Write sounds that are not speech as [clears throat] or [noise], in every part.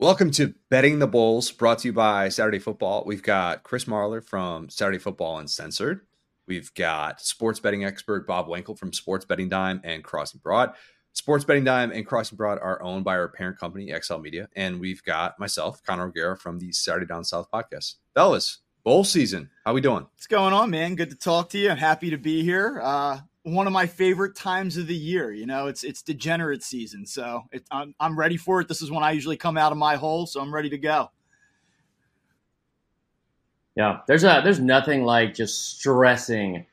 Welcome to Betting the Bowls, brought to you by Saturday Football. We've got Chris Marler from Saturday Football Uncensored. We've got sports betting expert Bob Wankel from Sports Betting Dime and Crossing Broad. Sports Betting Dime and Crossing Broad are owned by our parent company, XL Media. And we've got myself, Connor O'Gara, from the Saturday Down South podcast. Fellas, bowl season. How are we doing? What's going on, man? Good to talk to you. I'm happy to be here. Uh, one of my favorite times of the year. You know, it's it's degenerate season, so it, I'm I'm ready for it. This is when I usually come out of my hole, so I'm ready to go. Yeah, there's a there's nothing like just stressing,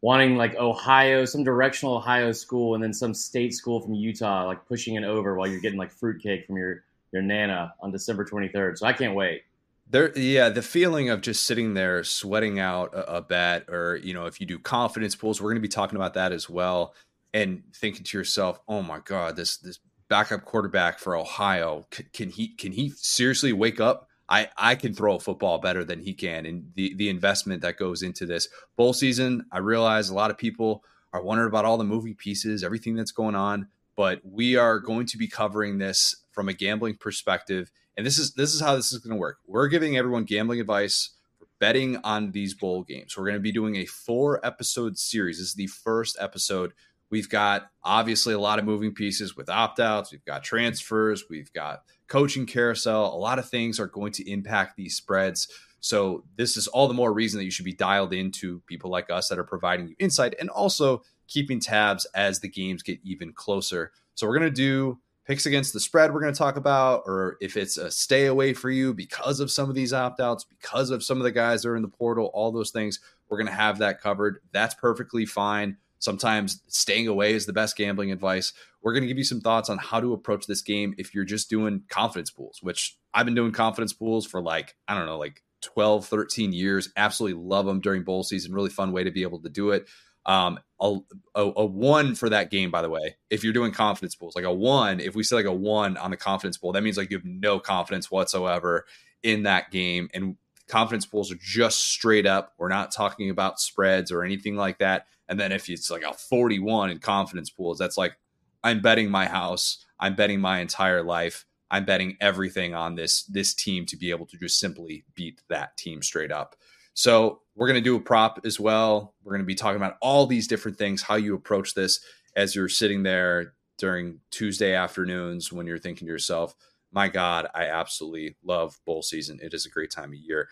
wanting like Ohio, some directional Ohio school, and then some state school from Utah, like pushing it over while you're getting like fruitcake from your your nana on December 23rd. So I can't wait. There, yeah, the feeling of just sitting there sweating out a, a bet, or you know, if you do confidence pools, we're going to be talking about that as well, and thinking to yourself, "Oh my God, this this backup quarterback for Ohio can, can he can he seriously wake up?" I, I can throw a football better than he can, and the the investment that goes into this bowl season. I realize a lot of people are wondering about all the moving pieces, everything that's going on, but we are going to be covering this from a gambling perspective and this is this is how this is going to work. We're giving everyone gambling advice for betting on these bowl games. We're going to be doing a four episode series. This is the first episode. We've got obviously a lot of moving pieces with opt outs. We've got transfers. We've got coaching carousel. A lot of things are going to impact these spreads. So this is all the more reason that you should be dialed into people like us that are providing you insight and also keeping tabs as the games get even closer. So we're going to do picks against the spread we're going to talk about, or if it's a stay away for you because of some of these opt outs, because of some of the guys that are in the portal, all those things, we're going to have that covered. That's perfectly fine. Sometimes staying away is the best gambling advice. We're going to give you some thoughts on how to approach this game if you're just doing confidence pools, which I've been doing confidence pools for like, I don't know, like 12, 13 years. Absolutely love them during bowl season. Really fun way to be able to do it. Um, a, a, a, one for that game, by the way, if you're doing confidence pools, like a one, if we say like a one on the confidence pool, that means like you have no confidence whatsoever in that game. And confidence pools are just straight up. We're not talking about spreads or anything like that. And then if it's like a 41 in confidence pools, that's like, I'm betting my house. I'm betting my entire life. I'm betting everything on this this team to be able to just simply beat that team straight up. So we're going to do a prop as well. We're going to be talking about all these different things, how you approach this as you're sitting there during Tuesday afternoons when you're thinking to yourself, my God, I absolutely love bowl season. It is a great time of year.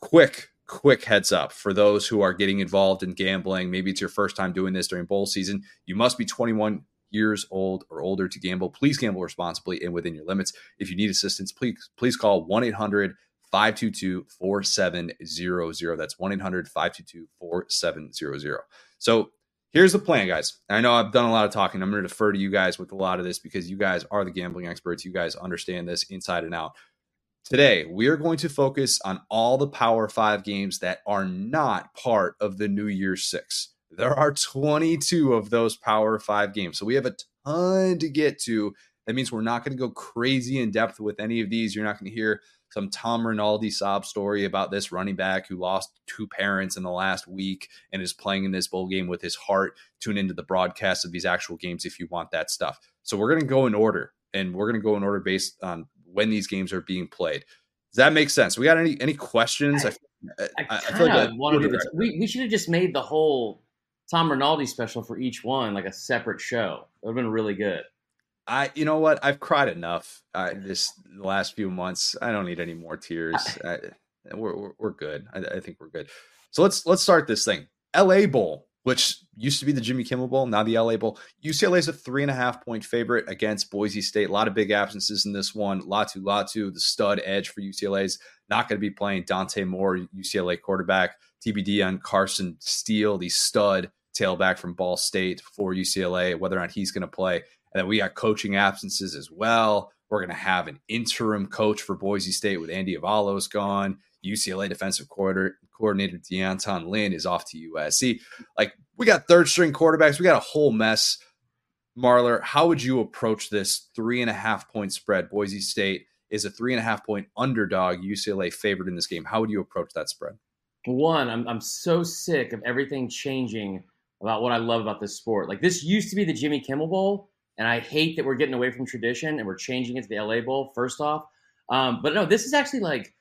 Quick, quick heads up for those who are getting involved in gambling. Maybe it's your first time doing this during bowl season. You must be 21 years old or older to gamble. Please gamble responsibly and within your limits. If you need assistance, please please call 1 800 522 4700. That's 1 800 522 4700. So here's the plan, guys. I know I've done a lot of talking. I'm going to defer to you guys with a lot of this because you guys are the gambling experts. You guys understand this inside and out. Today, we are going to focus on all the Power Five games that are not part of the New Year's Six. There are 22 of those Power Five games. So we have a ton to get to. That means we're not going to go crazy in depth with any of these. You're not going to hear some Tom Rinaldi sob story about this running back who lost two parents in the last week and is playing in this bowl game with his heart. Tune into the broadcast of these actual games if you want that stuff. So we're going to go in order, and we're going to go in order based on when these games are being played. Does that make sense? We got any any questions? I, I, I, I feel like want to. We, we should have just made the whole Tom Rinaldi special for each one like a separate show. It would have been really good. I, you know what? I've cried enough uh, this last few months. I don't need any more tears. I, we're, we're, we're good. I, I, think we're good. So let's let's start this thing. L.A. Bowl, which used to be the Jimmy Kimmel Bowl, now the L.A. Bowl. UCLA is a three and a half point favorite against Boise State. A lot of big absences in this one. Laiatu Latu, the stud edge for UCLA, is not going to be playing. Dante Moore, UCLA quarterback. TBD on Carson Steele, the stud tailback from Ball State for UCLA, whether or not he's going to play. And then we got coaching absences as well. We're going to have an interim coach for Boise State with Andy Avalos gone. UCLA defensive coordinator D'Anton Lynn is off to USC. Like we got third string quarterbacks. We got a whole mess. Marler, how would you approach this three and a half point spread? Boise State is a three and a half point underdog. UCLA favored in this game. How would you approach that spread? One, I'm I'm so sick of everything changing about what I love about this sport. Like this used to be the Jimmy Kimmel Bowl and I hate that we're getting away from tradition and we're changing it to the LA Bowl. First off, Um, but no, this is actually like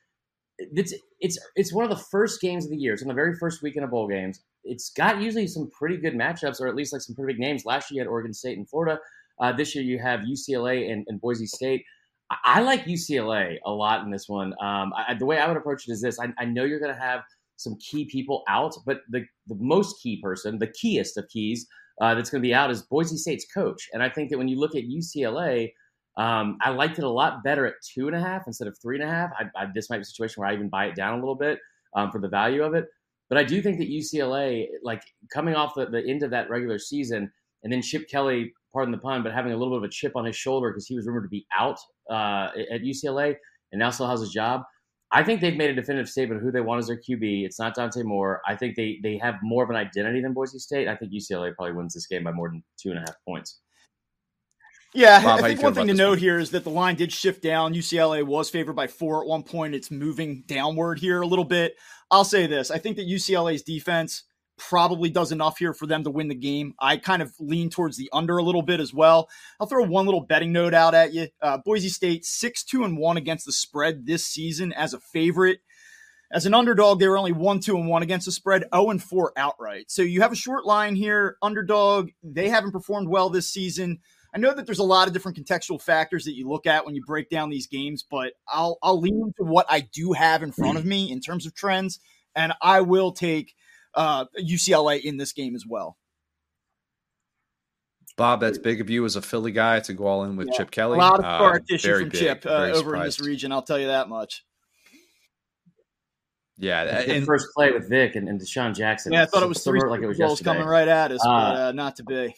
it's it's it's one of the first games of the year. It's on the very first weekend of bowl games. It's got usually some pretty good matchups, or at least like some pretty big names. Last year you had Oregon State and Florida. Uh, this year you have UCLA and, and Boise State. I, I, like UCLA a lot in this one. Um, I, the way I would approach it is this: I, I know you're going to have some key people out, but the the most key person, the keyest of keys, uh, that's going to be out is Boise State's coach. And I think that when you look at UCLA, um, I liked it a lot better at two and a half instead of three and a half. I, I, this might be a situation where I even buy it down a little bit um, for the value of it. But I do think that UCLA, like coming off the, the end of that regular season, and then Chip Kelly, pardon the pun, but having a little bit of a chip on his shoulder because he was rumored to be out uh, at UCLA and now still has his job. I think they've made a definitive statement of who they want as their QB. It's not Dante Moore. I think they they have more of an identity than Boise State. I think UCLA probably wins this game by more than two and a half points. Yeah, Bob, I think one thing to note one? here is that the line did shift down. UCLA was favored by four at one point. It's moving downward here a little bit. I'll say this: I think that UCLA's defense probably does enough here for them to win the game. I kind of lean towards the under a little bit as well. I'll throw one little betting note out at you. Uh, Boise State six two and one against the spread this season as a favorite. As an underdog, they were only one, two, and one against the spread, 0 and 4 outright. So you have a short line here. Underdog, they haven't performed well this season. I know that there's a lot of different contextual factors that you look at when you break down these games, but I'll I'll lean to what I do have in front of me in terms of trends, and I will take uh, UCLA in this game as well. Bob, that's big of you as a Philly guy to go all in with yeah. Chip Kelly. A lot of scar uh, tissue from big, Chip uh, over surprised. in this region. I'll tell you that much. Yeah, and, first play with Vick and, and DeSean Jackson. Yeah, I thought it was three like it was goals coming right at us, uh, but uh, not to be.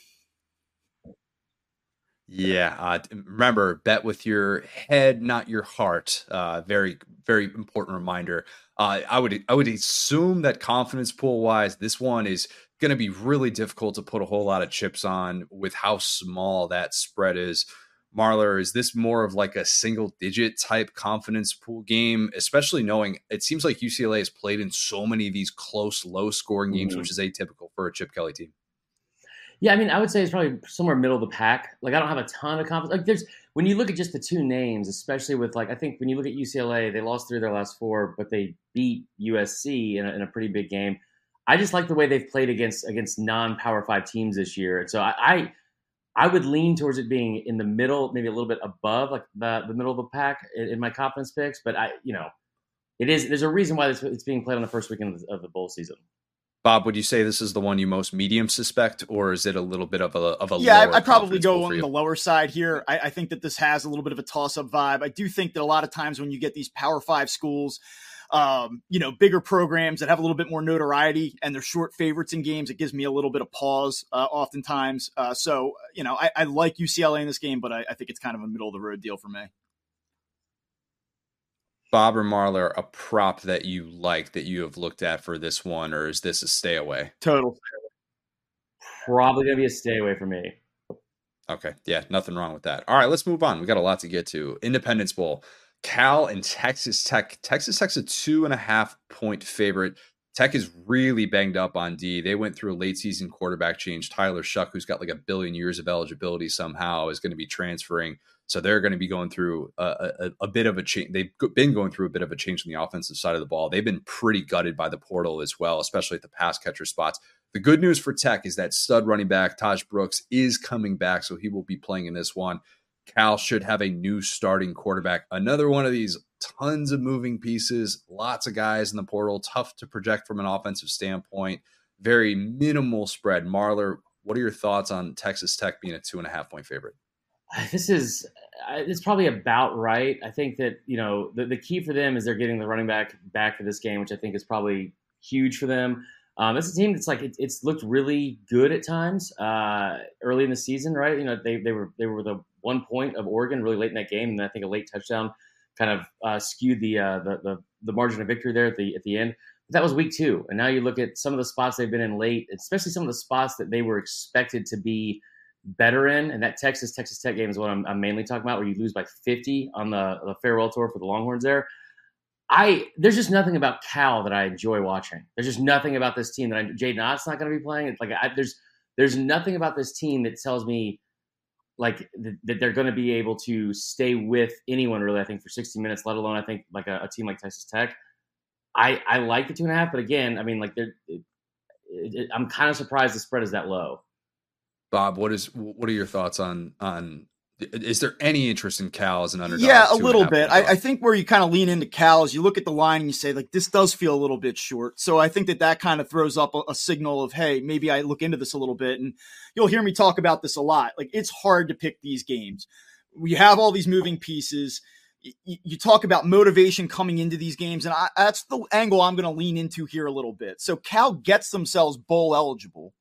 Yeah, uh, remember, bet with your head, not your heart. Uh, very, very important reminder. Uh, I would, I would assume that confidence pool wise, this one is going to be really difficult to put a whole lot of chips on with how small that spread is. Marler, is this more of like a single digit type confidence pool game, especially knowing it seems like UCLA has played in so many of these close, low scoring games, mm-hmm. which is atypical for a Chip Kelly team? Yeah, I mean, I would say it's probably somewhere middle of the pack. Like, I don't have a ton of confidence. Like, there's when you look at just the two names, especially with like, I think when you look at UCLA, they lost three of their last four, but they beat USC in a, in a pretty big game. I just like the way they've played against against non Power Five teams this year, and so I, I I would lean towards it being in the middle, maybe a little bit above, like the the middle of the pack in, in my confidence picks. But I, you know, it is. There's a reason why it's, it's being played on the first weekend of the bowl season. Bob, would you say this is the one you most medium suspect, or is it a little bit of a of a? Yeah, I, probably go on the lower side here. I, I, think that this has a little bit of a toss up vibe. I do think that a lot of times when you get these Power Five schools, um, you know, bigger programs that have a little bit more notoriety and they're short favorites in games, it gives me a little bit of pause, uh, oftentimes. Uh, so you know, I, I, like UCLA in this game, but I, I think it's kind of a middle of the road deal for me. Bob or Marler a prop that you like that you have looked at for this one, or is this a stay away? Total. Probably gonna be a stay away for me. Okay, yeah, nothing wrong with that. All right, let's move on. We got a lot to get to. Independence Bowl, Cal and Texas Tech. Texas Tech's a two and a half point favorite. Tech is really banged up on D. They went through a late season quarterback change. Tyler Shough, who's got like a billion years of eligibility somehow, is going to be transferring. So they're going to be going through a, a, a, bit of a change. They've been going through a bit of a change on the offensive side of the ball. They've been pretty gutted by the portal as well, especially at the pass catcher spots. The good news for Tech is that stud running back Tahj Brooks is coming back, so he will be playing in this one. Cal should have a new starting quarterback. Another one of these tons of moving pieces, lots of guys in the portal, tough to project from an offensive standpoint. Very minimal spread. Marler, what are your thoughts on Texas Tech being a two and a half point favorite? [sighs] this is it's probably about right. I think that you know the, the key for them is they're getting the running back back for this game, which I think is probably huge for them. Um, it's a team that's like it, it's looked really good at times uh, early in the season, right? You know they, they were they were the one point of Oregon really late in that game, and I think a late touchdown kind of uh, skewed the, uh, the, the the margin of victory there at the at the end. But that was week two, and now you look at some of the spots they've been in late, especially some of the spots that they were expected to be better in, and that Texas Texas Tech game is what I'm, I'm, mainly talking about, where you lose by 50 on the, the farewell tour for the Longhorns. There, I there's just nothing about Cal that I enjoy watching. There's just nothing about this team that I, Jaydn Ott's not going to be playing. It's like I, there's there's nothing about this team that tells me like th- that they're going to be able to stay with anyone really. I think for 60 minutes, let alone I think like a, a team like Texas Tech. I I like the two and a half, but again, I mean, like they're. It, it, I'm kind of surprised the spread is that low. Bob, what is what are your thoughts on on is there any interest in Cal as an underdog? Yeah, a little bit. I, I, think where you kind of lean into Cal is you look at the line and you say like this does feel a little bit short. So I think that that kind of throws up a, a, signal of hey, maybe I look into this a little bit. And you'll hear me talk about this a lot. Like it's hard to pick these games. We have all these moving pieces. You, talk about motivation coming into these games, and I, that's the angle I'm going to lean into here a little bit. So Cal gets themselves bowl eligible.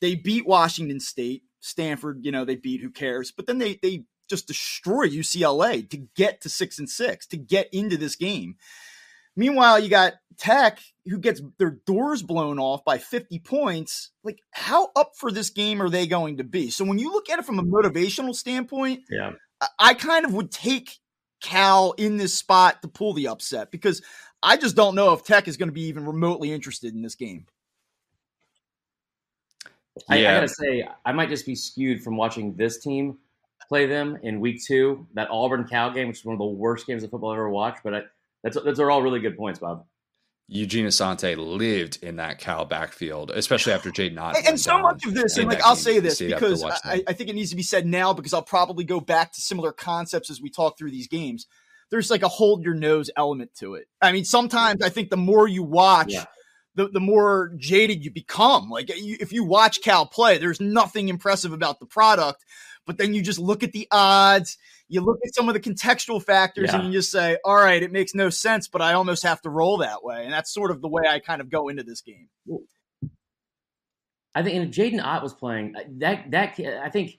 They beat Washington State Stanford, you know, they beat, who cares? But then they they just destroy UCLA to get to six and six, to get into this game. Meanwhile, you got Tech who gets their doors blown off by 50 points. Like, how up for this game are they going to be? So when you look at it from a motivational standpoint, yeah, I kind of would take Cal in this spot to pull the upset because I just don't know if Tech is going to be even remotely interested in this game. I, yeah. I, gotta say, I might just be skewed from watching this team play them in week two, that Auburn Cal game, which is one of the worst games of football I've ever watched. But I, that's those are all really good points, Bob. Eugene Asante lived in that Cal backfield, especially after Jaydn Ott. And, and so much of this, and like I'll say this because I, I think it needs to be said now because I'll probably go back to similar concepts as we talk through these games. There's like a hold your nose element to it. I mean, sometimes I think the more you watch, yeah the, the more jaded you become. Like you, if you watch Cal play, there's nothing impressive about the product, but then you just look at the odds, you look at some of the contextual factors, yeah. and you just say, "All right, it makes no sense, but I almost have to roll that way." And that's sort of the way I kind of go into this game. I think, and Jaydn Ott was playing that. That I think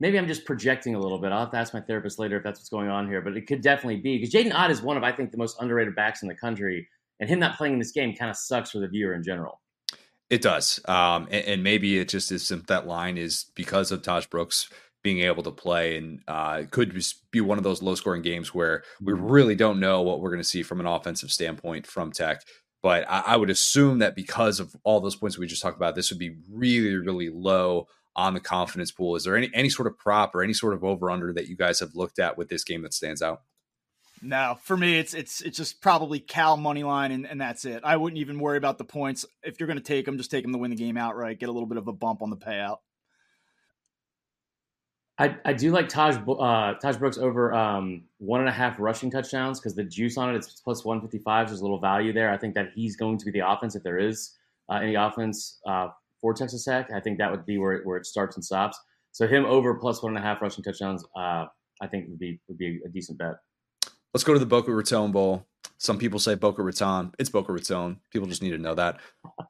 maybe I'm just projecting a little bit. I'll have to ask my therapist later if that's what's going on here, but it could definitely be because Jaydn Ott is one of I think the most underrated backs in the country and him not playing in this game kind of sucks for the viewer in general. It does, um, and, and, maybe it just is that line is because of Tahj Brooks being able to play, and uh, it could be one of those low scoring games where we mm-hmm. really don't know what we're going to see from an offensive standpoint from Tech. But I, I would assume that because of all those points we just talked about, this would be really, really low on the confidence pool. Is there any any sort of prop or any sort of over under that you guys have looked at with this game that stands out? No, for me, it's it's it's just probably Cal money line, and, and that's it. I wouldn't even worry about the points. If you're going to take them, just take them to win the game outright. Get a little bit of a bump on the payout. I, I do like Tahj uh, Tahj Brooks over um, one and a half rushing touchdowns because the juice on it it's plus one fifty five. So there's a little value there. I think that he's going to be the offense if there is uh, any offense uh, for Texas Tech. I think that would be where it, where it starts and stops. So him over plus one and a half rushing touchdowns, uh, I think would be would be a decent bet. Let's go to the Boca Raton Bowl. Some people say Boca Raton. It's Boca Raton. People just need to know that.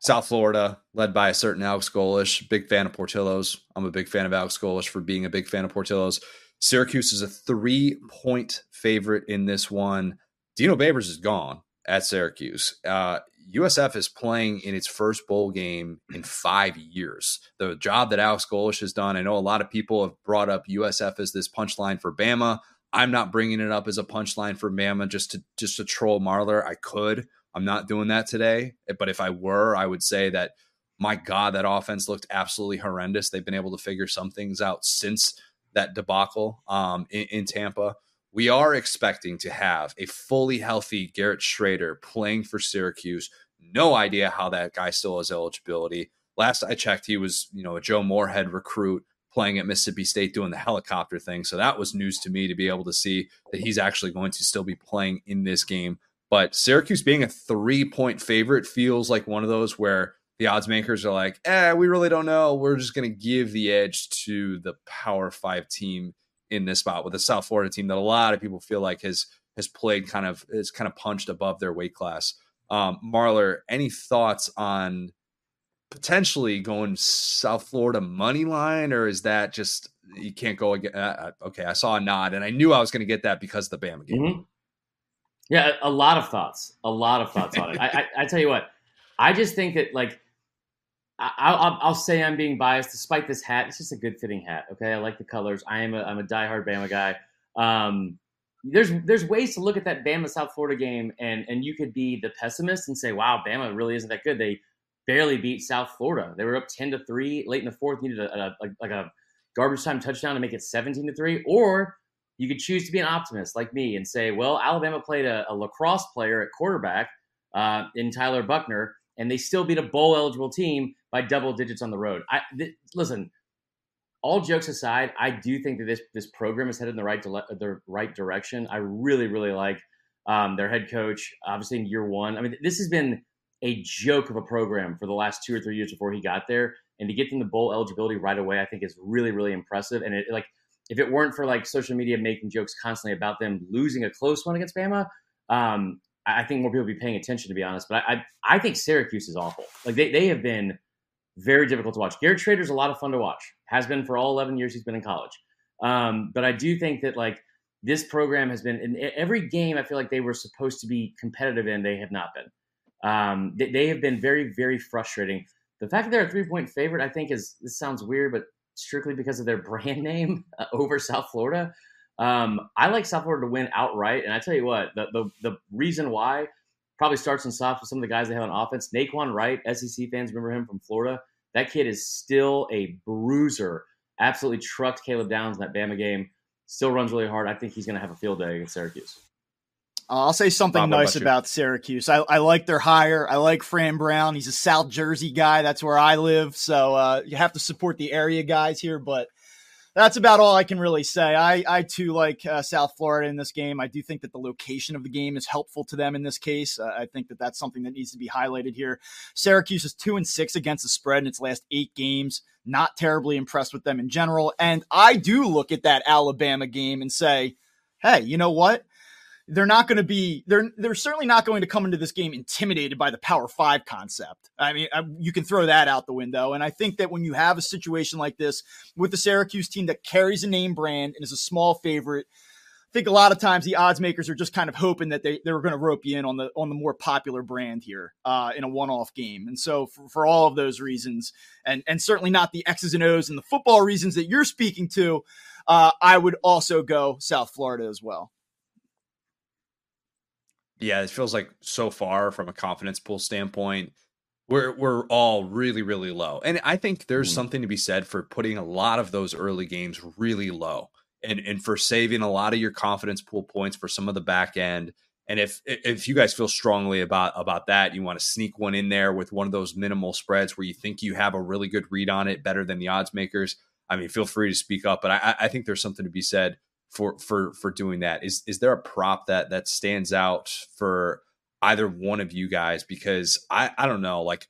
South Florida, led by a certain Alex Golesh. Big fan of Portillo's. I'm a big fan of Alex Golesh for being a big fan of Portillo's. Syracuse is a three point favorite in this one. Dino Babers is gone at Syracuse. Uh, USF is playing in its first bowl game in five years. The job that Alex Golesh has done, I know a lot of people have brought up USF as this punchline for Bama. I'm not bringing it up as a punchline for Mama just to just to troll Marler. I could. I'm not doing that today. But if I were, I would say that my God, that offense looked absolutely horrendous. They've been able to figure some things out since that debacle um, in, in Tampa. We are expecting to have a fully healthy Garrett Shrader playing for Syracuse. No idea how that guy still has eligibility. Last I checked, he was, you know, a Joe Moorhead recruit playing at Mississippi State doing the helicopter thing. So that was news to me to be able to see that he's actually going to still be playing in this game. But Syracuse being a three point favorite feels like one of those where the odds makers are like, eh, we really don't know. We're just going to give the edge to the Power Five team in this spot with a South Florida team that a lot of people feel like has has played kind of has kind of punched above their weight class. Um, Marler, any thoughts on potentially going South Florida money line, or is that just you can't go again? Uh, uh, okay, I saw a nod, and I knew I was going to get that because of the Bama game. Mm-hmm. Yeah, a lot of thoughts, a lot of thoughts on it. I, I, I, tell you what, I just think that like I, will say I'm being biased despite this hat. It's just a good fitting hat. Okay, I like the colors. I am a I'm a diehard Bama guy. Um, there's there's ways to look at that Bama South Florida game, and and you could be the pessimist and say, wow, Bama really isn't that good. They barely beat South Florida. They were up ten to three late in the fourth. Needed a, a, like a garbage time touchdown to make it 17 to 3, or you could choose to be an optimist like me and say, well, Alabama played a, a lacrosse player at quarterback uh, in Tyler Buchner, and they still beat a bowl eligible team by double digits on the road. I th- listen. All jokes aside, I do think that this this program is headed in the right the right direction. I really really like um, their head coach. Obviously, in year one, I mean, this has been a joke of a program for the last two or three years before he got there, and to get them the bowl eligibility right away, I think is really really impressive. And it like if it weren't for like social media making jokes constantly about them losing a close one against Bama, um, I think more people would be paying attention to be honest. But I, I, I think Syracuse is awful. Like they, they have been very difficult to watch. Garrett Shrader's a lot of fun to watch. Has been for all 11 years he's been in college. Um, but I do think that like this program has been in every game. I feel like they were supposed to be competitive in. They have not been. Um, they, they have been very very frustrating. The fact that they're a three point favorite, I think, is this sounds weird, but strictly because of their [laughs] brand name uh, over South Florida. Um, I like South Florida to win outright, and I tell you what, the the, the reason why probably starts and stops with some of the guys they have on offense. Nay'Quan Wright, SEC fans remember him from Florida. That kid is still a bruiser. Absolutely trucked Caleb Downs in that Bama game. Still runs really hard. I think he's going to have a field day against Syracuse. I'll say something Bob, nice about, about Syracuse. I, I, like their hire. I like Fran Brown. He's a South Jersey guy. That's where I live. So uh, you have to support the area guys here. But that's about all I can really say. I, I too like uh, South Florida in this game. I do think that the location of the game is helpful to them in this case. Uh, I think that that's something that needs to be highlighted here. Syracuse is two and six against the spread in its last eight games. Not terribly impressed with them in general. And I do look at that Alabama game and say, hey, you know what? They're not going to be they're they're certainly not going to come into this game intimidated by the power 5 concept. I mean, I, you can throw that out the window and I think that when you have a situation like this with the Syracuse team that carries a name brand and is a small favorite, I think a lot of times the odds makers are just kind of hoping that they, they were going to rope you in on the on the more popular brand here uh, in a one-off game. And so for, for all of those reasons, and and certainly not the X's and O's and the football reasons that you're speaking to, uh, I would also go South Florida as well. Yeah, it feels like so far from a confidence pool standpoint, we're we're all really really low. And I think there's mm. something to be said for putting a lot of those early games really low and and for saving a lot of your confidence pool points for some of the back end. And if if you guys feel strongly about about that, you want to sneak one in there with one of those minimal spreads where you think you have a really good read on it, better than the odds makers. I mean, feel free to speak up, but I, I think there's something to be said for for for doing that. Is is there a prop that that stands out for either one of you guys? Because I I don't know, like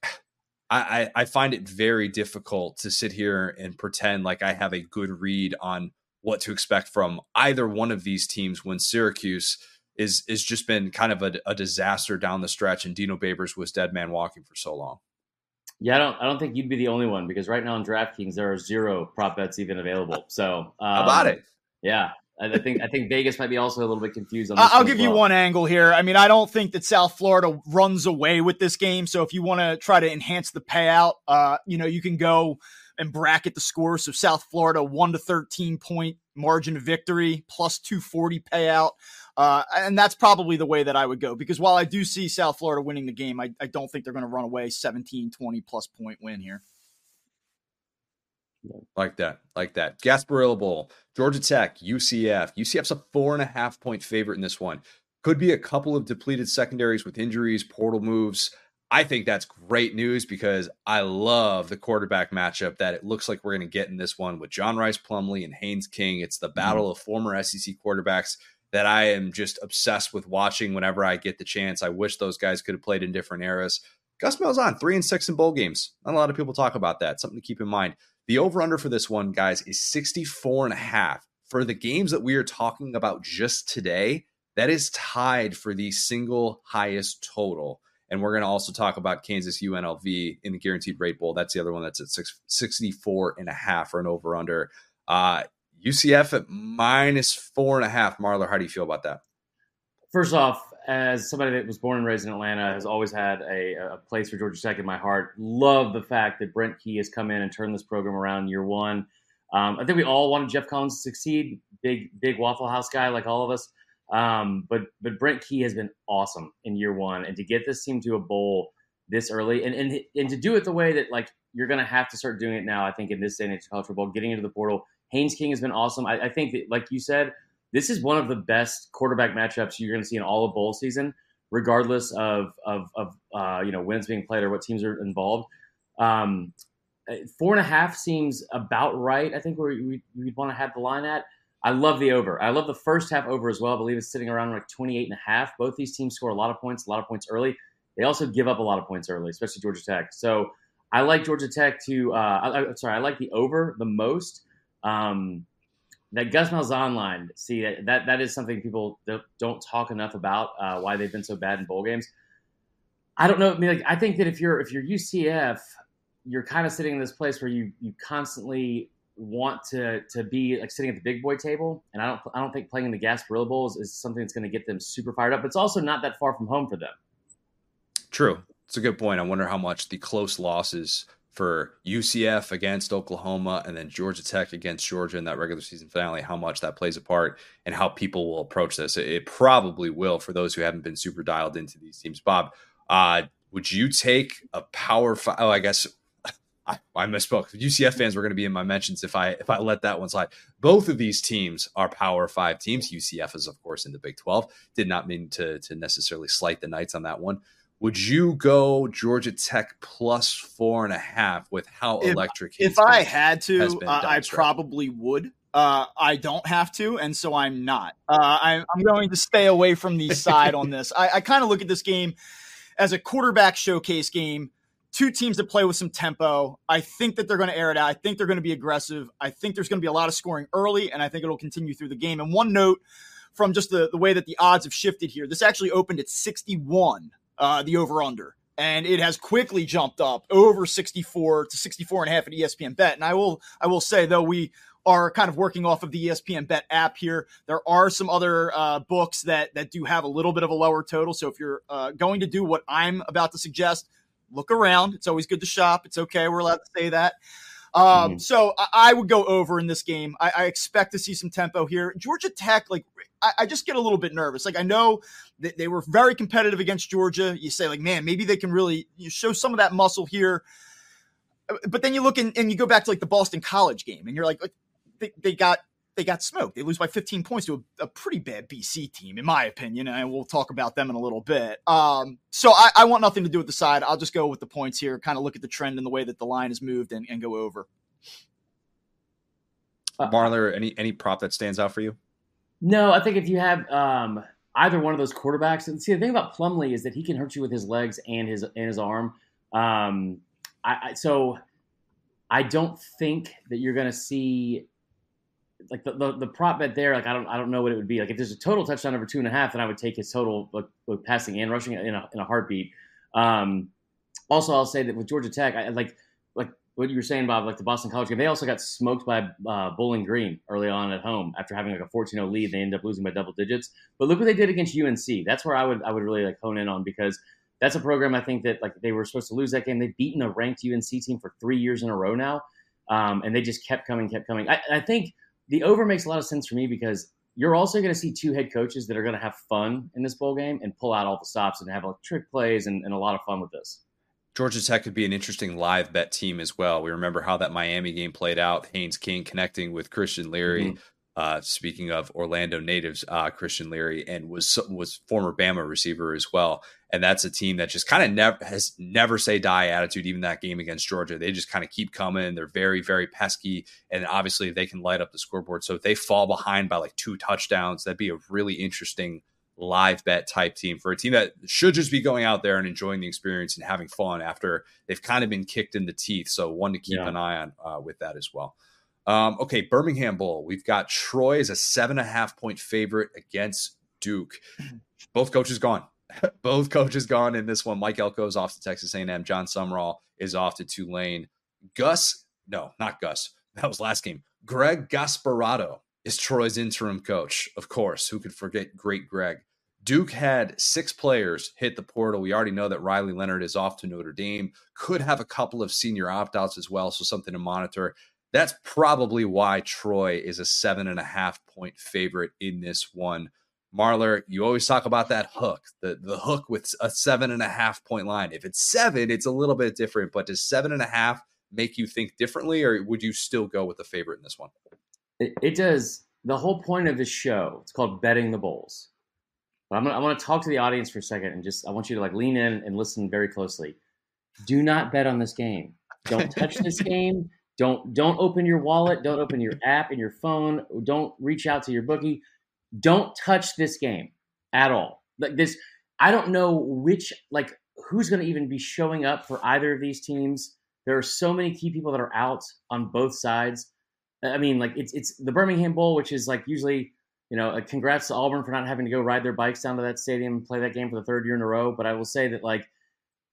I I find it very difficult to sit here and pretend like I have a good read on what to expect from either one of these teams when Syracuse is is just been kind of a, a disaster down the stretch and Dino Babers was dead man walking for so long. Yeah, I don't. I don't think you'd be the only one because right now in DraftKings there are zero prop bets even available. So um, about it? Yeah, I think I think Vegas might be also a little bit confused on. I'll give well. you one angle here. I mean, I don't think that South Florida runs away with this game. So if you want to try to enhance the payout, uh, you know, you can go and bracket the score. So South Florida one to thirteen point margin of victory plus two forty payout. Uh, and that's probably the way that I would go because while I do see South Florida winning the game, I, I don't think they're going to run away 17, 20 plus point win here. Like that, like that. Gasparilla Bowl, Georgia Tech, UCF. UCF's a four and a half point favorite in this one. Could be a couple of depleted secondaries with injuries, portal moves. I think that's great news because I love the quarterback matchup that it looks like we're going to get in this one with John Rhys Plumlee and Haynes King. It's the mm-hmm. battle of former SEC quarterbacks that I am just obsessed with watching whenever I get the chance. I wish those guys could have played in different eras. Gus Malzahn, three and six in bowl games. Not a lot of people talk about that. Something to keep in mind. The over under for this one, guys, is 64 and a half. For the games that we are talking about just today, that is tied for the single highest total. And we're going to also talk about Kansas UNLV in the guaranteed rate bowl. That's the other one that's at six, 64 and a half for an over under. Uh, UCF at minus four and a half. Marler, how do you feel about that? First off, as somebody that was born and raised in Atlanta, has always had a, a, place for Georgia Tech in my heart. Love the fact that Brent Key has come in and turned this program around year one. Um, I think we all wanted Geoff Collins to succeed. Big, big Waffle House guy like all of us. Um, but but Brent Key has been awesome in year one, and to get this team to a bowl this early, and and and to do it the way that like you're going to have to start doing it now. I think in this day and age, of college football, getting into the portal, Haynes King has been awesome. I, I think that, like you said, this is one of the best quarterback matchups you're going to see in all of bowl season, regardless of of, of uh, you know it's being played or what teams are involved. Um, four and a half seems about right. I think where we, would want to have the line at. I love the over. I love the first half over as well. I believe it's sitting around like 28 and a half. Both these teams score a lot of points, a lot of points early. They also give up a lot of points early, especially Georgia Tech. So I like Georgia Tech to. Uh, I, sorry, I like the over the most. Um, that Gus Malzahn line, see that that is something people don't talk enough about. Uh, why they've been so bad in bowl games. I don't know. I mean, like, I think that if you're if you're UCF, you're kind of sitting in this place where you you constantly want to to be like sitting at the big boy table, and I don't I don't think playing in the Gasparilla Bowl is, is something that's going to get them super fired up. But it's also not that far from home for them. True, it's a good point. I wonder how much the close losses for UCF against Oklahoma and then Georgia Tech against Georgia in that regular season finale, how much that plays a part and how people will approach this. It, probably will for those who haven't been super dialed into these teams. Bob, uh, would you take a power five? Oh, I guess [laughs] I, I misspoke. UCF fans were going to be in my mentions if I if I let that one slide. Both of these teams are Power Five teams. UCF is of course in the Big Twelve. Did not mean to to necessarily slight the Knights on that one. Would you go Georgia Tech plus four and a half with how if, electric? If I had to, uh, I probably would. Uh, I don't have to, and so I'm not. Uh, I'm, I'm, going to stay away from the side on this. [laughs] I, I kind of look at this game as a quarterback showcase game. Two teams that play with some tempo. I think that they're going to air it out. I think they're going to be aggressive. I think there's going to be a lot of scoring early, and I think it'll continue through the game. And one note from just the, the way that the odds have shifted here this actually opened at 61 uh, the over under. And it has quickly jumped up over 64 to 64 and a half at ESPN bet. And I will, I will say though, we are kind of working off of the ESPN bet app here. There are some other uh, books that, that do have a little bit of a lower total. So if you're uh, going to do what I'm about to suggest, look around. It's always good to shop. It's okay. We're allowed to say that. Um, mm-hmm. So I, I, would go over in this game. I, I, expect to see some tempo here. Georgia Tech, like I, I just get a little bit nervous. Like I know that they were very competitive against Georgia. You say like, man, maybe they can really you show some of that muscle here. But then you look in, and you go back to like the Boston College game, and you're like, they, they got they got smoked. They lose by 15 points to a, a, pretty bad BC team, in my opinion, and we'll talk about them in a little bit. Um, so I, I, want nothing to do with the side. I'll just go with the points here, kind of look at the trend and the way that the line has moved, and, and go over. Marler, any any prop that stands out for you? No, I think if you have um, either one of those quarterbacks, and see the thing about Plumlee is that he can hurt you with his legs and his and his arm. Um, I, I, so I don't think that you're going to see like the, the, the, prop bet there. Like I don't I don't know what it would be. Like if there's a total touchdown over two and a half, then I would take his total like, passing and rushing in a in a heartbeat. Um, also, I'll say that with Georgia Tech, I like what you were saying, Bob, like the Boston College game, they also got smoked by uh, Bowling Green early on at home after having like a 14-0 lead. They ended up losing by double digits. But look what they did against UNC. That's where I would I would really like hone in on because that's a program I think that like they were supposed to lose that game. They've beaten a ranked UNC team for three years in a row now, um, and they just kept coming, kept coming. I, I think the over makes a lot of sense for me because you're also going to see two head coaches that are going to have fun in this bowl game and pull out all the stops and have like trick plays and, and a lot of fun with this. Georgia Tech could be an interesting live bet team as well. We remember how that Miami game played out. Haynes King connecting with Christian Leary. Mm-hmm. Uh, speaking of Orlando natives, uh, Christian Leary and was was former Bama receiver as well, and that's a team that just kind of never has never say die attitude. Even that game against Georgia, they just kind of keep coming. They're very very pesky, and obviously they can light up the scoreboard. So if they fall behind by like two touchdowns, that'd be a really interesting live bet type team for a team that should just be going out there and enjoying the experience and having fun after they've kind of been kicked in the teeth. So one to keep yeah. an eye on uh, with that as well. Um, okay, Birmingham Bowl. We've got Troy as a seven and a half point favorite against Duke. Both coaches gone. [laughs] Both coaches gone in this one. Mike Elko is off to Texas A&M. Jon Sumrall is off to Tulane. Gus, no, not Gus. That was last game. Greg Gasparato is Troy's interim coach. Of course, who could forget great Greg? Duke had six players hit the portal. We already know that Riley Leonard is off to Notre Dame, could have a couple of senior opt outs as well. So, something to monitor. That's probably why Troy is a seven and a half point favorite in this one. Marler, you always talk about that hook, the, the hook with a seven and a half point line. If it's seven, it's a little bit different, but does seven and a half make you think differently, or would you still go with the favorite in this one? It, it does the whole point of this show. It's called betting the bowls. But I'm gonna, I want to talk to the audience for a second and just I want you to like lean in and listen very closely. Do not bet on this game. Don't touch this [laughs] game. Don't don't open your wallet. Don't open your app and your phone. Don't reach out to your bookie. Don't touch this game at all. Like this, I don't know which like who's going to even be showing up for either of these teams. There are so many key people that are out on both sides. I mean, like it's it's the Birmingham Bowl, which is like usually you know, congrats to Auburn for not having to go ride their bikes down to that stadium and play that game for the third year in a row. But I will say that like,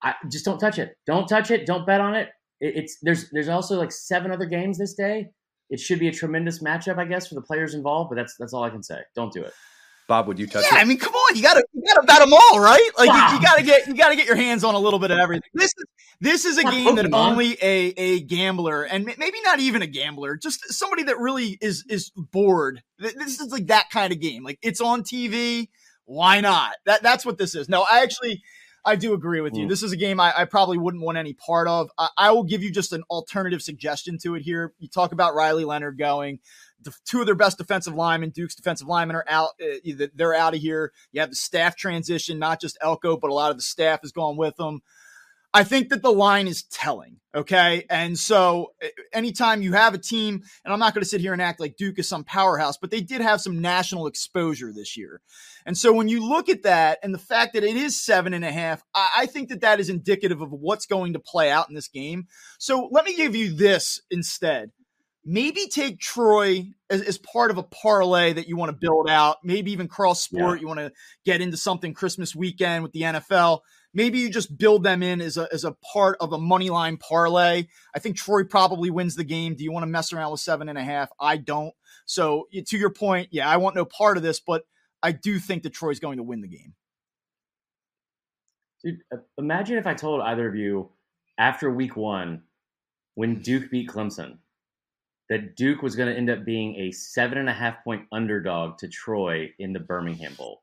I just don't touch it. Don't touch it. Don't bet on it it's there's there's also like seven other games this day. It should be a tremendous matchup, I guess, for the players involved. But that's that's all I can say. Don't do it. Bob, would you touch yeah, it? I mean, come on, you gotta you gotta bet them all, right? Like wow. you, you, gotta get you gotta get your hands on a little bit of everything. This is this is a not game that only a a gambler and maybe not even a gambler, just somebody that really is is bored. This is like that kind of game. Like it's on TV. Why not? That that's what this is. No, I actually I do agree with you. Mm. This is a game I, I, probably wouldn't want any part of. I, I, will give you just an alternative suggestion to it here. You talk about Riley Leonard going. The, two of their best defensive linemen, Duke's defensive linemen, are out. Uh, they're out of here. You have the staff transition, not just Elko, but a lot of the staff has gone with them. I think that the line is telling. Okay. And so anytime you have a team, and I'm not going to sit here and act like Duke is some powerhouse, but they did have some national exposure this year. And so when you look at that and the fact that it is seven and a half, I think that that is indicative of what's going to play out in this game. So let me give you this instead. Maybe take Troy as, as part of a parlay that you want to build out. Maybe even cross sport. Yeah. You want to get into something Christmas weekend with the NFL Maybe you just build them in as a, as a part of a money line parlay. I think Troy probably wins the game. Do you want to mess around with seven and a half? I don't. So to your point, yeah, I want no part of this, but I do think that Troy's going to win the game. Dude, uh, imagine if I told either of you after week one, when Duke beat Clemson, that Duke was going to end up being a seven and a half point underdog to Troy in the Birmingham Bowl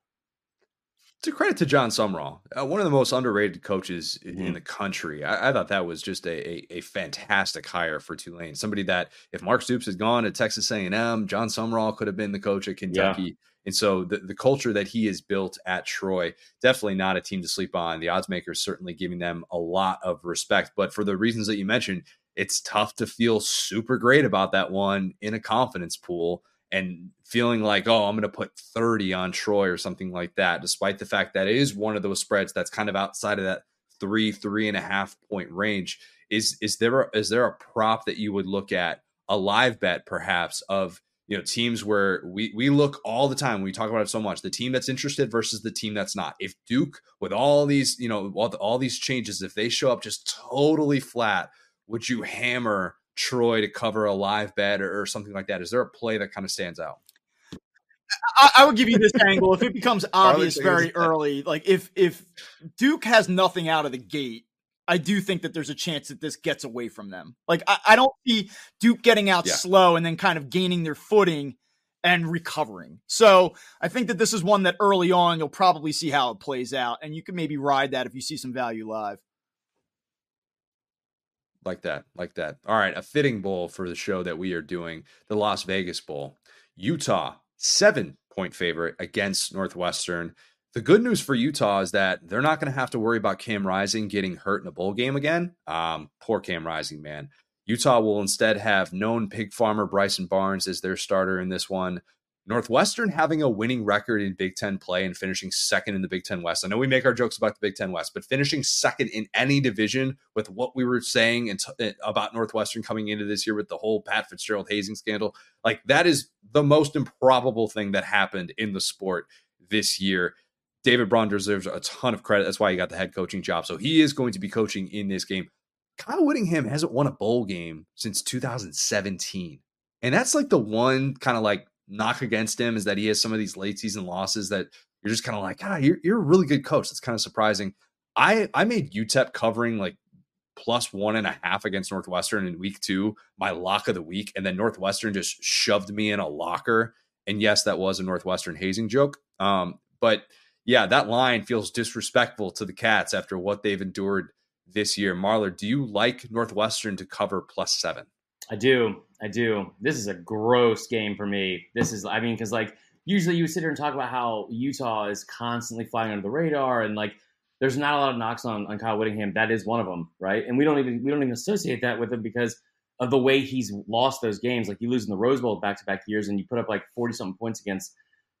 to credit to Jon Sumrall, uh, one of the most underrated coaches mm-hmm. in the country. I, I, thought that was just a, a, a, fantastic hire for Tulane. Somebody that if Mark Stoops had gone to Texas A&M, Jon Sumrall could have been the coach at Kentucky. Yeah. And so the, the culture that he has built at Troy, definitely not a team to sleep on. The odds makers certainly giving them a lot of respect. But for the reasons that you mentioned, it's tough to feel super great about that one in a confidence pool and feeling like, oh, I'm going to put 30 on Troy or something like that, despite the fact that it is one of those spreads that's kind of outside of that three, three and a half point range. Is is there a, is there a prop that you would look at a live bet perhaps of you know teams where we we look all the time we talk about it so much the team that's interested versus the team that's not if duke with all these you know all, all these changes if they show up just totally flat would you hammer Troy to cover a live bet or, or something like that? Is there a play that kind of stands out? I, I would give you this angle if it becomes [laughs] obvious very early. Like if if Duke has nothing out of the gate, I do think that there's a chance that this gets away from them. Like I, I don't see Duke getting out yeah. slow and then kind of gaining their footing and recovering. So I think that this is one that early on you'll probably see how it plays out, and you can maybe ride that if you see some value live like that, like that. All right, a fitting bowl for the show that we are doing, the Las Vegas Bowl. Utah, seven point favorite against Northwestern. The good news for Utah is that they're not going to have to worry about Cam Rising getting hurt in a bowl game again. Um, poor Cam Rising, man. Utah will instead have known pig farmer Bryson Barnes as their starter in this one. Northwestern having a winning record in Big Ten play and finishing second in the Big Ten West. I know we make our jokes about the Big Ten West, but finishing second in any division with what we were saying eh, about Northwestern coming into this year with the whole Pat Fitzgerald hazing scandal, like that is the most improbable thing that happened in the sport this year. David Braun deserves a ton of credit. That's why he got the head coaching job. So he is going to be coaching in this game. Kyle Whittingham hasn't won a bowl game since 2017. And that's like the one kind of like knock against him is that he has some of these late season losses that you're just kind of like, ah, you're, you're a really good coach. That's kind of surprising. I I made UTEP covering like plus one and a half against Northwestern in week two, my lock of the week, and then Northwestern just shoved me in a locker. And yes, that was a Northwestern hazing joke. Um, but yeah, that line feels disrespectful to the Cats after what they've endured this year. Marler, do you like Northwestern to cover plus seven? I do. I do. This is a gross game for me. This is, I mean, because like usually you sit here and talk about how Utah is constantly flying under the radar and like there's not a lot of knocks on, on Kyle Whittingham. That is one of them, right? And we don't even we don't even associate that with him because of the way he's lost those games. Like you lose in the Rose Bowl back to back years, and you put up like forty something points against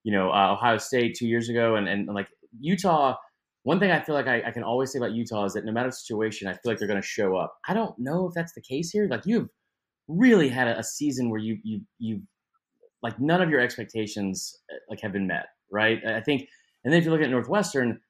you know uh, Ohio State two years ago, and, and like Utah. One thing I feel like I, I, can always say about Utah is that no matter the situation, I feel like they're going to show up. I don't know if that's the case here. Like you've really had a, a season where you you you like none of your expectations uh, like have been met, right? I think, and then if you look at Northwestern,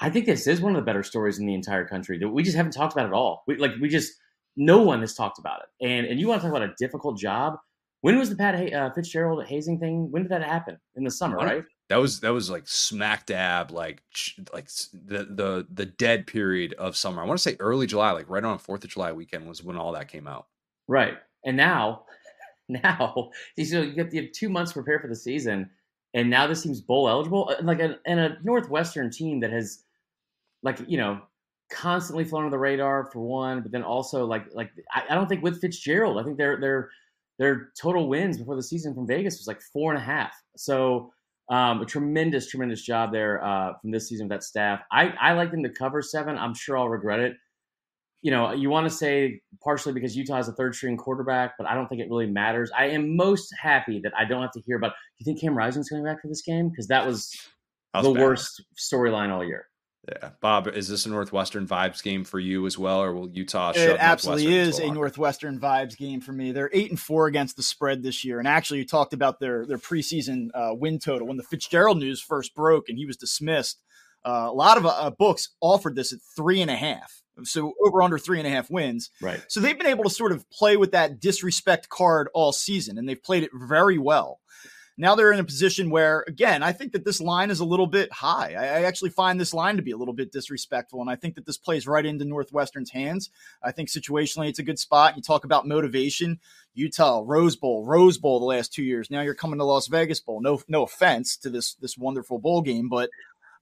I think this is one of the better stories in the entire country that we just haven't talked about at all. We like we just no one has talked about it. And and you want to talk about a difficult job? When was the Pat uh, Fitzgerald hazing thing? When did that happen? In the summer, right? That was that was like smack dab, like like the the the dead period of summer. I want to say early July, like right on Fourth of July weekend was when all that came out. Right, and now, [laughs] now so you have, you have two months to prepare for the season, and now this seems bowl eligible. Uh, like a, and a Northwestern team that has, like you know, constantly flown on the radar for one, but then also like like I, I don't think with Fitzgerald, I think their their their total wins before the season from Vegas was like four and a half. So um, a tremendous, tremendous job there uh, from this season with that staff. I, I like them to cover seven. I'm sure I'll regret it. You know, you want to say partially because Utah is a third string quarterback, but I don't think it really matters. I am most happy that I don't have to hear about. Do you think Cam Rising's coming back for this game? Because that was, that was the bad. worst storyline all year. Yeah, Bob, is this a Northwestern vibes game for you as well, or will Utah? It absolutely is a Northwestern vibes game for me. They're eight and four against the spread this year, and actually, you talked about their their preseason uh, win total when the Fitzgerald news first broke and he was dismissed. Uh, a lot of uh, books offered this at three and a half, so over under three and a half wins. Right. So they've been able to sort of play with that disrespect card all season, and they've played it very well. Now they're in a position where, again, I think that this line is a little bit high. I, I, actually find this line to be a little bit disrespectful, and I think that this plays right into Northwestern's hands. I think situationally it's a good spot. You talk about motivation. Utah, Rose Bowl, Rose Bowl the last two years. Now you're coming to Las Vegas Bowl. No, no offense to this this wonderful bowl game, but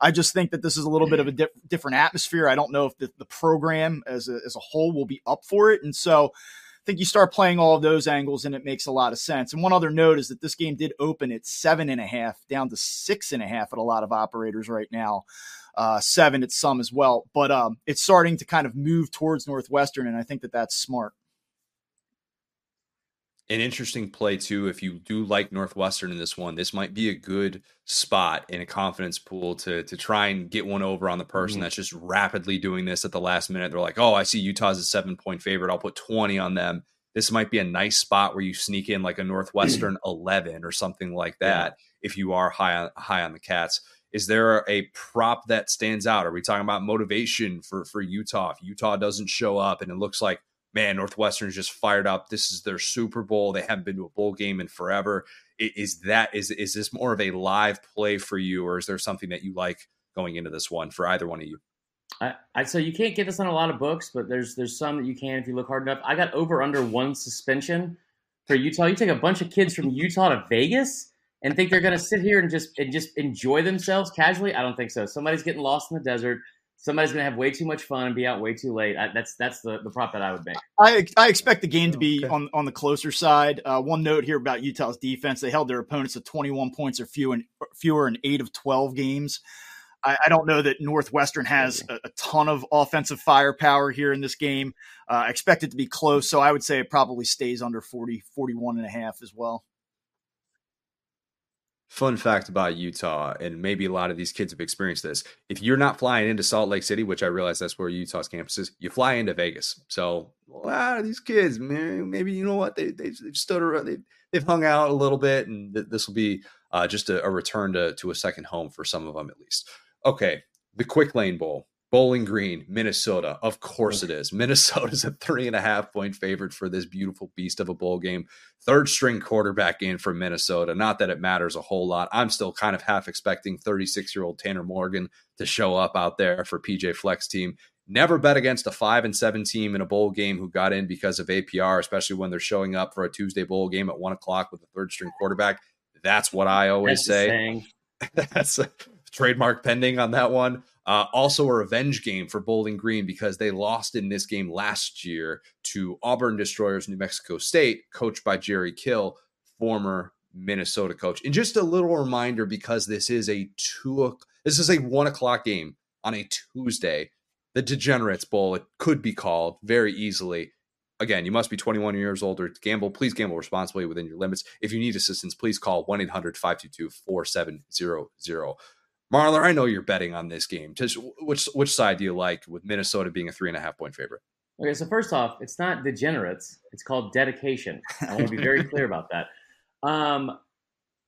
I just think that this is a little bit of a di- different atmosphere. I don't know if the, the program as a, as a whole will be up for it, and so I think you start playing all of those angles and it makes a lot of sense. And one other note is that this game did open at seven and a half, down to six and a half at a lot of operators right now. Uh, seven at some as well, but um, it's starting to kind of move towards Northwestern, and I think that that's smart an interesting play too. If you do like Northwestern in this one, this might be a good spot in a confidence pool to to try and get one over on the person mm-hmm. that's just rapidly doing this at the last minute. They're like, oh, I see Utah's a seven point favorite. I'll put twenty on them. This might be a nice spot where you sneak in like a Northwestern [clears throat] eleven or something like that. Yeah. If you are high on high on the Cats, is there a prop that stands out? Are we talking about motivation for for Utah? If Utah doesn't show up and it looks like man, Northwestern's just fired up. This is their Super Bowl. They haven't been to a bowl game in forever. Is that is is this more of a live play for you, or is there something that you like going into this one for either one of you? I, I so you can't get this on a lot of books, but there's there's some that you can if you look hard enough. I got over under one suspension for Utah. You take a bunch of kids from Utah to Vegas and think they're going to sit here and just and just enjoy themselves casually. I don't think so. Somebody's getting lost in the desert somebody's going to have way too much fun and be out way too late. I, that's that's the, the prop that I would make. I I expect the game to be okay. on on the closer side. Uh, one note here about Utah's defense: they held their opponents to 21 points or fewer in, fewer in eight of 12 games. I, I don't know that Northwestern has a, a, ton of offensive firepower here in this game. Uh, I expect it to be close, so I would say it probably stays under 40, 41 and a half as well fun fact about Utah, and maybe a lot of these kids have experienced this. If you're not flying into Salt Lake City, which I realize that's where Utah's campus is, you fly into Vegas. So a lot of these kids, man, maybe you know what they they've, they've stood around, they've, they've hung out a little bit, and th- this will be uh, just a, a return to to a second home for some of them at least. Okay, the Quick Lane Bowl. Bowling Green, Minnesota. Of course it is. [laughs] Minnesota's a three and a half point favorite for this beautiful beast of a bowl game. Third string quarterback in for Minnesota. Not that it matters a whole lot. I'm still kind of half expecting 36 year old Tanner Morgan to show up out there for PJ Fleck's team. Never bet against a five and seven team in a bowl game who got in because of APR, especially when they're showing up for a Tuesday bowl game at one o'clock with a third string quarterback. That's what I always That's say. [laughs] That's a trademark pending on that one. Uh, also, a revenge game for Bowling Green because they lost in this game last year to Auburn Destroyers, New Mexico State, coached by Jerry Kill, former Minnesota coach. And just a little reminder because this is a two, this is a one o'clock game on a Tuesday. The Degenerates Bowl, it could be called very easily. Again, you must be 21 years old or gamble. Please gamble responsibly within your limits. If you need assistance, please call 1 800 522 4700. Marler, I know you're betting on this game. Just which which side do you like with Minnesota being a three and a half point favorite? Okay, so first off, it's not degenerates; it's called dedication. I want to be very clear about that. [laughs] Um,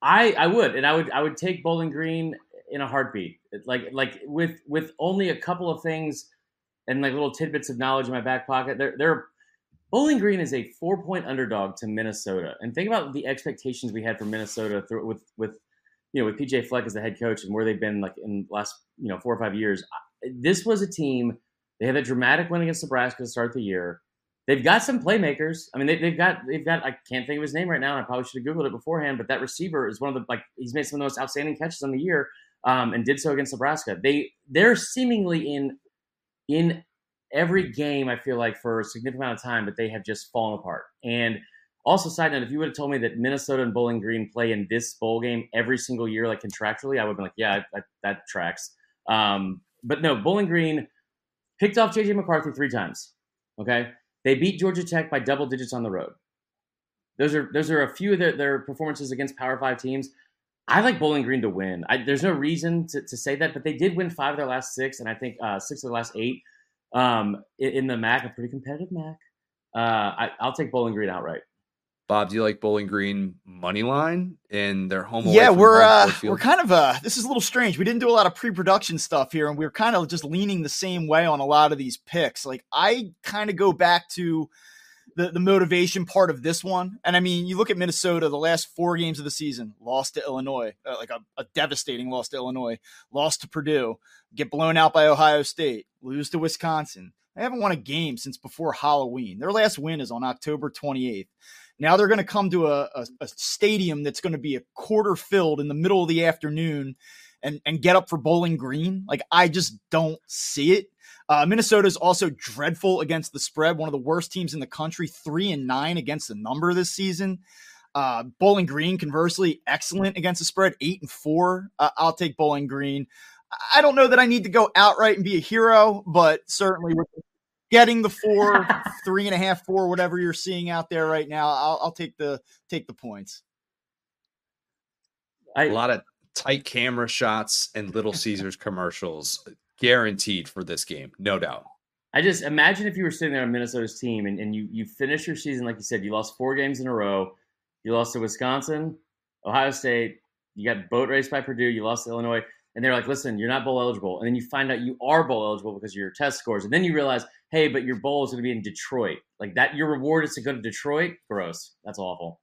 I I would, and I would I would take Bowling Green in a heartbeat. Like like with with only a couple of things and like little tidbits of knowledge in my back pocket. They're they're Bowling Green is a four point underdog to Minnesota, and think about the expectations we had for Minnesota through, with with you know with PJ Fleck as the head coach and where they've been like in the last you know four or five years. This was a team. They had a dramatic win against Nebraska to start the year. They've got some playmakers. I mean, they, have got they've got. I can't think of his name right now. And I probably should have googled it beforehand. But that receiver is one of the like he's made some of the most outstanding catches on the year, um, and did so against Nebraska. They they're seemingly in in every game. I feel like for a significant amount of time, but they have just fallen apart. And also, side note, if you would have told me that Minnesota and Bowling Green play in this bowl game every single year, like contractually, I would have been like, yeah, that, that tracks. Um, but no, Bowling Green picked off JJ McCarthy three times. Okay, they beat Georgia Tech by double digits on the road. Those are those are a few of their, their performances against Power Five teams. I like Bowling Green to win. I, there's no reason to, to, say that, but they did win five of their last six, and I think uh, six of the last eight um, in, in, the MAC, a pretty competitive MAC. Uh, I, will take Bowling Green outright. Bob, do you like Bowling Green money line in their home? Yeah, we're uh, we're kind of uh, this is a little strange. We didn't do a lot of pre-production stuff here, and we are kind of just leaning the same way on a lot of these picks. Like I kind of go back to the the motivation part of this one, and I mean, you look at Minnesota, the last four games of the season, lost to Illinois, uh, like a, a devastating loss to Illinois, lost to Purdue, get blown out by Ohio State, lose to Wisconsin. They haven't won a game since before Halloween. Their last win is on October 28th. Now they're going to come to a, a, a stadium that's going to be a quarter filled in the middle of the afternoon and, and get up for Bowling Green. Like, I just don't see it. Uh, Minnesota is also dreadful against the spread, one of the worst teams in the country, three and nine against the number this season. Uh, Bowling Green, conversely, excellent against the spread, eight and four. Uh, I'll take Bowling Green. I don't know that I need to go outright and be a hero, but certainly with getting the four, [laughs] three and a half, four, whatever you're seeing out there right now, I'll, I'll take the take the points. I, a lot of tight camera shots and Little Caesars commercials guaranteed for this game, no doubt. I just imagine if you were sitting there on Minnesota's team and, and you you finish your season like you said, you lost four games in a row. You lost to Wisconsin, Ohio State. You got boat raced by Purdue. You lost to Illinois and they're like, listen, you're not bowl eligible. And then you find out you are bowl eligible because of your test scores. And then you realize, hey, but your bowl is going to be in Detroit. Like that, your reward is to go to Detroit. Gross. That's awful.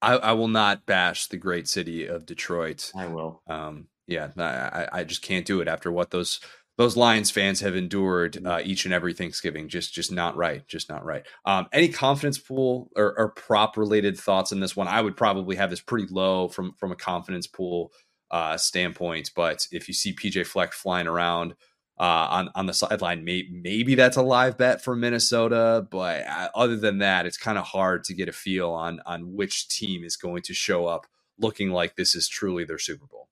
I, I will not bash the great city of Detroit. I will. Um, yeah, I, I just can't do it after what those those Lions fans have endured mm-hmm. uh, each and every Thanksgiving. Just just not right. Just not right. Um, any confidence pool or, or prop related thoughts in this one? I would probably have this pretty low from from a confidence pool uh, standpoint. But if you see PJ Fleck flying around uh, on on the sideline, maybe, maybe that's a live bet for Minnesota. But uh, other than that, it's kind of hard to get a feel on on which team is going to show up looking like this is truly their Super Bowl.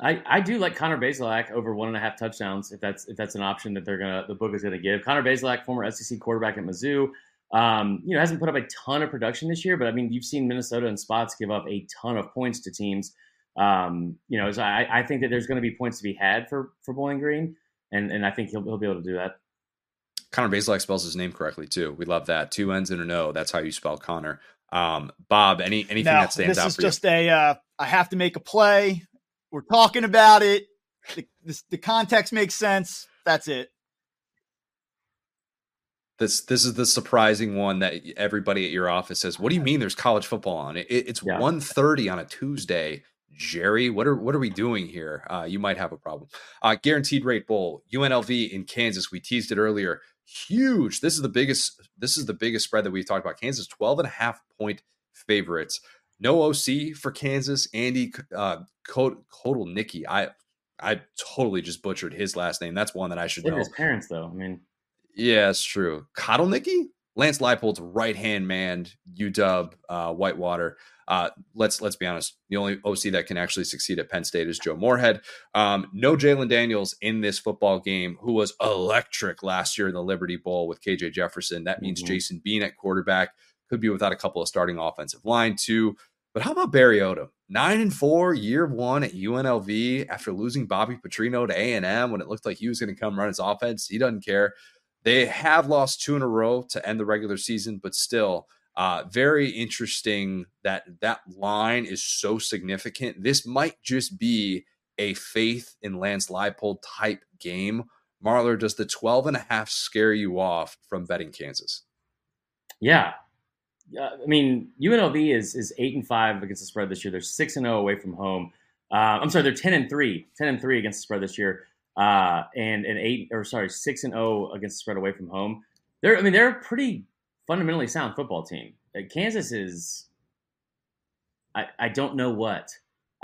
I, I do like Connor Bazelak over one and a half touchdowns if that's if that's an option that they're gonna the book is gonna give. Connor Bazelak, former SEC quarterback at Mizzou, um, you know hasn't put up a ton of production this year, but I mean you've seen Minnesota in spots give up a ton of points to teams. Um, you know, so I, I think that there's going to be points to be had for for Bowling Green, and and I think he'll he'll be able to do that. Connor Bazelak spells his name correctly too. We love that. Two N's and an O. That's how you spell Connor. Um, Bob, any anything now, that stands out? This is just a. Uh, I have to make a play. We're talking about it. The, this, the context makes sense. That's it. This this is the surprising one that everybody at your office says. What do you mean? There's college football on it? it it's yeah. 1.30 on a Tuesday. Jerry, what are what are we doing here? Uh, you might have a problem. Uh, guaranteed rate bowl, UNLV in Kansas. We teased it earlier. Huge. This is the biggest. This is the biggest spread that we've talked about. Kansas 12 and a half point favorites. No OC for Kansas. Andy uh, Kotelnicki. I I totally just butchered his last name. That's one that I should know. His parents, though. I mean, yeah, it's true. Kotelnicki, Lance Leipold's right hand man, UW uh, Whitewater. Uh, let's let's be honest. The only OC that can actually succeed at Penn State is Joe Moorhead. Um, no Jalon Daniels in this football game, who was electric last year in the Liberty Bowl with KJ Jefferson. That means mm-hmm. Jason Bean at quarterback could be without a couple of starting offensive line too. But how about Barry Odom? Nine and four, year one at UNLV after losing Bobby Petrino to A and M when it looked like he was going to come run his offense. He doesn't care. They have lost two in a row to end the regular season, but still uh, very interesting that that line is so significant. This might just be a faith in Lance Leipold type game. Marler, does the 12 and a half scare you off from betting Kansas? Yeah. Uh, I mean, UNLV is is eight and five against the spread this year. They're six and zero away from home. Uh, I'm sorry, they're ten and three, 10 and three against the spread this year, uh, and and eight or sorry, six and zero against the spread away from home. They're, I mean, they're pretty fundamentally sound football team. Uh, Kansas is, I, I don't know what.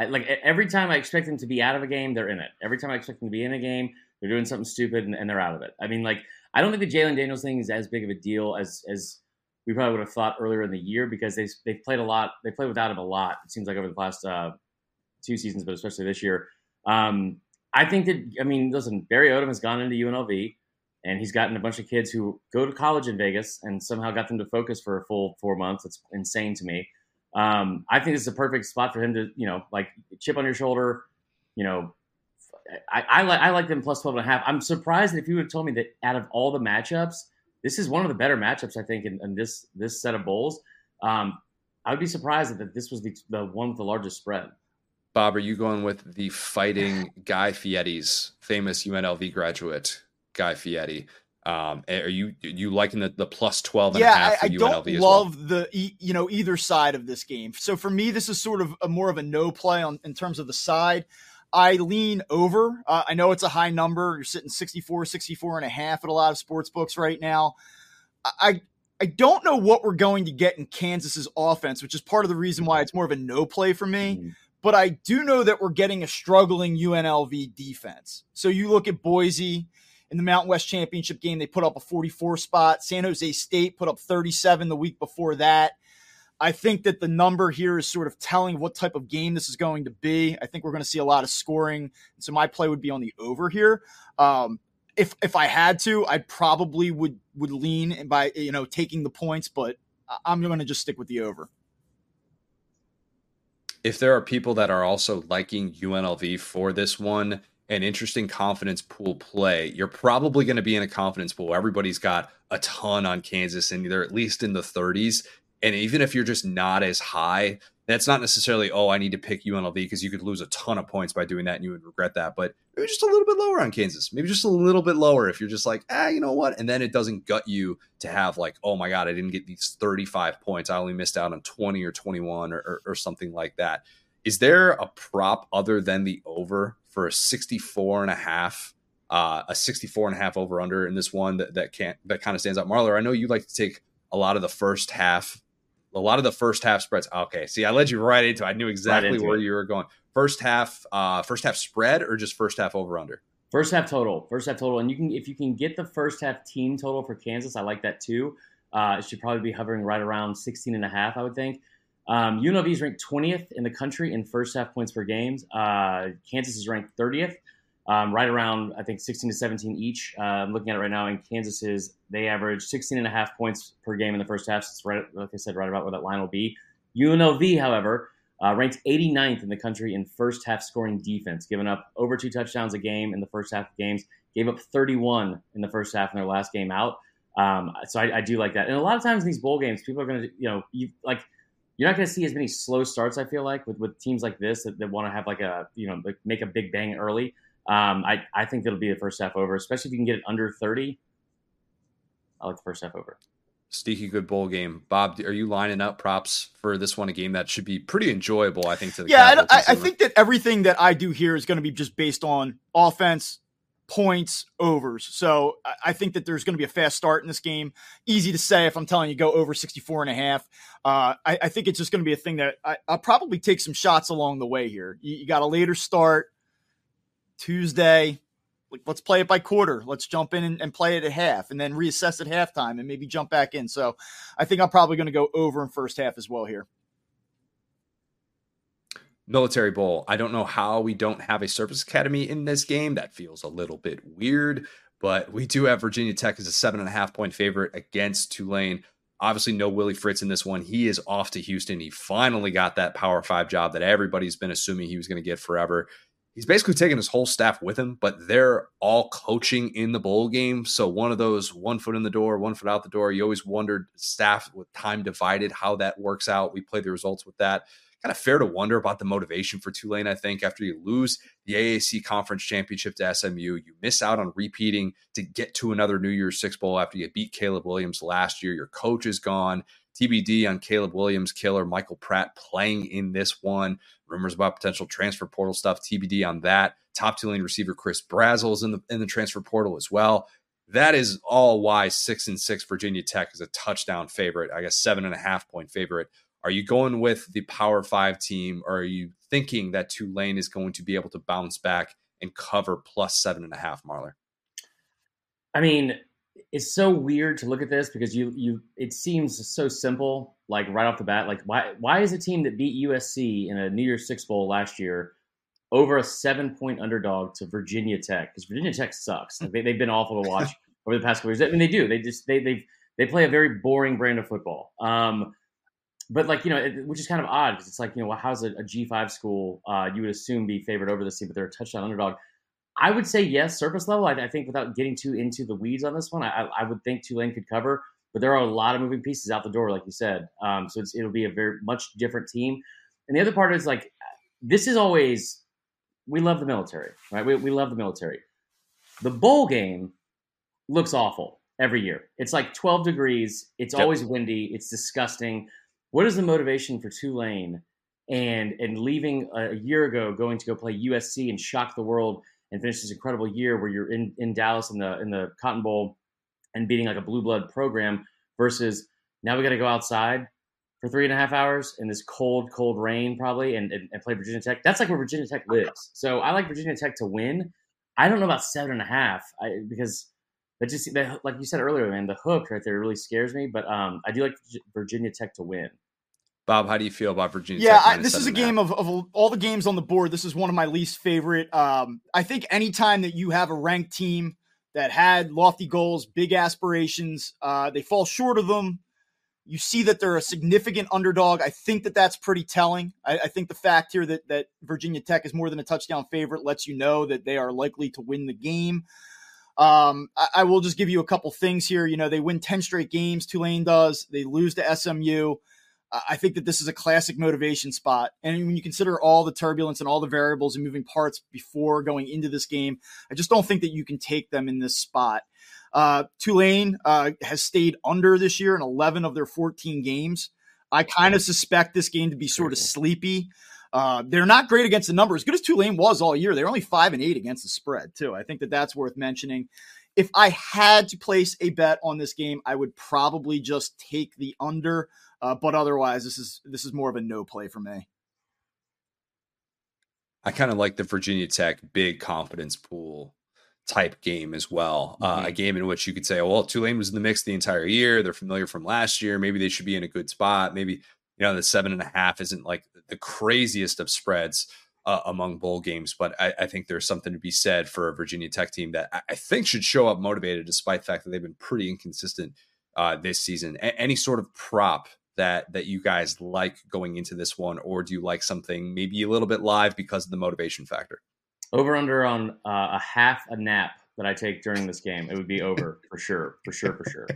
I, like every time I expect them to be out of a game, they're in it. Every time I expect them to be in a game, they're doing something stupid and, and they're out of it. I mean, like I don't think the Jalon Daniels thing is as big of a deal as as we probably would have thought earlier in the year because they they've played a lot. They played without him a lot. It seems like over the past uh, two seasons, but especially this year. Um, I think that I mean, listen, Barry Odom has gone into UNLV and he's gotten a bunch of kids who go to college in Vegas and somehow got them to focus for a full four months. It's insane to me. Um, I think this is a perfect spot for him to, you know, like chip on your shoulder. You know, I, I like I like them plus 12 and a half. I'm surprised if you would have told me that out of all the matchups, this is one of the better matchups I think in, in this this set of bowls. Um, I would be surprised that this was the, the one with the largest spread. Bob, are you going with the fighting Guy Fieri's famous UNLV graduate? Guy Fieri. Um, are you you liking the, the plus 12 and yeah, a half I, I don't love well? the you know either side of this game. So for me, this is sort of a more of a no play on in terms of the side. I lean over. Uh, I know it's a high number. You're sitting 64, 64 and a half at a lot of sports books right now. I I don't know what we're going to get in Kansas's offense, which is part of the reason why it's more of a no play for me. Mm-hmm. But I do know that we're getting a struggling UNLV defense. So you look at Boise, in the Mountain West Championship game, they put up a 44 spot. San Jose State put up 37 the week before that. I think that the number here is sort of telling what type of game this is going to be. I think we're going to see a lot of scoring. So my play would be on the over here. Um, if if I had to, I probably would would lean by you know taking the points, but I'm going to just stick with the over. If there are people that are also liking UNLV for this one, an interesting confidence pool play, you're probably going to be in a confidence pool. Everybody's got a ton on Kansas and they're at least in the 30s. And even if you're just not as high, that's not necessarily, oh, I need to pick UNLV because you could lose a ton of points by doing that and you would regret that. But maybe just a little bit lower on Kansas. Maybe just a little bit lower if you're just like, ah, you know what? And then it doesn't gut you to have like, oh my God, I didn't get these 35 points. I only missed out on 20 or 21 or, or, or something like that. Is there a prop other than the over for a 64 and a half uh, a 64 and a half over under in this one that, that can't that kind of stands out. Marler, I know you like to take a lot of the first half, a lot of the first half spreads. Okay, see, I led you right into. I knew exactly right where it. you were going. First half, uh, first half spread or just first half over under. First half total, first half total, and you can if you can get the first half team total for Kansas, I like that too. Uh, it should probably be hovering right around 16 and a half, I would think. Um, UNLV is ranked 20th in the country in first half points per game. Uh, Kansas is ranked 30th, um, right around I think 16 to 17 each. Uh, I'm looking at it right now, and Kansas is they average 16 and a half points per game in the first half. So it's right, like I said, right about where that line will be. UNLV, however, uh, ranked 89th in the country in first half scoring defense, giving up over two touchdowns a game in the first half of games. Gave up 31 in the first half in their last game out. Um, so I, I, do like that. And a lot of times in these bowl games, people are going to, you know, you like you're not going to see as many slow starts. I feel like with, with teams like this that, that want to have like a you know like make a big bang early. Um, I I think it'll be the first half over, especially if you can get it under thirty. I like the first half over. Sneaky good bowl game, Bob. Are you lining up props for this one? A game that should be pretty enjoyable, I think. To the yeah, I, I think that everything that I do here is going to be just based on offense, points overs. So I think that there's going to be a fast start in this game. Easy to say if I'm telling you go over 64 and a half. Uh, I, I, think it's just going to be a thing that I, will probably take some shots along the way here. You, you, got a later start, Tuesday, like, let's play it by quarter. Let's jump in and, and, play it at half and then reassess at halftime and maybe jump back in. So I think I'm probably going to go over in first half as well here. Military Bowl. I don't know how we don't have a service academy in this game. That feels a little bit weird, but we do have Virginia Tech as a seven and a half point favorite against Tulane. Obviously, no Willie Fritz in this one. He is off to Houston. He finally got that Power Five job that everybody's been assuming he was going to get forever. He's basically taking his whole staff with him, but they're all coaching in the bowl game. So one of those one foot in the door, one foot out the door. You always wondered staff with time divided how that works out. We play the results with that kind of fair to wonder about the motivation for Tulane. I think after you lose the AAC conference championship to SMU, you miss out on repeating to get to another New Year's Six Bowl after you beat Caleb Williams last year. Your coach is gone. TBD on Caleb Williams, killer Michael Pratt playing in this one. Rumors about potential transfer portal stuff. TBD on that. Top Tulane receiver Chris Brazzell is in the in the transfer portal as well. That is all why six and six Virginia Tech is a touchdown favorite. I guess seven and a half point favorite are you going with the Power Five team, or are you thinking that Tulane is going to be able to bounce back and cover plus seven and a half, Marler? I mean, it's so weird to look at this because you you it seems so simple, like right off the bat. Like why why is a team that beat USC in a New Year's Six bowl last year over a seven point underdog to Virginia Tech? Because Virginia Tech sucks. Like they, they've been awful to watch [laughs] over the past couple years. I mean, they do. They just they they they play a very boring brand of football. Um, but like you know, it, which is kind of odd because it's like you know, well, how's a a G five school uh, you would assume be favored over this team, but they're a touchdown underdog. I would say yes, surface level. I, I think without getting too into the weeds on this one, I, I, would think Tulane could cover, but there are a lot of moving pieces out the door, like you said. Um, so it'll be a very much different team. And the other part is like this is always we love the military, right? We we love the military. The bowl game looks awful every year. It's like 12 degrees. It's yep. always windy. It's disgusting what is the motivation for Tulane and and leaving a, year ago, going to go play USC and shock the world and finish this incredible year where you're in, in Dallas in the in the Cotton Bowl and beating like a blue blood program versus now we got to go outside for three and a half hours in this cold, cold rain probably and, and, and, play Virginia Tech. That's like where Virginia Tech lives. So I like Virginia Tech to win. I don't know about seven and a half I, because that just like you said earlier, man, the hook right there really scares me. But um, I do like Virginia Tech to win. Bob, how do you feel about Virginia? Tech? Yeah, I, this is a game of, of all the games on the board. This is one of my least favorite. Um, I think anytime that you have a ranked team that had lofty goals, big aspirations, uh, they fall short of them. You see that they're a significant underdog. I think that that's pretty telling. I, I think the fact here that that Virginia Tech is more than a touchdown favorite lets you know that they are likely to win the game. Um, I, I will just give you a couple things here. You know, they win ten straight games. Tulane does. They lose to SMU. I think that this is a classic motivation spot. And when you consider all the turbulence and all the variables and moving parts before going into this game, I just don't think that you can take them in this spot. Uh, Tulane uh, has stayed under this year in 11 of their 14 games. I kind of suspect this game to be sort of sleepy. Uh, they're not great against the number, as good as Tulane was all year. They're only five and eight against the spread, too. I think that that's worth mentioning. If I had to place a bet on this game, I would probably just take the under. Uh, but otherwise, this is this is more of a no play for me. I kind of like the Virginia Tech big confidence pool type game as well. Mm-hmm. Uh, a game in which you could say, oh, well, Tulane was in the mix the entire year. They're familiar from last year. Maybe they should be in a good spot. Maybe, you know, the seven and a half isn't like the craziest of spreads uh, among bowl games, but I, I, think there's something to be said for a Virginia Tech team that I, I think should show up motivated despite the fact that they've been pretty inconsistent uh, this season. A- any sort of prop that that you guys like going into this one, or do you like something maybe a little bit live because of the motivation factor? Over under on uh, a half a nap that I take during this game, it would be over for sure, for sure, for sure.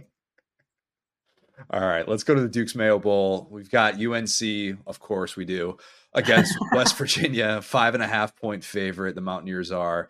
All right, let's go to the Duke's Mayo Bowl. We've got UNC, of course, we do against [laughs] West Virginia, five and a half point favorite. The Mountaineers are.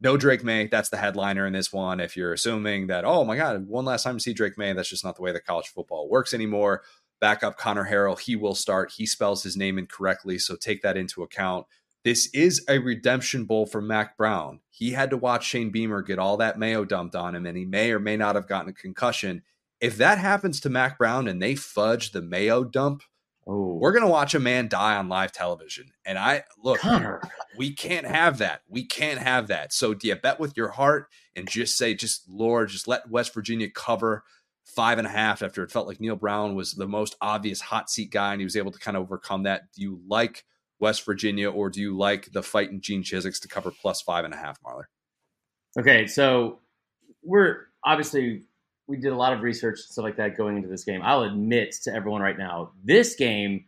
No Drake Maye. That's the headliner in this one. If you're assuming that, oh my God, one last time to see Drake Maye, that's just not the way that college football works anymore backup Conner Harrell. He will start. He spells his name incorrectly, so take that into account. This is a redemption bowl for Mack Brown. He had to watch Shane Beamer get all that mayo dumped on him, and he may or may not have gotten a concussion. If that happens to Mack Brown and they fudge the mayo dump Oh. We're gonna watch a man die on live television, and I look. Connor. We can't have that. We can't have that. So, do you bet with your heart and just say, just Lord, just let West Virginia cover five and a half after it felt like Neal Brown was the most obvious hot seat guy and he was able to kind of overcome that. Do you like West Virginia or do you like the fight in Gene Chizik's to cover plus five and a half, Marler? Okay, so we're obviously we did a lot of research and stuff like that going into this game. I'll admit to everyone right now, this game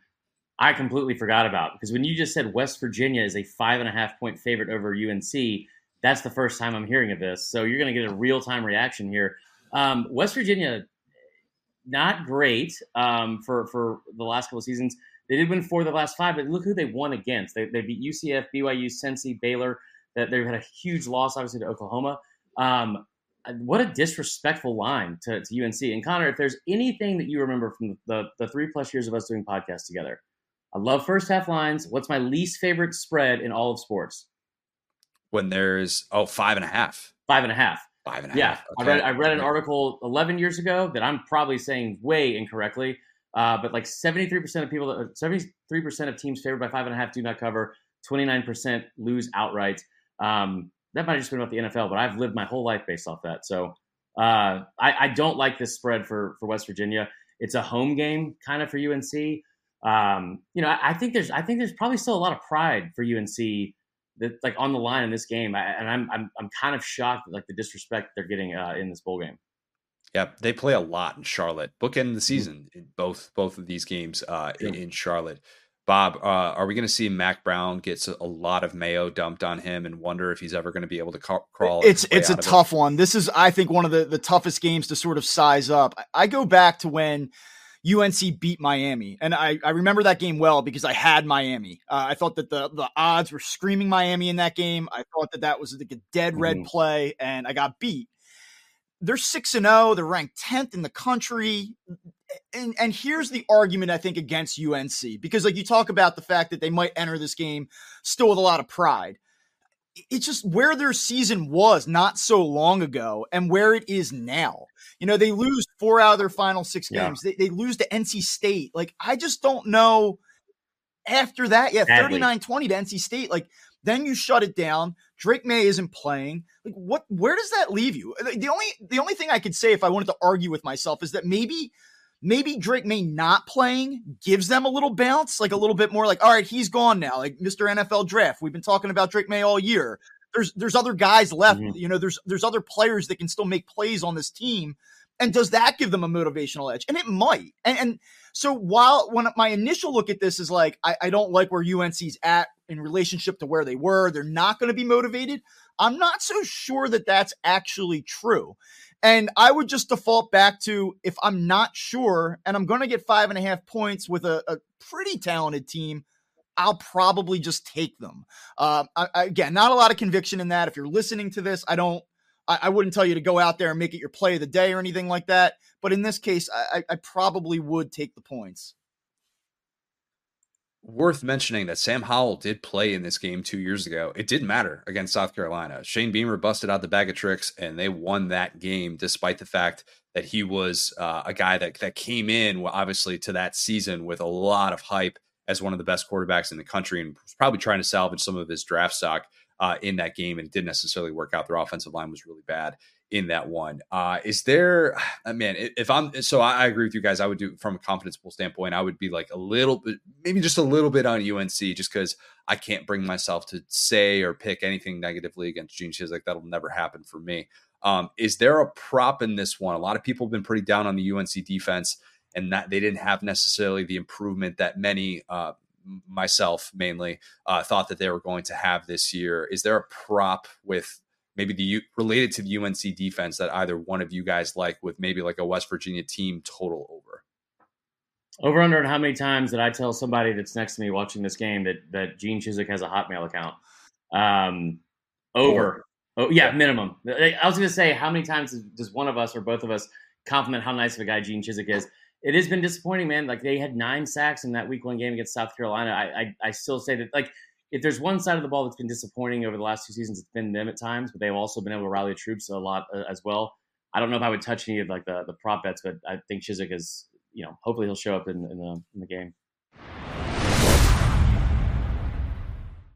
I completely forgot about because when you just said West Virginia is a five and a half point favorite over UNC, that's the first time I'm hearing of this. So you're going to get a real time reaction here. Um, West Virginia, not great um, for for the last couple of seasons. They did win four of the last five, but look who they won against. They, they beat UCF, BYU, Cincy, Baylor. That they've had a huge loss, obviously, to Oklahoma. Um, what a disrespectful line to, to, UNC. And Connor, if there's anything that you remember from the, the three plus years of us doing podcasts together, I love first half lines. What's my least favorite spread in all of sports? When there's oh five and a half. Five and a half. Five and a yeah, half. Okay. I read I read an article 11 years ago that I'm probably saying way incorrectly, uh, but like 73% of people, 73% of teams favored by five and a half do not cover. 29% lose outright. Um, that might have just been about the NFL, but I've lived my whole life based off that. So uh, I, I, don't like this spread for for West Virginia. It's a home game kind of for UNC. Um, you know, I, I, think there's I think there's probably still a lot of pride for UNC that like on the line in this game, I, and I'm, I'm I'm kind of shocked at like the disrespect they're getting uh, in this bowl game. Yep, they play a lot in Charlotte. Bookend the mm-hmm. season in both both of these games uh, in, in Charlotte. Bob, uh, are we going to see Mack Brown gets a lot of mayo dumped on him and wonder if he's ever going to be able to ca- crawl? It's it's a tough it? one. This is, I think, one of the, the toughest games to sort of size up. I go back to when UNC beat Miami, and I, I remember that game well because I had Miami. Uh, I thought that the the odds were screaming Miami in that game. I thought that that was like a dead red mm-hmm. play, and I got beat. They're six and zero. Oh, they're ranked tenth in the country and and here's the argument I think against UNC because like you talk about the fact that they might enter this game still with a lot of pride. It's just where their season was not so long ago and where it is now. You know, they lose four out of their final six games. Yeah. They, they lose to NC State. Like, I just don't know after that. Yeah, 39 20 to NC State. Like, then you shut it down. Drake Maye isn't playing. Like, what? Where does that leave you? The only the only thing I could say if I wanted to argue with myself is that maybe maybe Drake Maye not playing gives them a little bounce, like a little bit more like, all right, he's gone now, like Mr. NFL draft. We've been talking about Drake Maye all year. There's there's other guys left. Mm-hmm. You know, there's there's other players that can still make plays on this team. And does that give them a motivational edge? And it might. And and so while when my initial look at this is like, I, I don't like where UNC's at in relationship to where they were. They're not going to be motivated. I'm not so sure that that's actually true. And I would just default back to if I'm not sure and I'm going to get five and a half points with a, a pretty talented team, I'll probably just take them. Uh, I, again, not a lot of conviction in that. If you're listening to this, I don't, I, I, wouldn't tell you to go out there and make it your play of the day or anything like that. But in this case, I, I probably would take the points worth mentioning that Sam Howell did play in this game two years ago. It didn't matter against South Carolina. Shane Beamer busted out the bag of tricks, and they won that game despite the fact that he was uh, a guy that that came in obviously to that season with a lot of hype as one of the best quarterbacks in the country, and was probably trying to salvage some of his draft stock uh, in that game, and it didn't necessarily work out. Their offensive line was really bad in that one. Uh, is there, [sighs] uh, man, if I'm, so I, agree with you guys. I would do from a confidence pool standpoint, I would be like a little bit, maybe just a little bit on UNC just because I can't bring myself to say or pick anything negatively against Gene Chizik. That'll never happen for me. Um, is there a prop in this one? A lot of people have been pretty down on the UNC defense and that they didn't have necessarily the improvement that many, uh, myself mainly, uh, thought that they were going to have this year. Is there a prop with maybe the related to the UNC defense that either one of you guys like with maybe like a West Virginia team total over? Over under and how many times did I tell somebody that's next to me watching this game that that Gene Chizik has a Hotmail account? Um, over. Oh yeah, minimum. I was going to say how many times does one of us or both of us compliment how nice of a guy Gene Chizik is? It has been disappointing, man. Like they had nine sacks in that Week One game against South Carolina. I I, I still say that like if there's one side of the ball that's been disappointing over the last two seasons, it's been them at times, but they've also been able to rally troops a lot uh, as well. I don't know if I would touch any of like the, the prop bets, but I think Chizik is, you know, hopefully he'll show up in, in the in the game.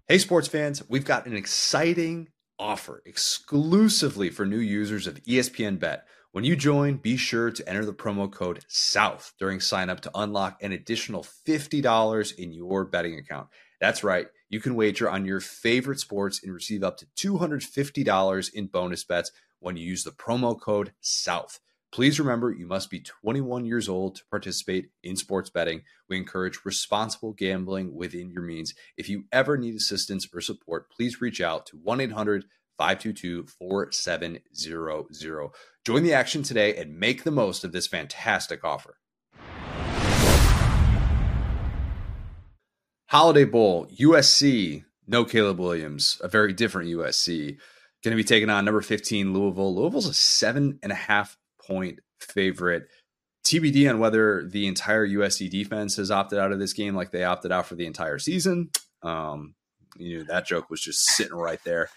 Hey, sports fans, we've got an exciting offer exclusively for new users of ESPN Bet. When you join, be sure to enter the promo code SOUTH during sign up to unlock an additional $50 in your betting account. That's right, you can wager on your favorite sports and receive up to $250 in bonus bets when you use the promo code SOUTH. Please remember you must be 21 years old to participate in sports betting. We encourage responsible gambling within your means. If you ever need assistance or support, please reach out to 1 800 522 4700. Join the action today and make the most of this fantastic offer. Holiday Bowl, USC, no Caleb Williams, a very different USC. Going to be taking on number 15, Louisville. Louisville's a seven and a half point favorite. TBD on whether the entire USC defense has opted out of this game like they opted out for the entire season. Um, you know, that joke was just sitting right there.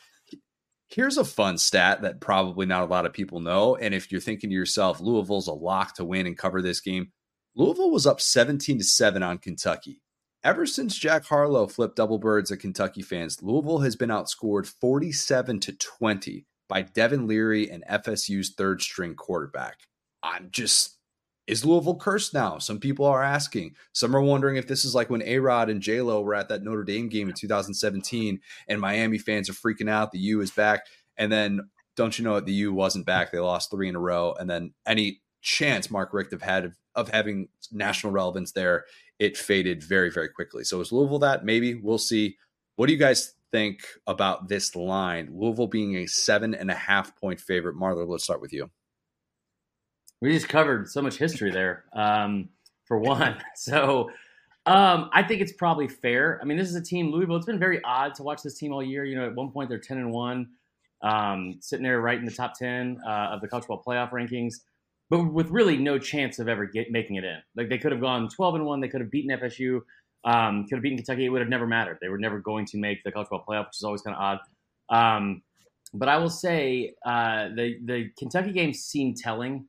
Here's a fun stat that probably not a lot of people know. And if you're thinking to yourself, Louisville's a lock to win and cover this game, Louisville was up 17 to 7 on Kentucky. Ever since Jack Harlow flipped double birds at Kentucky fans, Louisville has been outscored 47 to 20 by Devin Leary and FSU's third string quarterback. I'm just, is Louisville cursed now? Some people are asking. Some are wondering if this is like when A Rod and J Lo were at that Notre Dame game in 2017 and Miami fans are freaking out. The U is back. And then don't you know what? The U wasn't back. They lost three in a row. And then any chance Mark Richt have had of, of having national relevance there, it faded very, very quickly. So is Louisville that? Maybe we'll see. What do you guys think about this line? Louisville being a seven and a half point favorite. Marler, let's start with you. We just covered so much history there, um, for one. [laughs] So um, I think it's probably fair. I mean, this is a team, Louisville. It's been very odd to watch this team all year. You know, at one point they're ten and one, um, sitting there right in the top ten uh, of the college football playoff rankings, but with really no chance of ever get, making it in. Like they could have gone twelve and one. They could have beaten FSU. Um, could have beaten Kentucky. It would have never mattered. They were never going to make the college football playoff, which is always kind of odd. Um, but I will say uh, the the Kentucky game seemed telling.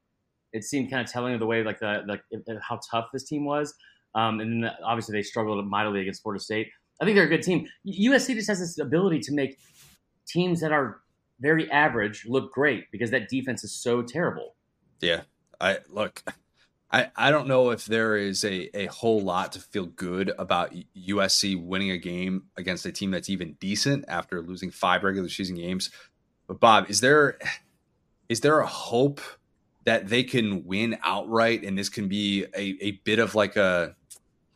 It seemed kind of telling of the way like the, the how tough this team was. Um, and then obviously they struggled mightily against Florida State. I think they're a good team. USC just has this ability to make teams that are very average look great because that defense is so terrible. Yeah, I look. I, I don't know if there is a, a whole lot to feel good about USC winning a game against a team that's even decent after losing five regular season games. But Bob, is there is there a hope that they can win outright and this can be a, a bit of like a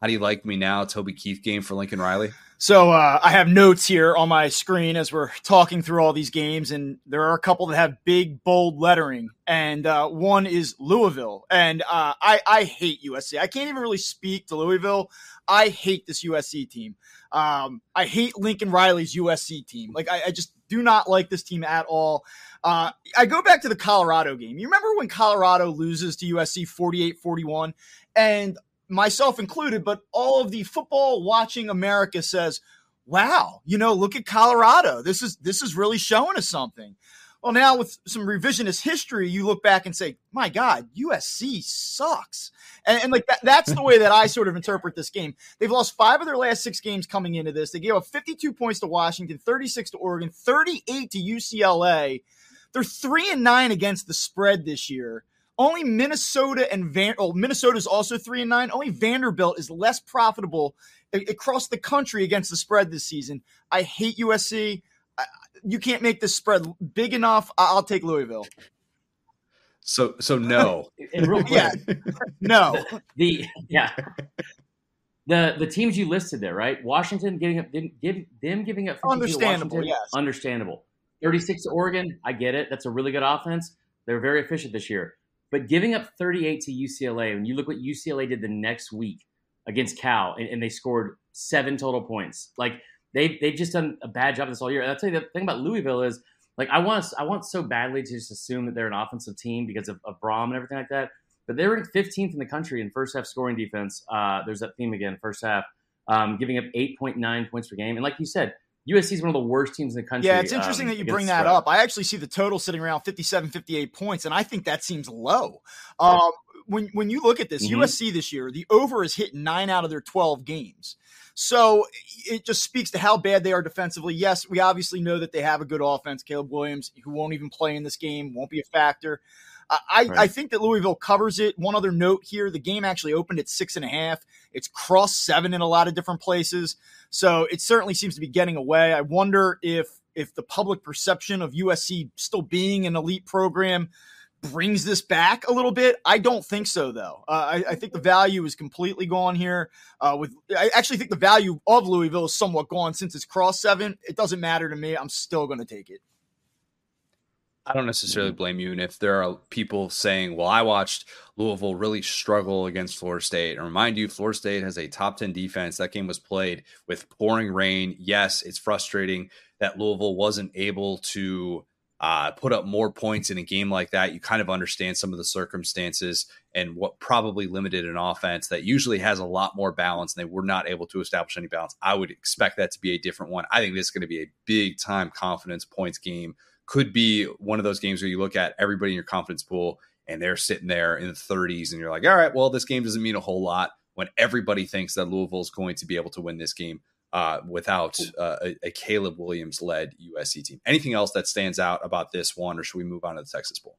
how do you like me now Toby Keith game for Lincoln Riley? So uh, I have notes here on my screen as we're talking through all these games, and there are a couple that have big, bold lettering, and uh, one is Louisville. And uh, I, I hate USC. I can't even really speak to Louisville. I hate this USC team. Um, I hate Lincoln Riley's USC team. Like I, I just do not like this team at all. Uh, I go back to the Colorado game. You remember when Colorado loses to USC 48 41? And myself included, but all of the football watching America says, "Wow, you know, look at Colorado. This is this is really showing us something." Well, now with some revisionist history, you look back and say, "My God, USC sucks," and, and like that, that's the way that I sort of interpret this game. They've lost five of their last six games coming into this. They gave up 52 points to Washington, 36 to Oregon, 38 to UCLA. They're three and nine against the spread this year. Only Minnesota and Van. Oh, Minnesota is also three and nine. Only Vanderbilt is less profitable across the country against the spread this season. I hate USC. You can't make this spread big enough. I'll take Louisville. So so no. [laughs] and real quick, yeah, no. [laughs] The yeah. The the teams you listed there, right? Washington getting up them, give, them giving up understandable, yes. Understandable. 36 to Oregon, I get it. That's a really good offense. They're very efficient this year. But giving up 38 to UCLA, when you look what UCLA did the next week against Cal, and, and they scored seven total points. Like they've they've just done a bad job this all year. And I'll tell you the thing about Louisville is like I want I want so badly to just assume that they're an offensive team because of, of Brohm and everything like that. But they were 15th in the country in first half scoring defense. Uh, there's that theme again, first half, um, giving up 8.9 points per game. And like you said, USC is one of the worst teams in the country. Yeah, it's interesting um, that you bring that up. I actually see the total sitting around 57, 58 points, and I think that seems low. Um, when when you look at this, mm-hmm. USC this year, the over is hit nine out of their 12 games. So it just speaks to how bad they are defensively. Yes, we obviously know that they have a good offense. Caleb Williams, who won't even play in this game, won't be a factor. I, right. I think that Louisville covers it. One other note here the game actually opened at six and a half. It's crossed seven in a lot of different places. So it certainly seems to be getting away. I wonder if if the public perception of USC still being an elite program brings this back a little bit. I don't think so, though. Uh, I, I, think the value is completely gone here. Uh, with I actually think the value of Louisville is somewhat gone since it's cross seven. It doesn't matter to me. I'm still going to take it. I don't necessarily blame you. And if there are people saying, well, I watched Louisville really struggle against Florida State, and remind you, Florida State has a top 10 defense. That game was played with pouring rain. Yes, it's frustrating that Louisville wasn't able to uh, put up more points in a game like that. You kind of understand some of the circumstances and what probably limited an offense that usually has a lot more balance, and they were not able to establish any balance. I would expect that to be a different one. I think this is going to be a big time confidence points game could be one of those games where you look at everybody in your confidence pool and they're sitting there in the 30s and you're like, all right, well, this game doesn't mean a whole lot when everybody thinks that Louisville is going to be able to win this game uh, without uh, a, a, Caleb Williams led USC team. Anything else that stands out about this one, or should we move on to the Texas Bowl?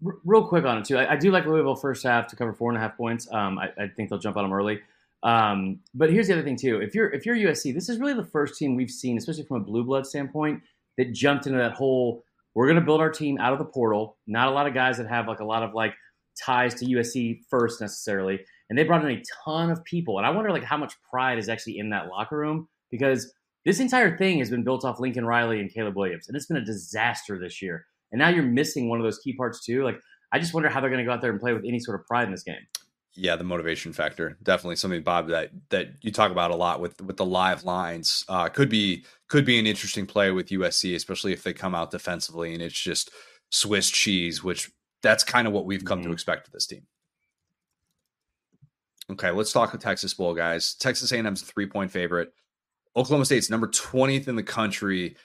Real quick on it too. I, I do like Louisville first half to cover four and a half points. Um, I, I, think they'll jump on them early. Um, but here's the other thing too. If you're if you're USC, this is really the first team we've seen, especially from a blue blood standpoint, that jumped into that whole we're going to build our team out of the portal. Not a lot of guys that have like a lot of like ties to USC first necessarily, and they brought in a ton of people. And I wonder like how much pride is actually in that locker room because this entire thing has been built off Lincoln Riley and Caleb Williams, and it's been a disaster this year. And now you're missing one of those key parts too. Like I just wonder how they're going to go out there and play with any sort of pride in this game yeah, the motivation factor definitely something, Bob, that that you talk about a lot with with the live lines. Uh, could be could be an interesting play with USC, especially if they come out defensively and it's just Swiss cheese, which that's kind of what we've come mm-hmm. to expect of this team. Okay, let's talk the Texas Bowl, guys. Texas A&M's a three point favorite. Oklahoma State's number 20th in the country.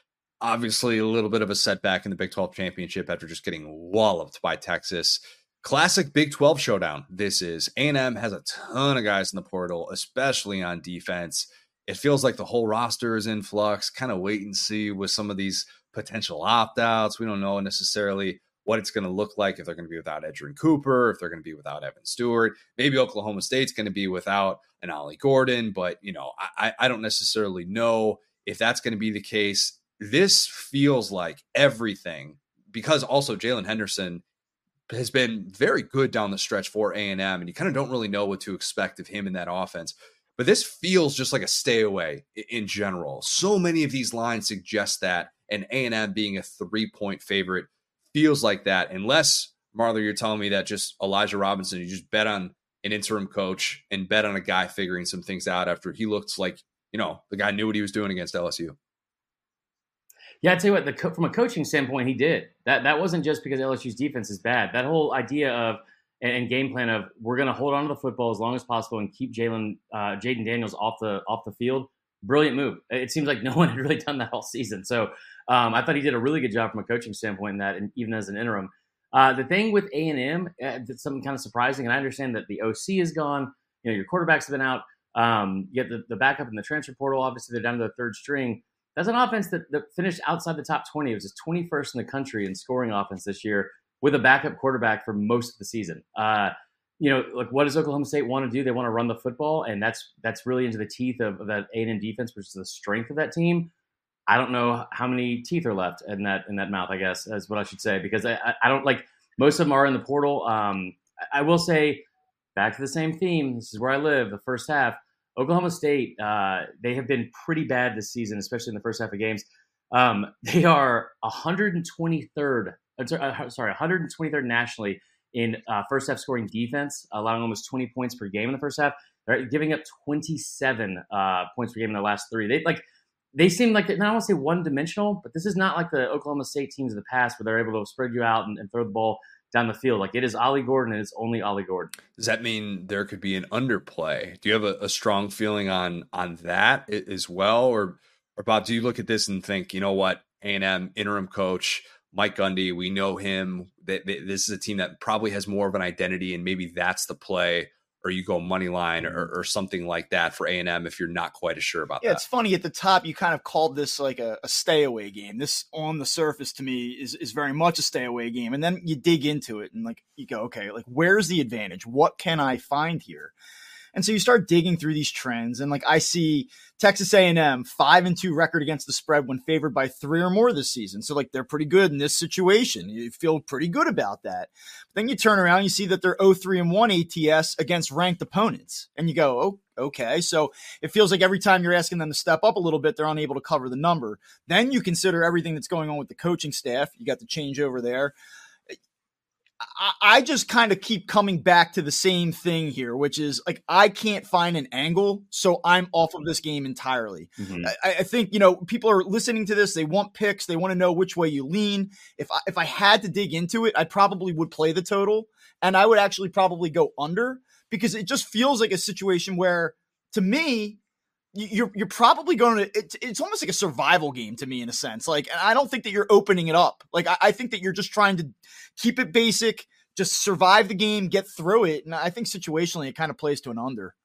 Obviously, a little bit of a setback in the Big 12 championship after just getting walloped by Texas classic Big 12 showdown. This is A&M has a ton of guys in the portal, especially on defense. It feels like the whole roster is in flux, kind of wait and see with some of these potential opt outs. We don't know necessarily what it's going to look like if they're going to be without Edgerrin Cooper, if they're going to be without Evan Stewart. Maybe Oklahoma State's going to be without an Ollie Gordon, but you know, I, I don't necessarily know if that's going to be the case. This feels like everything because also Jaylen Henderson has been very good down the stretch for A&M and you kind of don't really know what to expect of him in that offense. But this feels just like a stay away in general. So many of these lines suggest that and A&M being a 3-point favorite feels like that unless Marler you're telling me that just Elijah Robinson you just bet on an interim coach and bet on a guy figuring some things out after he looked like, you know, the guy knew what he was doing against LSU. Yeah, I tell you what, the from a coaching standpoint, he did that. That wasn't just because LSU's defense is bad. That whole idea of and, game plan of we're going to hold on to the football as long as possible and keep Jalen uh, Jayden Daniels off the off the field. Brilliant move. It seems like no [laughs] one had really done that all season. So um, I thought he did a really good job from a coaching standpoint in that, and even as an interim. Uh, the thing with A and M, uh, that's something kind of surprising, and I understand that the OC is gone. You know, your quarterbacks have been out. Um, you get the, the backup in the transfer portal. Obviously, they're down to the third string. That's an offense that, that finished outside the top 20. It was his 21st in the country in scoring offense this year with a backup quarterback for most of the season. Uh, you know, like what does Oklahoma State want to do? They want to run the football, and that's that's really into the teeth of, of that A defense, which is the strength of that team. I don't know how many teeth are left in that in that mouth. I guess is what I should say because I, I don't like most of them are in the portal. Um, I will say back to the same theme. This is where I live. The first half, Oklahoma State, uh, they have been pretty bad this season, especially in the first half of games. Um, [laughs] they are 123rd, uh, sorry, 123rd nationally in uh, first half scoring defense, allowing almost 20 points per game in the first half. They're giving up 27 uh, points per game in the last three. They like they seem like not I want to say one dimensional, but this is not like the Oklahoma State teams of the past where they're able to spread you out and, and throw the ball down the field. Like it is Ollie Gordon and it's only Ollie Gordon. Does that mean there could be an underplay? Do you have a, a strong feeling on on that as well, or or Bob? Do you look at this and think, you know what, A and M interim coach Mike Gundy, we know him. That this is a team that probably has more of an identity, and maybe that's the play or you go money line or, mm-hmm. or something like that for A&M if you're not quite as sure about yeah, that. it's funny at the top you kind of called this like a, a stay away game. This on the surface to me is is very much a stay away game, and then you dig into it and like you go, okay, like where's the advantage? What can I find here? And so you start digging through these trends, and like I see Texas A&M five and two record against the spread when favored by three or more this season. So like they're pretty good in this situation. You feel pretty good about that. But then you turn around, you see that they're 0-3 and one ATS against ranked opponents, and you go, oh, okay. So it feels like every time you're asking them to step up a little bit, they're unable to cover the number. Then you consider everything that's going on with the coaching staff. You got the changeover there. I, just kind of keep coming back to the same thing here, which is like I can't find an angle, so I'm off of this game entirely. Mm-hmm. I, I, think you know people are listening to this; they want picks, they want to know which way you lean. If I, if I had to dig into it, I probably would play the total, and I would actually probably go under because it just feels like a situation where, to me, you're you're probably going to it's, it's almost like a survival game to me in a sense like and i don't think that you're opening it up. Like I, I, think that you're just trying to keep it basic just survive the game get through it and i think situationally it kind of plays to an under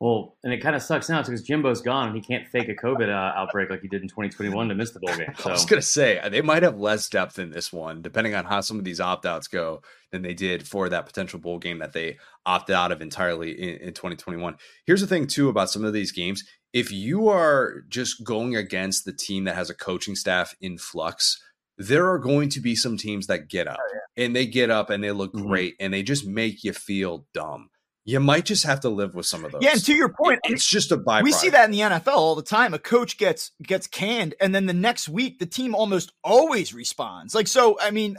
well, and it kind of sucks now because Jimbo's gone and he can't fake a COVID uh, outbreak like he did in 2021 to miss the bowl [laughs] game. So. I was going to say they might have less depth in this one, depending on how some of these opt outs go, than they did for that potential bowl game that they opted out of entirely in, in 2021. Here's the thing, too, about some of these games. If you are just going against the team that has a coaching staff in flux, there are going to be some teams that get up oh, yeah. and they get up and they look mm-hmm. great and they just make you feel dumb you might just have to live with some of those. Yeah, and to your point, it's just a byproduct. We see that in the NFL all the time. A coach gets gets canned, and then the next week, the team almost always responds. Like so, I mean,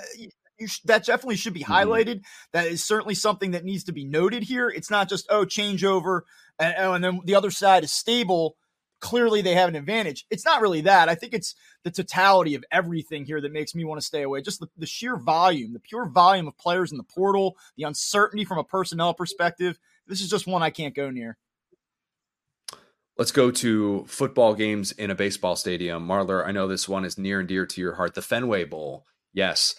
sh- that definitely should be mm-hmm. highlighted. Mm-hmm. That is certainly something that needs to be noted here. It's not just oh changeover, and, oh, and then the other side is stable clearly they have an advantage. It's not really that. I think it's the totality of everything here that makes me want to stay away. Just the, the sheer volume, the pure volume of players in the portal, the uncertainty from a personnel perspective. This is just one I can't go near. Let's go to football games in a baseball stadium. Marler, I know this one is near and dear to your heart. The Fenway Bowl. Yes.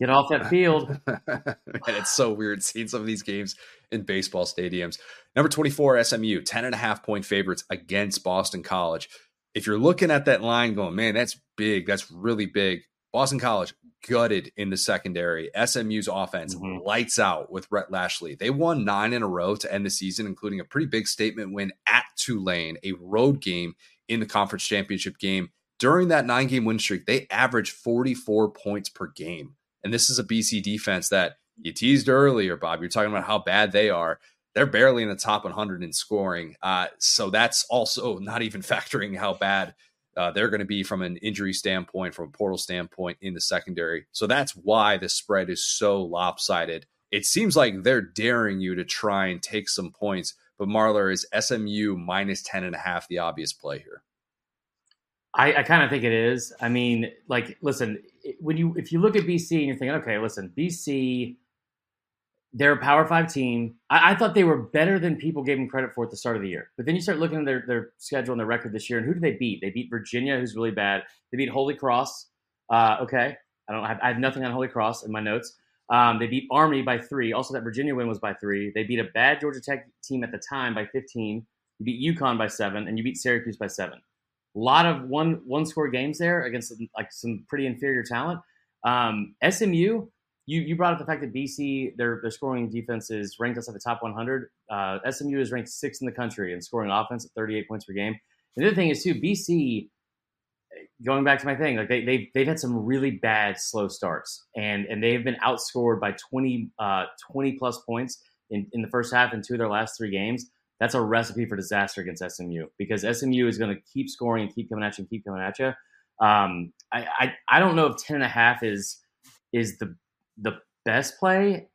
Get off that field. [laughs] Man, it's so weird seeing some of these games in baseball stadiums. Number 24, SMU, 10 and a half point favorites against Boston College. If you're looking at that line going, man, that's big. That's really big. Boston College gutted in the secondary. SMU's offense mm-hmm. lights out with Rhett Lashlee. They won nine in a row to end the season, including a pretty big statement win at Tulane, a road game in the conference championship game. During that nine game win streak, they averaged 44 points per game. And this is a BC defense that you teased earlier, Bob. You're talking about how bad they are. They're barely in the top 100 in scoring. Uh, so that's also not even [laughs] factoring how bad uh, they're going to be from an injury standpoint, from a portal standpoint in the secondary. So that's why the spread is so lopsided. It seems like they're daring you to try and take some points, but Marler is SMU minus 10 and a half the obvious play here. I, I kind of think it is. I mean, like, listen, when you if you look at BC and you're thinking, okay, listen, BC, they're a Power Five team. I, I, thought they were better than people gave them credit for at the start of the year. But then you start looking at their their schedule and their record this year, and who do they beat? They beat Virginia, who's really bad. They beat Holy Cross. Uh, okay, I don't have I have nothing on Holy Cross in my notes. Um, they beat Army by three. Also, that Virginia win was by three. They beat a bad Georgia Tech team at the time by 15. You beat UConn by seven, and you beat Syracuse by seven. A lot of one one score games there against like some pretty inferior talent. Um, SMU, you you brought up the fact that BC their their scoring defense is ranked us at the top 100. Uh, SMU is ranked sixth in the country in scoring offense at 38 points per game. And the other thing is too, BC. Going back to my thing, like they they've, they've had some really bad slow starts, and and they've been outscored by 20 uh, 20 plus points in, in the first half in two of their last three games that's a recipe for disaster against SMU because SMU is going to keep scoring and keep coming at you and keep coming at you. Um, I, I, I don't know if 10 and a half is is the the best play,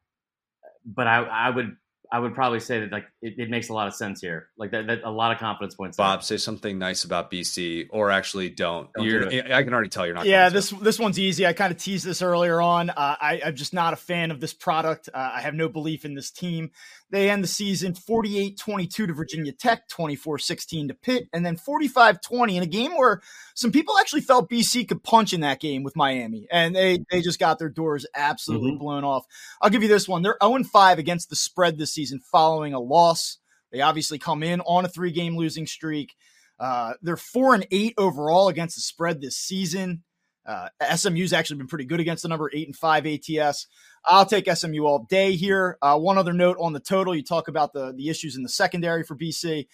but I, I would I would probably say that like it, it, makes a lot of sense here. Like that, that a lot of confidence points. Bob, there. say something nice about BC, or actually don't. don't do I can already tell you're not. Yeah, this this one's easy. I kind of teased this earlier on. Uh, I, am just not a fan of this product. Uh, I have no belief in this team. They end the season 48-22 to Virginia Tech, 24-16 to Pitt, and then 45-20 in a game where some people actually felt BC could punch in that game with Miami, and they they just got their doors absolutely mm-hmm. blown off. I'll give you this one. They're 0-5 against the spread this season following a loss. They obviously come in on a three game losing streak. Uh, they're four and eight overall against the spread this season. Uh, SMU's actually been pretty good against the number eight and five ATS. I'll take SMU all day here. Uh, one other note on the total: you talk about the the issues in the secondary for BC.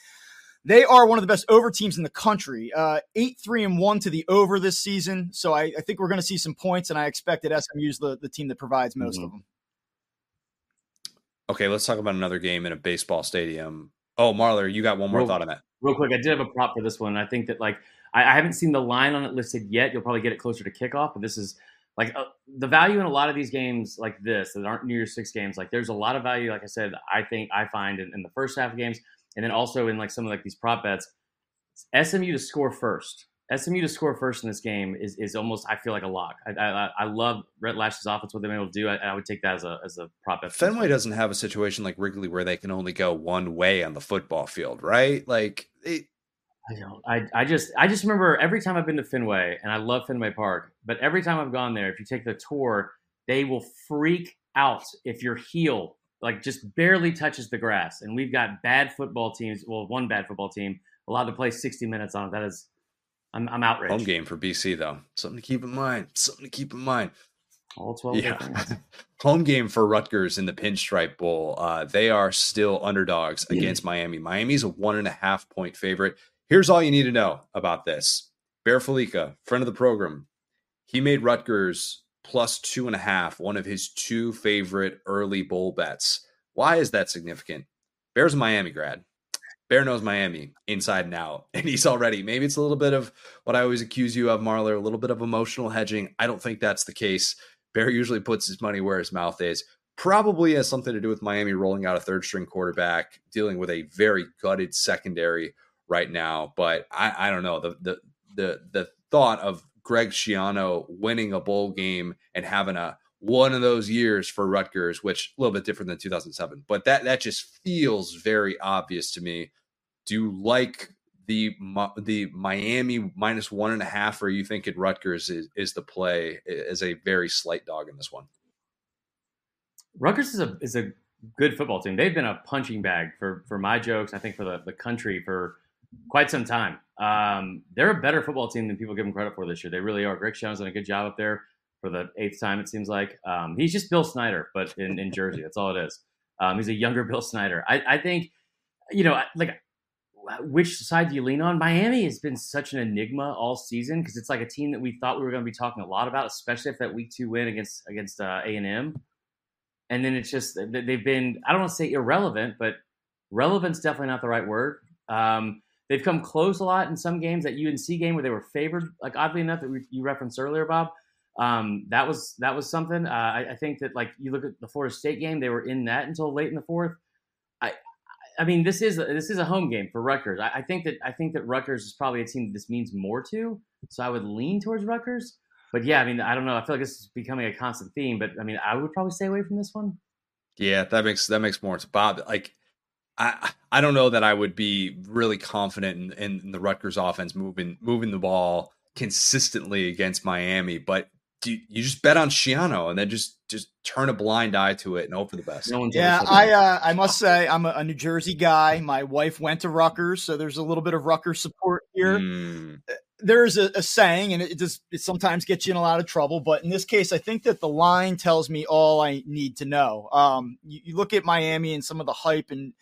They are one of the best over teams in the country. Uh, eight three and one to the over this season. So I, I think we're going to see some points, and I expect that SMU's the the team that provides most mm-hmm. of them. Okay, let's talk about another game in a baseball stadium. Oh, Marler, you got one more real, thought on that? Real quick, I did have a prop for this one. I think that like I, I, haven't seen the line on it listed yet. You'll probably get it closer to kickoff, but this is like uh, the value in a lot of these games like this that aren't New Year's Six games. Like there's a lot of value. Like I said, I think I find in, in the first half of games, and then also in like some of like these prop bets, SMU to score first. SMU to score first in this game is, is almost I feel like a lock. I, I, I love Rhett Lashlee's offense. What they're able to do, I, I, would take that as a as a prop. Bet. Fenway doesn't have a situation like Wrigley where they can only go one way on the football field, right? Like it, I don't. I, I just I just remember every time I've been to Fenway, and I love Fenway Park, but every time I've gone there, if you take the tour, they will freak out if your heel like just barely touches the grass. And we've got bad football teams. Well, one bad football team allowed to play 60 minutes on it. That is I'm, I'm outraged. Home game for BC though. Something to keep in mind. Something to keep in mind. All 12 yeah. [laughs] Home game for Rutgers in the Pinstripe Bowl. Uh, they are still underdogs yeah. against Miami. Miami's a one and a half point favorite. Here's all you need to know about this. Bear Felica, friend of the program, he made Rutgers plus two and a half, one of his two favorite early bowl bets. Why is that significant? Bear's a Miami grad. Bear knows Miami inside and out, [laughs] and he's already. Maybe it's a little bit of what I always accuse you of, Marler, a little bit of emotional hedging. I don't think that's the case. Bear usually puts his money where his mouth is. Probably has something to do with Miami rolling out a third string quarterback, dealing with a very gutted secondary right now. But I, I don't know the the the the thought of Greg Schiano winning a bowl game and having a one of those years for Rutgers, which a little bit different than 2007, but that that just feels very obvious to me do you like the the Miami minus one and a half, or you think it Rutgers is, is the play as a very slight dog in this one? Rutgers is a is a good football team. They've been a punching bag for for my jokes. I think for the, the country for quite some time. Um, they're a better football team than people give them credit for this year. They really are. Greg Schiano's done a good job up there for the eighth time. It seems like um, he's just Bill Snyder, but in, in Jersey. That's all it is. Um, he's a younger Bill Snyder. I, I think you know, like which side do you lean on? Miami has been such an enigma all season because it's like a team that we thought we were going to be talking a lot about, especially if that week two win against against uh, A and M. And then it's just they've been I don't want to say irrelevant, but relevance definitely not the right word. Um, they've come close a lot in some games. That UNC game where they were favored, like oddly enough that we, you referenced earlier, Bob. Um, that was that was something. Uh, I, I think that like you look at the Florida State game, they were in that until late in the fourth. I I mean, this is this is a home game for Rutgers. I, I, think that I think that Rutgers is probably a team that this means more to. So I would lean towards Rutgers. But yeah, I mean, I don't know. I feel like this is becoming a constant theme. But I mean, I would probably stay away from this one. Yeah, that makes that makes more. Bob, like, I I don't know that I would be really confident in, in the Rutgers offense moving moving the ball consistently against Miami, but do you, you, just bet on Schiano and then just just turn a blind eye to it and hope for the best. No yeah, I uh, I must say I'm a, a, New Jersey guy. My wife went to Rutgers, so there's a little bit of Rutgers support here. Mm. There's a, a, saying, and it just it sometimes gets you in a lot of trouble, but in this case, I think that the line tells me all I need to know. Um, you, you look at Miami and some of the hype, and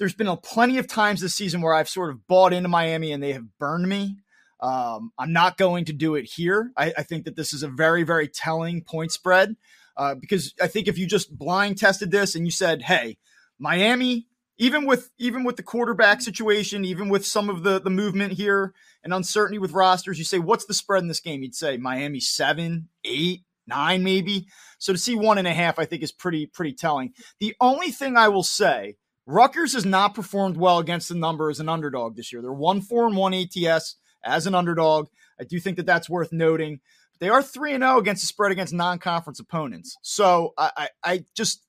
there's been a plenty of times this season where I've sort of bought into Miami and they have burned me. Um, I'm not going to do it here. I, I, think that this is a very, very telling point spread uh, because I think if you just blind tested this and you said, "Hey, Miami," even with even with the quarterback situation, even with some of the the movement here and uncertainty with rosters, you say, "What's the spread in this game?" You'd say Miami seven, eight, nine, maybe. So to see one and a half, I think is pretty pretty telling. The only thing I will say, Rutgers has not performed well against the number as an underdog this year. They're one four and one ATS as an underdog. I do think that that's worth noting. They are three and zero oh against the spread against non-conference opponents. So I, I, I just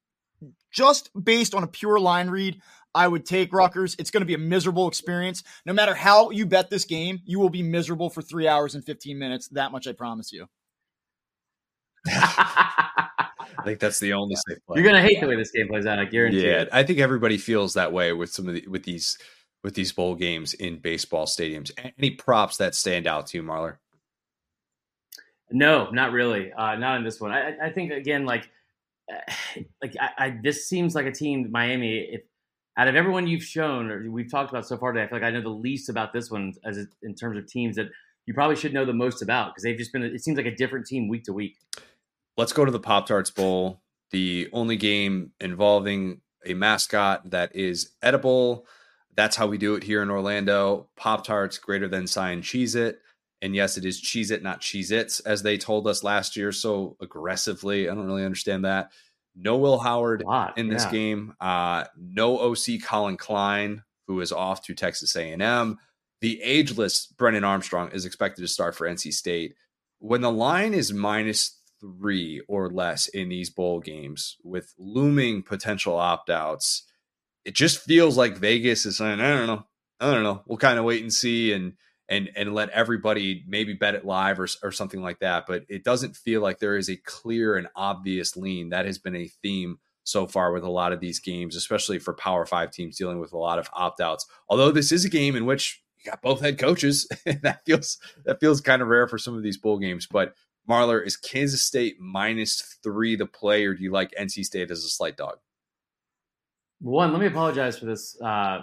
just based on a pure line read, I would take Rutgers. It's going to be a miserable experience. No matter how you bet this game, you will be miserable for three hours and 15 minutes. That much I promise you. I think that's the only safe [laughs] play. You're gonna hate the way this game plays out. I guarantee. Yeah, it. I think everybody feels that way with some of the, with these with these bowl games in baseball stadiums. Any props that stand out to you, Marler? No, not really. Uh, not in this one. I, I think again, like, [sighs] like I, I, this seems like a team, Miami. If out of everyone you've shown or we've talked about so far today, I feel like I know the least about this one as in terms of teams that you probably should know the most about because they've just been. It seems like a different team week to week. Let's go to the Pop Tarts Bowl, the only game involving a mascot that is edible. That's how we do it here in Orlando. Pop Tarts greater than sign Cheez-It. And yes, it is Cheez-It, not Cheez-Its, as they told us last year so aggressively. I don't really understand that. No Will Howard lot, in this yeah. game. Uh, no OC Collin Klein, who is off to Texas A&M. The ageless Brennan Armstrong is expected to start for NC State. When the line is minus three or less in these bowl games with looming potential opt outs, it just feels like Vegas is saying, I don't know. I don't know. We'll kind of wait and see and and and let everybody maybe bet it live or, or something like that. But it doesn't feel like there is a clear and obvious lean. That has been a theme so far with a lot of these games, especially for Power Five teams dealing with a lot of opt outs. Although this is a game in which you got both head coaches, [laughs] that feels that feels kind of rare for some of these bowl games. But Marler, is Kansas State minus three the play, or do you like NC State as a slight dog? One, let me apologize for this uh,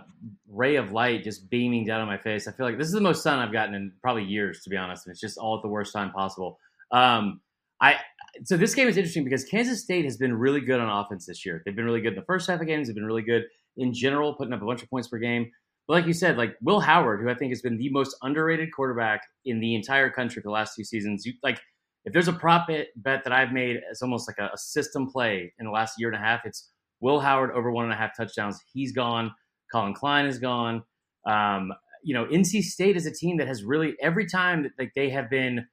ray of light just beaming down on my face. I feel like this is the most sun I've gotten in probably years, to be honest. And it's just all at the worst time possible. Um, I so this game is interesting because Kansas State has been really good on offense this year. They've been really good in the first half of games. They've been really good in general, putting up a bunch of points per game. But like you said, like Will Howard, who I think has been the most underrated quarterback in the entire country for the last two seasons. You, like if there's a prop bet, that I've made, it's almost like a, a system play in the last year and a half. It's Will Howard over one and a half touchdowns. He's gone. Collin Klein is gone. Um, you know, NC State is a team that has really every time that like they have been,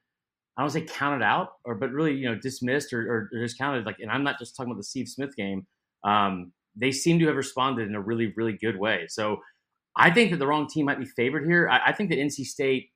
I don't say counted out or but really you know dismissed or, or, or discounted. Like, and I'm not just talking about the Steve Smith game. Um, they seem to have responded in a really really good way. So I think that the wrong team might be favored here. I, I think that NC State,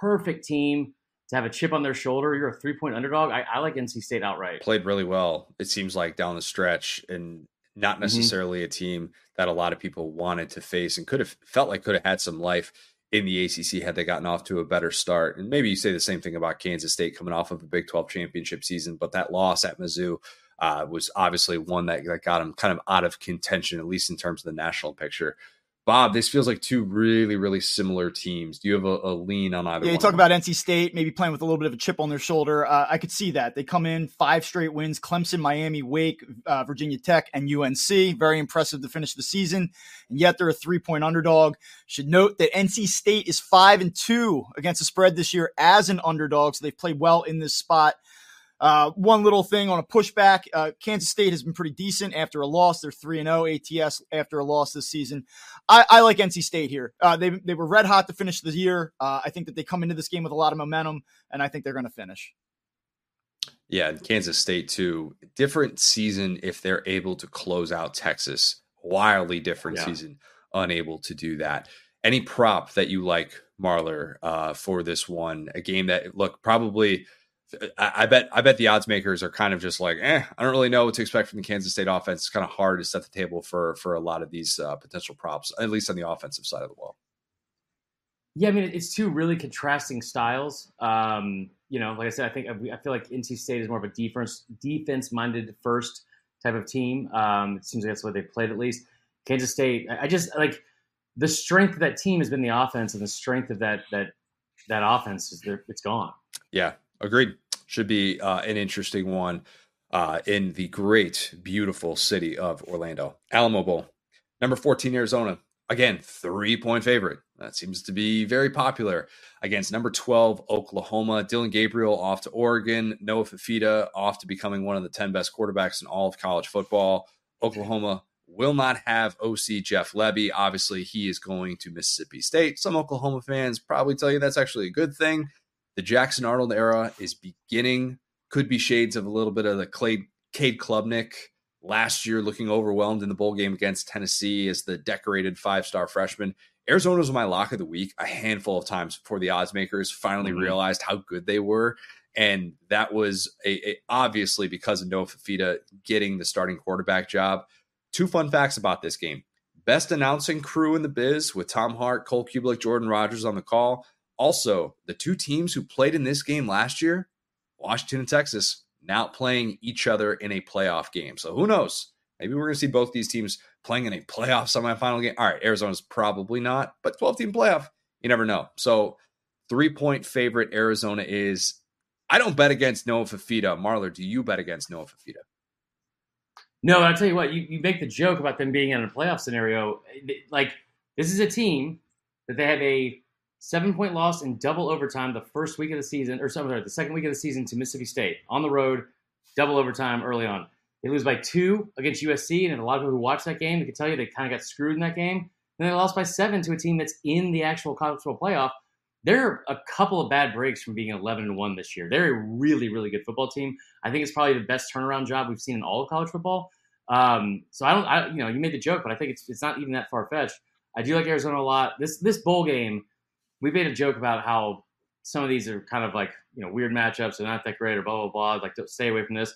perfect team to have a chip on their shoulder. You're a three point underdog. I, I like NC State outright. Played really well. It seems like down the stretch and not mm-hmm. necessarily mm-hmm. a team that a lot of people wanted to face and could have felt like could have had some life in the ACC had they gotten off to a better start. And maybe you say the same thing about Kansas State coming off of a Big 12 championship season, but that loss at Mizzou uh, was obviously one that, that got them kind of out of contention, at least in terms of the national picture. Bob, this feels like two really, really similar teams. Do you have a, a lean on either? Yeah, you talk about NC State maybe playing with a little bit of a chip on their shoulder. Uh, I could see that they come in five straight wins: Clemson, Miami, Wake, uh, Virginia Tech, and UNC. Very impressive to finish the season, and yet they're a three-point underdog. Should note that NC State is five and two against the spread this year as an underdog, so they've played well in this spot. Uh, one little thing on a pushback uh, Kansas State has been pretty decent after a loss. They're 3 0 ATS after a loss this season. I, I like NC State here. Uh, they, they were red hot to finish the year. Uh, I think that they come into this game with a lot of momentum, and I think they're going to finish. Yeah, Kansas State, too. Different season if they're able to close out Texas. Wildly different yeah. season, unable to do that. Any prop that you like, Marler, uh, for this one? A game that, look, probably I, bet I bet the odds makers are kind of just like, eh, I don't really know what to expect from the Kansas State offense. It's kind of hard to set the table for for a lot of these uh, potential props, at least on the offensive side of the ball. Yeah, I mean it's two really contrasting styles. Um, you know, like I said, I think I feel like NC State is more of a defense defense minded first type of team. Um, it seems like that's what they played at least. Kansas State, I just like the strength of that team has been the offense, and the strength of that that that offense is there. It's gone. Yeah, Agreed. Should be uh, an interesting one uh, in the great, beautiful city of Orlando. Alamo Bowl. Number 14, Arizona. Again, three point favorite. That seems to be very popular against number 12, Oklahoma. Dillon Gabriel off to Oregon. Noah Fifita off to becoming one of the 10 best quarterbacks in all of college football. Oklahoma will not have OC Jeff Lebby. Obviously, he is going to Mississippi State. Some Oklahoma fans probably tell you that's actually a good thing. The Jackson Arnold era is beginning. Could be shades of a little bit of the Clay, Cade Klubnik last year, looking overwhelmed in the bowl game against Tennessee as the decorated five star freshman. Arizona was my lock of the week a handful of times before the odds makers finally mm-hmm. realized how good they were. And that was a, a, obviously because of Noah Fifita getting the starting quarterback job. Two fun facts about this game. Best announcing crew in the biz with Tom Hart, Cole Cubelic, Jordan Rodgers on the call. Also, the two teams who played in this game last year, Washington and Texas, now playing each other in a playoff game. So who knows? Maybe we're going to see both these teams playing in a playoff semifinal game. All right, Arizona's probably not, but 12 team playoff, you never know. So, three point favorite Arizona is. I don't bet against Noah Fifita. Marler, do you bet against Noah Fifita? No, I'll tell you what, you, you make the joke about them being in a playoff scenario. Like, this is a team that they have a seven point loss in double overtime the first week of the season, or sorry, the second week of the season to Mississippi State on the road, double overtime early on. They lose by two against USC, and a lot of people who watched that game, they can tell you they kind of got screwed in that game. And they lost by seven to a team that's in the actual college football playoff. They're a couple of bad breaks from being 11 and one this year. They're a really, really good football team. I think it's probably the best turnaround job we've seen in all of college football. Um, so I don't, I, you know, you made the joke, but I think it's it's not even that far fetched. I do like Arizona a lot. This this bowl game, we made a joke about how some of these are kind of like you know weird matchups. They're not that great or blah blah blah. Like stay away from this.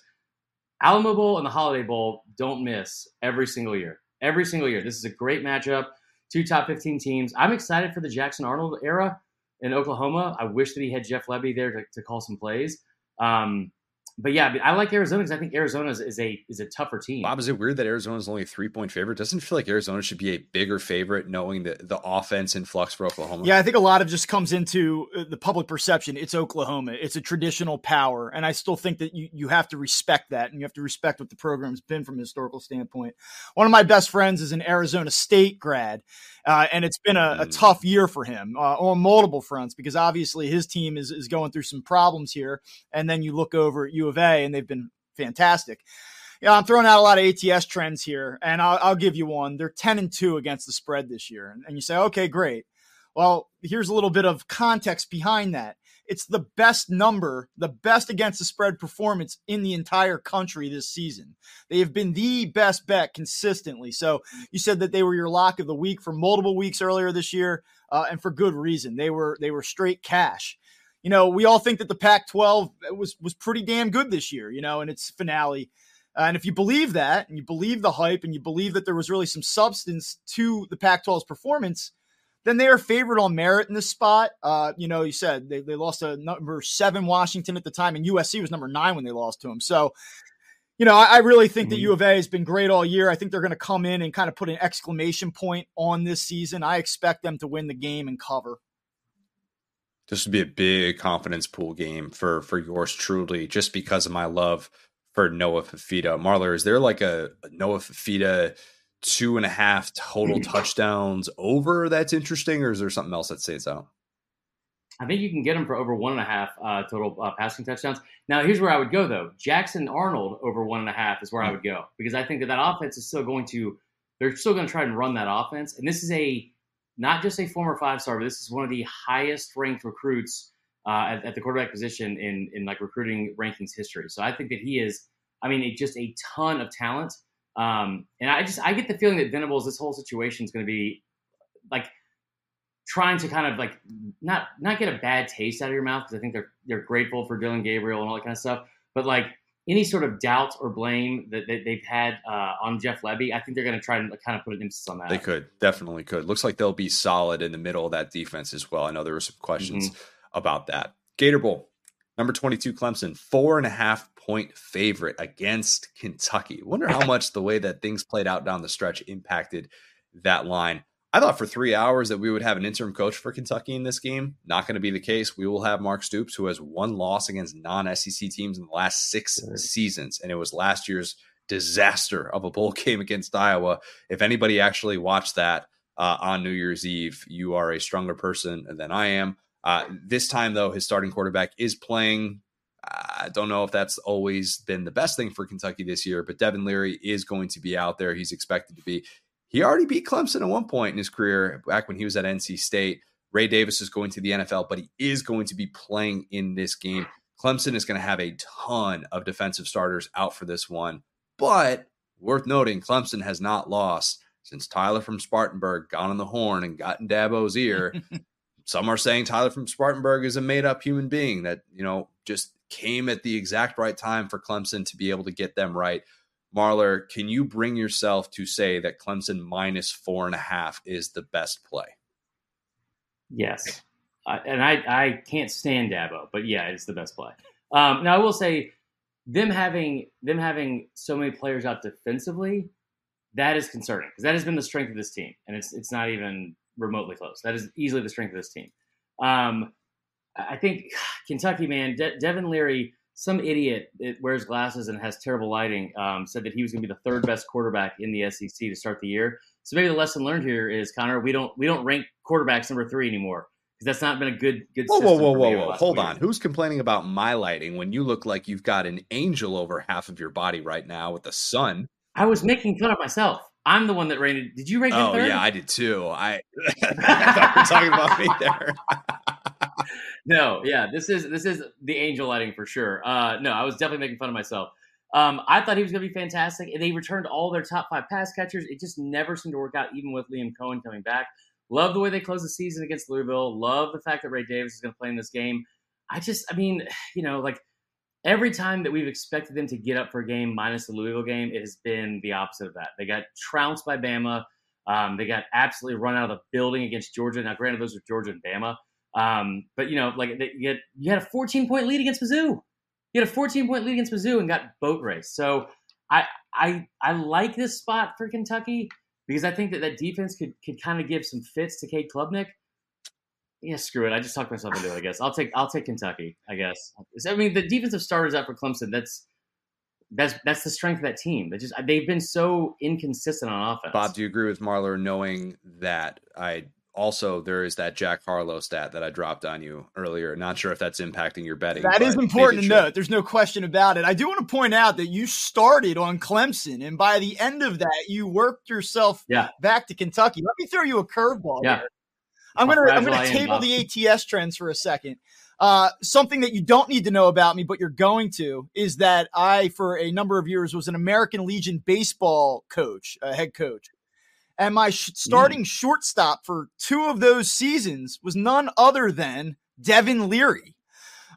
Alamo Bowl and the Holiday Bowl don't miss every single year. Every single year. This is a great matchup. Two top 15 teams. I'm excited for the Jackson Arnold era in Oklahoma. I wish that he had Jeff Lebby there to, to call some plays. Um, but yeah, I like Arizona because I think Arizona is, is, a is a tougher team. Bob, is it weird that Arizona is only a three point favorite? Doesn't feel like Arizona should be a bigger favorite, knowing the the offense in flux for Oklahoma. Yeah, I think a lot of just comes into uh, the public perception. It's Oklahoma. It's a traditional power, and I still think that you you have to respect that, and you have to respect what the program's been from a historical standpoint. One of my best friends is an Arizona State grad, uh, and it's been a, a, mm. tough year for him uh, on multiple fronts because obviously his team is, is going through some problems here. And then you look over at U of A and they've been fantastic. Yeah, I'm throwing out a lot of ATS trends here, and I'll, I'll give you one. They're 10 and 2 against the spread this year. And, and you say, okay, great. Well, here's a little bit of context behind that. It's the best number, the best against the spread performance in the entire country this season. They have been the best bet consistently. So you said that they were your lock of the week for multiple weeks earlier this year, uh, and for good reason. They were they were straight cash. You know, we all think that the Pac-12 was was pretty damn good this year. You know, in its finale. Uh, and if you believe that, and you believe the hype, and you believe that there was really some substance to the Pac 12's performance, then they are favored on merit in this spot. Uh, you know, you said they, they lost to number seven Washington at the time, and USC was number nine when they lost to them. So, you know, I, I really think that mm-hmm. U of A has been great all year. I think they're going to come in and kind of put an exclamation point on this season. I expect them to win the game and cover. This would be a big confidence pool game for for yours truly, just because of my love for Noah Fifita. Marler, is there like a, a Noah Fifita two and a half total [laughs] touchdowns over that's interesting, or is there something else that stands out? I think you can get him for over one and a half uh, total uh, passing touchdowns. Now, here's where I would go though. Jackson Arnold over one and a half is where I would go because I think that that offense is still going to they're still going to try and run that offense. And this is a not just a former five star, but this is one of the highest ranked recruits uh, at, at, the quarterback position in in like recruiting rankings history. So I think that he is. I mean, just a ton of talent. Um, and I just I get the feeling that Venables, this whole situation is going to be like trying to kind of like not not get a bad taste out of your mouth because I think they're they're grateful for Dillon Gabriel and all that kind of stuff, but like any sort of doubt or blame that, that they've had uh, on Jeff Lebby, I think they're going to try and kind of put an emphasis on that. They could definitely could. Looks like they'll be solid in the middle of that defense as well. I know there were some questions mm-hmm. about that. Gator Bowl, number twenty-two, Clemson, four and a half point favorite against Kentucky. Wonder how [laughs] much the way that things played out down the stretch impacted that line. I thought for three hours that we would have an interim coach for Kentucky in this game. Not going to be the case. We will have Mark Stoops, who has one loss against non SEC teams in the last six seasons. And it was last year's disaster of a bowl [laughs] game against Iowa. If anybody actually watched that, uh, on New Year's Eve. You are a stronger person than I am. Uh, this time, though, his starting quarterback is playing. I don't know if that's always been the best thing for Kentucky this year, but Devin Leary is going to be out there. He's expected to be. He already beat Clemson at one point in his career back when he was at NC State. Ray Davis is going to the NFL, but he is going to be playing in this game. Clemson is going to have a ton of defensive starters out for this one. But worth noting, Clemson has not lost since Tyler from Spartanburg got on the horn and got in Dabo's ear. [laughs] Some are saying Tyler from Spartanburg is a made up human being that, you know, just came at the exact right time for Clemson to be able to get them right. Marler, can you bring yourself to say that Clemson minus four and a half is the best play? Yes. Uh, and I, I can't stand Dabo, but yeah, it's the best play. Um, now I will say them having them having so many players out defensively, that is concerning because that has been the strength of this team, and it's it's not even remotely close. That is easily the strength of this team. Um, I think [sighs] Kentucky man, De- Devin Leary, some idiot that wears glasses and has terrible lighting, um, said that he was going to be the third best quarterback in the SEC to start the year. So maybe the lesson learned here is Connor, we don't we don't rank quarterbacks number three anymore because that's not been a good good. Whoa, whoa, whoa, whoa, whoa! Hold on. Who's complaining about my lighting when you look like you've got an angel over half of your body right now with the sun? I was making fun of myself. I'm the one that rated. Did you rate Oh third? yeah, I did too. I, [laughs] I thought you were talking about me [laughs] there. [laughs] no, yeah, this is this is the angel lighting for sure. Uh, no, I was definitely making fun of myself. Um, I thought he was going to be fantastic, and they returned all their top five pass catchers. It just never seemed to work out, even with Liam Coen coming back. Love the way they closed the season against Louisville. Love the fact that Ray Davis is going to play in this game. I just, I mean, [sighs] you know, like every time that we've expected them to get up for a game, minus the Louisville game, it has been the opposite of that. They got trounced by Bama. Um, they got absolutely run out of the building against Georgia. Now, granted, those are Georgia and Bama, um, but you know, like they, you, had, you had a 14 point lead against Mizzou. You had a 14 point lead against Mizzou and got boat race. So I I I like this spot for Kentucky because I think that that defense could could kind of give some fits to Cade Klubnik. Yeah, screw it. I just talked myself into it. I guess I'll take I'll take Kentucky. I guess. I mean, the defensive starters out for Clemson. That's that's that's the strength of that team. They just they've been so inconsistent on offense. Bob, do you agree with Marler knowing that I also there is that Jack Harlow stat that I dropped on you earlier. Not sure if that's impacting your betting. That is important to note. There's no question about it. I do want to point out that you started on Clemson, and by the end of that, you worked yourself yeah. back to Kentucky. Let me throw you a curveball. Yeah. Here. I'm gonna I'm gonna table the ATS trends for a second. Uh, something that you don't need to know about me, but you're going to, is that I, for a number of years, was an American Legion baseball coach, a head coach. And my sh- starting mm. shortstop for two of those seasons was none other than Devin Leary.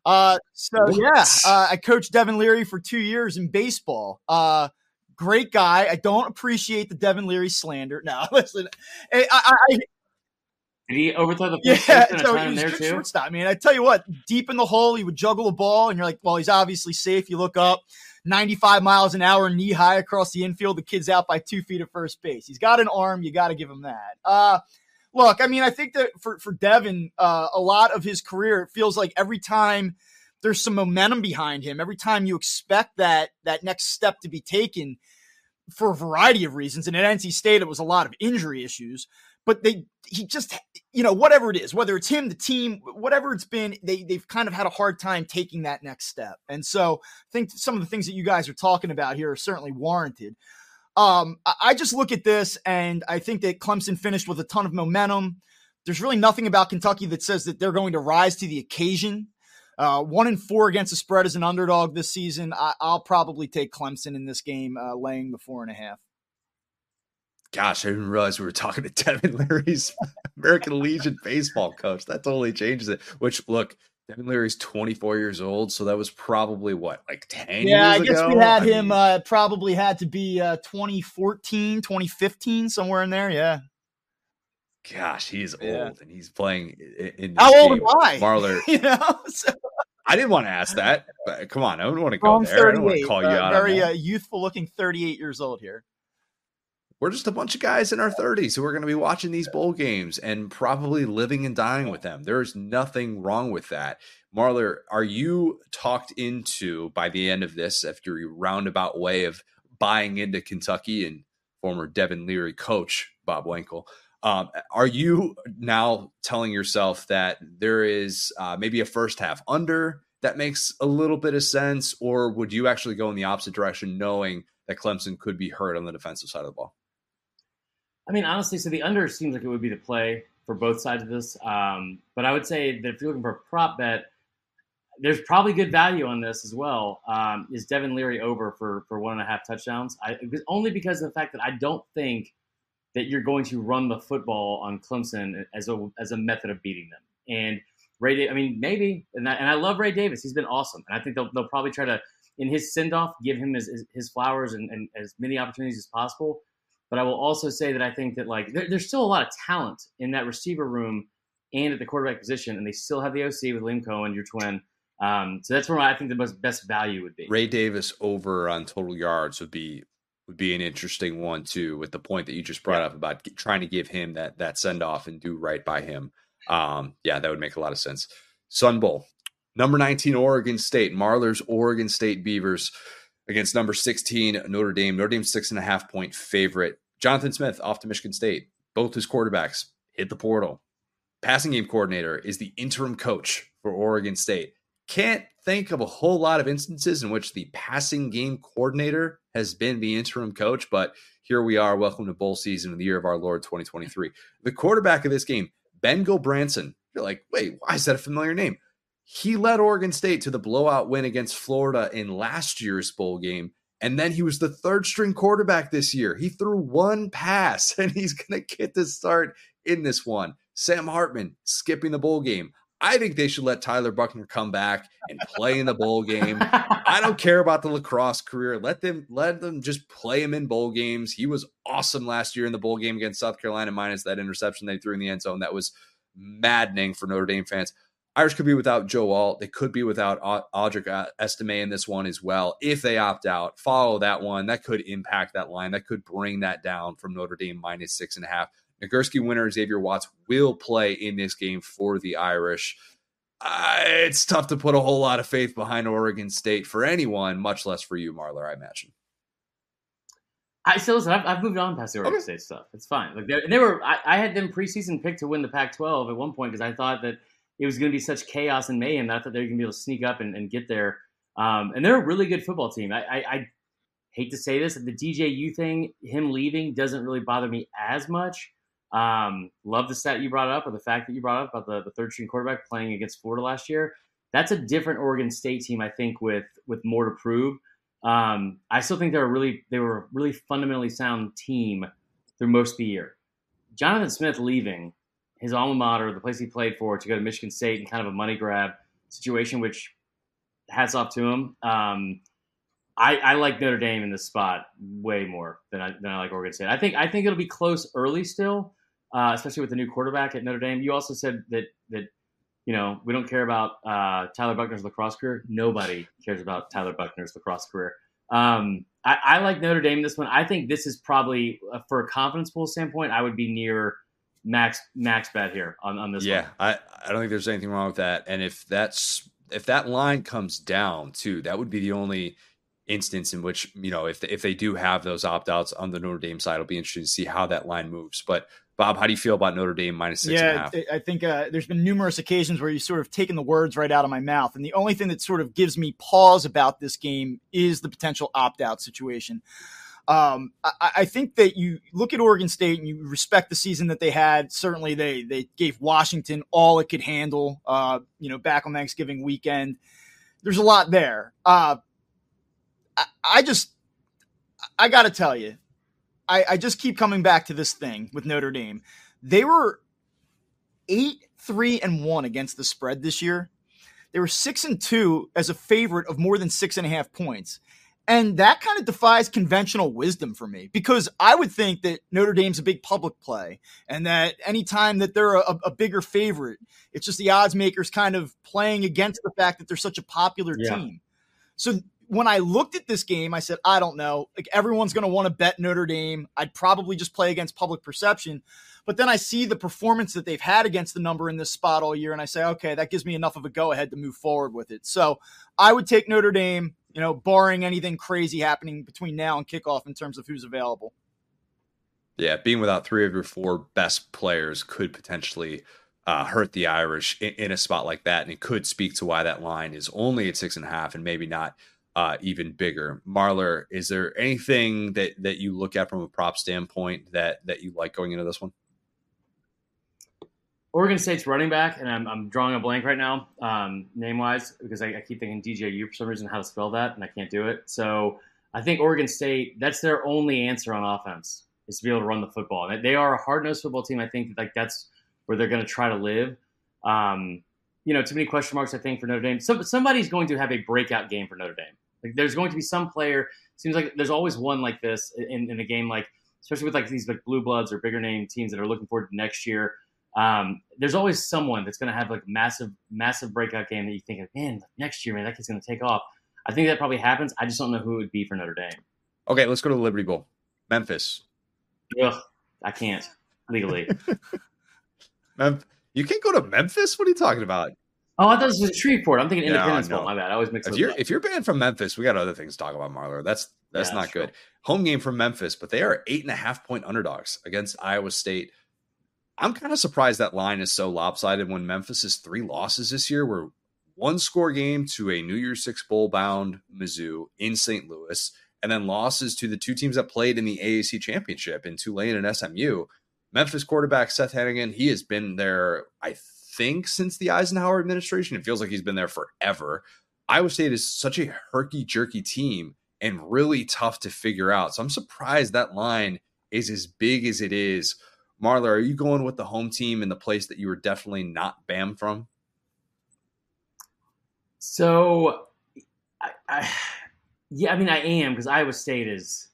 Uh, so what? yeah, uh, I coached Devin Leary for two years in baseball. Uh, great guy. I don't appreciate the Devin Leary slander. No, [laughs] listen, I, I, I did he overthrow the first yeah, so he was there too? Shortstop. I mean, I tell you what, deep in the hole, he would juggle the ball, and you're like, well, he's obviously safe. You look up, 95 miles an hour, knee high across the infield. The kid's out by two feet at first base. He's got an arm. You got to give him that. Uh, look, I mean, I think that for, for Devin, uh, a lot of his career, it feels like every time there's some momentum behind him, every time you expect that, that next step to be taken for a variety of reasons. And at NC State, it was a lot of injury issues but they he just you know whatever it is whether it's him the team whatever it's been they they've kind of had a hard time taking that next step and so i think some of the things that you guys are talking about here are certainly warranted um i just look at this and i think that clemson finished with a ton of momentum there's really nothing about kentucky that says that they're going to rise to the occasion uh, one in four against the spread as an underdog this season. I, will probably take Clemson in this game, uh, laying the four and a half. Gosh, I didn't realize we were talking to [laughs] Devin Leary's American Legion baseball coach. That totally changes it. Which look, Devin Leary's 24 years old, so that was probably what, like 10 yeah, I guess ago? we had I him mean, uh, probably had to be uh, 2014, 2015, somewhere in there. Yeah. Gosh, he's yeah. old and he's playing in. How old am I? Marler. [laughs] you know, so. I didn't want to ask that, but come on, I don't want to go there. I don't want to call you uh, out. Very uh, youthful looking, 38 years old here we're just a bunch of guys in our 30s who are going to be watching these bowl games and probably living and dying with them. There's nothing wrong with that. Marler, are you talked into by the end of this, after your roundabout way of buying into Kentucky and former Devin Leary coach Bob Wankel? Um, are you now telling yourself that there is uh, maybe a first half under that makes a little bit of sense, or would you actually go in the opposite direction, knowing that Clemson could be hurt on the defensive side of the ball? I mean, honestly, so the under seems like it would be the play for both sides of this. Um, but I would say that if you're looking for a prop bet, there's probably good value on this as well. Um, is Devin Leary over for for one and a half touchdowns? I, only because of the fact that I don't think that you're going to run the football on Clemson as a as a method of beating them. And Ray, I mean, maybe, and I, and I love Ray Davis. He's been awesome, and I think they'll they'll probably try to in his send off give him his, his, his flowers and, and as many opportunities as possible. But I will also say that I think that like there, there's still a lot of talent in that receiver room and at the quarterback position, and they still have the OC with Liam Coen, your twin. Um, so that's where I think the most best value would be. Ray Davis over on total yards would be would be an interesting one too, with the point that you just brought yeah. up about trying to give him that that send off and do right by him. Um, yeah, that would make a lot of sense. Sun Bowl, number 19 Oregon State, Marler's Oregon State Beavers against number 16 Notre Dame. Notre Dame six and a half point favorite. Jonathan Smith off to Michigan State. Both his quarterbacks hit the portal. Passing game coordinator is the interim coach for Oregon State. Can't think of a whole lot of instances in which the passing game coordinator has been the interim coach, but here we are. Welcome to bowl season in the year of our Lord 2023. The quarterback of this game, Ben Gulbranson. You're like, wait, why is that a familiar name? He led Oregon State to the blowout win against Florida in last year's bowl game. And then he was the third string quarterback this year. He threw one pass [laughs] and he's going to get the start in this one. Sam Hartman skipping the bowl game. I think they should let Tyler Buchner come back and play in the bowl game. I don't [laughs] care about the lacrosse career. Let them let them just play him in bowl games. He was awesome last year in the bowl game against South Carolina, minus that interception they threw in the end zone. That was maddening for Notre Dame fans. Irish could be without Joe Alt. They could be without Audric Estime in this one as well. If they opt out, follow that one. That could impact that line. That could bring that down from Notre Dame minus six and a half. Nagurski winner Xavier Watts will play in this game for the Irish. Uh, it's tough to put a whole lot of faith behind Oregon State for anyone, much less for you, Marler. I imagine. I still listen. I've, I've moved on past the Oregon okay. State stuff. It's fine. Like they, they were, I, I, had them preseason picked to win the Pac-12 at one point because I thought that it was going to be such chaos and mayhem. I thought they were going to be able to sneak up and, and get there. Um, and they're a really good football team. I, I, I hate to say this, but the DJU thing, him leaving doesn't really bother me as much. Um, love the stat you brought up, or the fact that you brought up about the, the third string quarterback playing against Florida last year. That's a different Oregon State team, I think, with with more to prove. Um, I still think they're a really they were a really fundamentally sound team through most of the year. Jonathan Smith leaving his alma mater, the place he played for, to go to Michigan State in kind of a money grab situation, which hats off to him. Um, I, I, like Notre Dame in this spot way more than I, than I like Oregon State. I think I think it'll be close early still, uh, especially with the new quarterback at Notre Dame. You also said that that you know we don't care about uh, Tyler Buchner's lacrosse career. Nobody cares about Tyler Buchner's lacrosse career. Um, I, I, like Notre Dame this one. I think this is probably uh, for a confidence pool standpoint. I would be near max max bet here on, on this. Yeah, one. I I don't think there's anything wrong with that. And if that's if that line comes down too, that would be the only instance in which you know if if they do have those opt outs on the Notre Dame side, it'll be interesting to see how that line moves. But Bob, how do you feel about Notre Dame minus six yeah, I think uh, there's been numerous occasions where you've sort of taken the words right out of my mouth, and the only thing that sort of gives me pause about this game is the potential opt out situation. Um, I, I, think that you look at Oregon State and you respect the season that they had. Certainly, they they gave Washington all it could handle. Uh, you know, back on Thanksgiving weekend, there's a lot there. Uh, I, I just, I got to tell you, I, I just keep coming back to this thing with Notre Dame. They were eight, three, and one against the spread this year. They were six and two as a favorite of more than six and a half points. And that kind of defies conventional wisdom for me because I would think that Notre Dame's a big public play and that anytime that they're a, a bigger favorite, it's just the odds makers kind of playing against the fact that they're such a popular yeah. team. So when I looked at this game, I said, I don't know. Like everyone's going to want to bet Notre Dame. I'd probably just play against public perception. But then I see the performance that they've had against the number in this spot all year, and I say, okay, that gives me enough of a go ahead to move forward with it. So I would take Notre Dame, you know, barring anything crazy happening between now and kickoff in terms of who's available. Yeah, being without three of your four best players could potentially uh, hurt the Irish in, in, a spot like that, and it could speak to why that line is only at six and a half and maybe not uh, even bigger. Marler, is there anything that that you look at from a prop standpoint that that you like going into this one? Oregon State's running back, and I'm, I'm drawing a blank right now, um, name wise, because I, I, keep thinking DJU for some reason how to spell that, and I can't do it. So I think Oregon State, that's their only answer on offense is to be able to run the football. And they are a hard nosed football team. I think like that's where they're going to try to live. Um, you know, too many question marks. I think for Notre Dame. So, somebody's going to have a breakout game for Notre Dame. Like there's going to be some player. Seems like there's always one like this in, in a game like, especially with like these like blue bloods or bigger name teams that are looking forward to next year um, there's always someone that's going to have like massive, massive breakout game that you think, of, man, next year, man, that kid's going to take off. I think that probably happens. I just don't know who it would be for Notre Dame. Okay, let's go to the Liberty Bowl. Memphis. Ugh, I can't legally. [laughs] Mem- you can't go to Memphis. What are you talking about? Oh, I thought this was Shreveport. I'm thinking Independence no, no. Bowl. My bad. I always mix. If you're up. if you're banned from Memphis, we got other things to talk about, Marler. That's that's yeah, not that's good. True. Home game from Memphis, but they are eight and a half point underdogs against Iowa State. I'm kind of surprised that line is so lopsided when Memphis' three losses this year were one score game to a New Year's Six bowl bound Mizzou in St. Louis, and then losses to the two teams that played in the AAC championship in Tulane and SMU. Memphis quarterback Seth Henigan, he has been there, I think, since the Eisenhower administration. It feels like he's been there forever. Iowa State is such a herky jerky team and really tough to figure out. So I'm surprised that line is as big as it is Marler, are you going with the home team in the place that you were definitely not banned from? So, I, I, yeah, I mean, I am because Iowa State is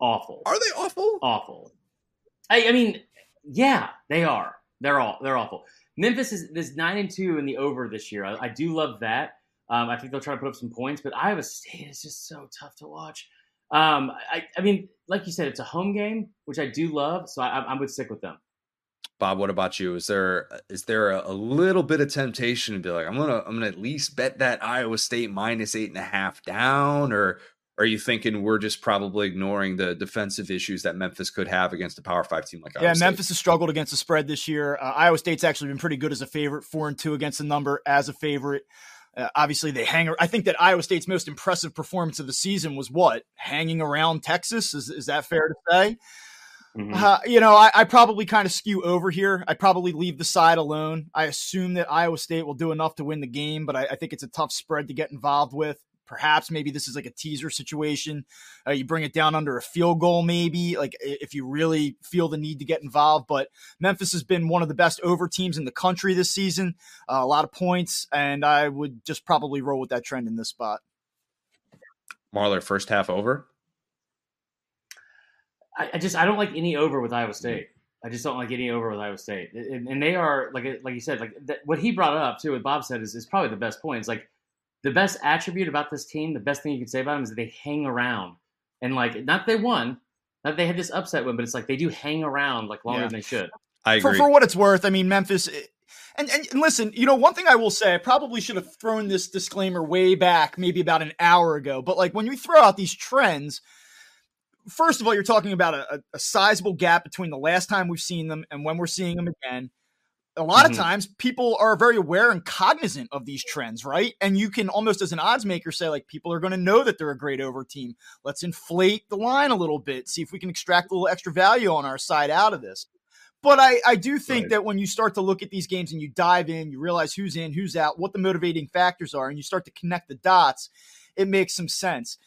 awful. Are they awful? Awful. I, I mean, yeah, they are. They're all they're awful. Memphis is this nine and two in the over this year. I, I do love that. Um, I think they'll try to put up some points, but Iowa State is just so tough to watch. Um, I, I mean, like you said, it's a home game, which I do love, so I, I would stick with them. Bob, what about you? Is there is there a, a, little bit of temptation to be like, I'm gonna I'm gonna at least bet that Iowa State minus eight and a half down, or are you thinking we're just probably ignoring the defensive issues that Memphis could have against a Power Five team like Iowa yeah? State? Memphis has struggled against the spread this year. Uh, Iowa State's actually been pretty good as a favorite, four and two against the number as a favorite. Uh, obviously, they hang. I think that Iowa State's most impressive performance of the season was what hanging around Texas. Is is that fair to say? Mm-hmm. Uh, you know, I, I probably kind of skew over here. I probably leave the side alone. I assume that Iowa State will do enough to win the game, but I, I think it's a tough spread to get involved with perhaps maybe this is like a teaser situation. Uh, you bring it down under a field goal, maybe like if you really feel the need to get involved. But Memphis has been one of the best over teams in the country this season, uh, a lot of points, and I would just probably roll with that trend in this spot. Marler, first half over. I, I just I don't like any over with Iowa State. I just don't like any over with Iowa State, and, and they are like like you said, like what he brought up too. What Bob said is, is probably the best point. It's like the best attribute about this team, the best thing you can say about them is that they hang around. And like, not they won, not they had this upset win, but it's like they do hang around like longer yeah. than they should. I agree. For, for what it's worth, I mean, Memphis. Eh, and, and, and listen, you know, one thing I will say, I probably should have thrown this disclaimer way back, maybe about an hour ago. But like when you throw out these trends, first of all, you're talking about a, a, sizable gap between the last time we've seen them and when we're seeing them again a lot mm-hmm. of times people are very aware and cognizant of these trends, right? And you can almost as an odds maker say, like, people are going to know that they're a great over team. Let's inflate the line a little bit, see if we can extract a little extra value on our side out of this. But I, I do think right. that when you start to look at these games and you dive in, you realize who's in, who's out, what the motivating factors are, and you start to connect the dots, it makes some sense.